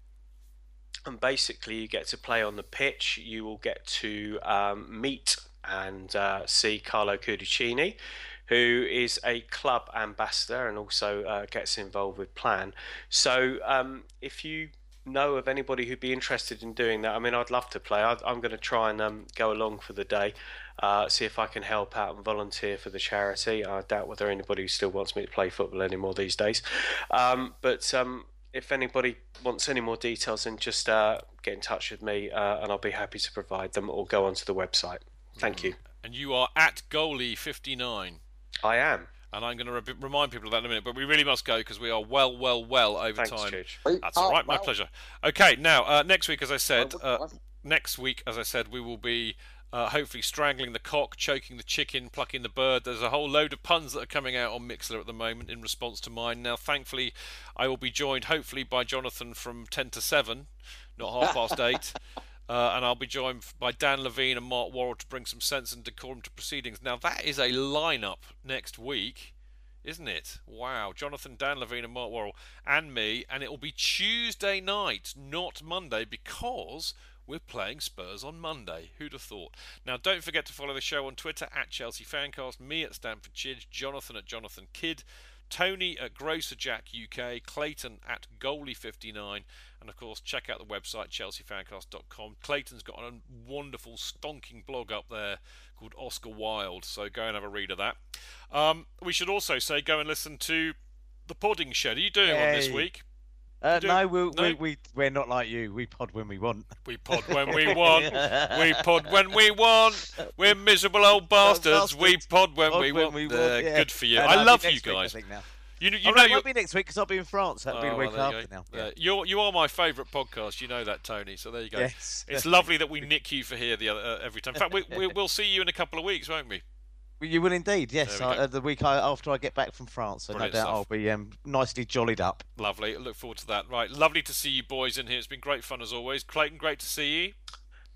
and basically, you get to play on the pitch. You will get to um, meet and uh, see Carlo Cudicini, who is a club ambassador and also uh, gets involved with Plan. So, um, if you know of anybody who'd be interested in doing that, I mean, I'd love to play. I, I'm going to try and um, go along for the day, uh, see if I can help out and volunteer for the charity. I doubt whether anybody still wants me to play football anymore these days. Um, but um, if anybody wants any more details, then just uh, get in touch with me uh, and I'll be happy to provide them or go onto the website. Thank you. And you are at goalie fifty nine. I am. And I'm going to re- remind people of that in a minute, but we really must go because we are well, well, well over Thanks, time. Chidge. That's all right, my well. pleasure. Okay, now uh, next week, as I said, uh, next week, as I said, we will be uh, hopefully strangling the cock, choking the chicken, plucking the bird. There's a whole load of puns that are coming out on Mixlr at the moment in response to mine. Now, thankfully, I will be joined hopefully by Jonathan from ten to seven, not half past eight. Uh, and I'll be joined by Dan Levine and Mark Worrell to bring some sense and decorum to proceedings. Now, that is a lineup next week, isn't it? Wow. Jonathan, Dan Levine, and Mark Worrell, and me. And it will be Tuesday night, not Monday, because we're playing Spurs on Monday. Who'd have thought? Now, don't forget to follow the show on Twitter at Chelsea Fancast, me at Stamford Chidge, Jonathan at Jonathan Kidd. Tony at Grocer Jack UK, Clayton at Goalie59, and of course, check out the website chelseafancast.com. Clayton's got a wonderful, stonking blog up there called Oscar Wilde, so go and have a read of that. Um, we should also say go and listen to the Podding Shed. Are you doing one this week? Uh, no, we, no? We, we, we're not like you. We pod when we want. We pod when we want. We pod when we want. We're miserable old bastards. We pod when Pod we when want. we Uh, want, yeah. Good for you. And I love you week, guys. now. You, you oh, know you won't be next week because I'll be in France. That'll be the Oh, week well, you after go. now. Uh, you're you are my favourite podcast. You know that, Tony. So there you go. Yes. It's lovely that we nick you for here the other, uh, every time. In fact, we, we, we'll see you in a couple of weeks, won't we? You will indeed, yes. I, uh, the week I, after I get back from France, so Brilliant no doubt stuff. I'll be um, nicely jollied up. Lovely. Look forward to that. Right, lovely to see you boys in here. It's been great fun as always. Clayton, great to see you.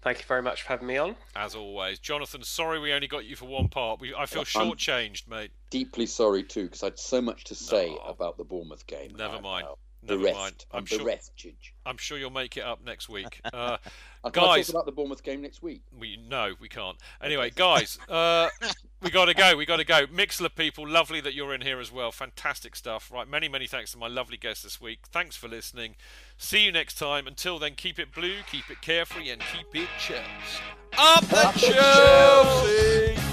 Thank you very much for having me on. As always, Jonathan. Sorry we only got you for one part. We, I feel I'm- shortchanged, mate. Deeply sorry too, because I had so much to say about the Bournemouth game. Never mind. uh, Never bereft. mind. I'm, I'm sure. bereft, I'm sure you'll make it up next week. Uh, guys, talk about the Bournemouth game next week? we no, we can't. Anyway, guys, uh, we got to go. We got to go. Mixlr people, lovely that you're in here as well. Fantastic stuff. Right, many many thanks to my lovely guest this week. Thanks for listening. See you next time. Until then, keep it blue, keep it carefree, and keep it Chelsea. Up the Chelsea.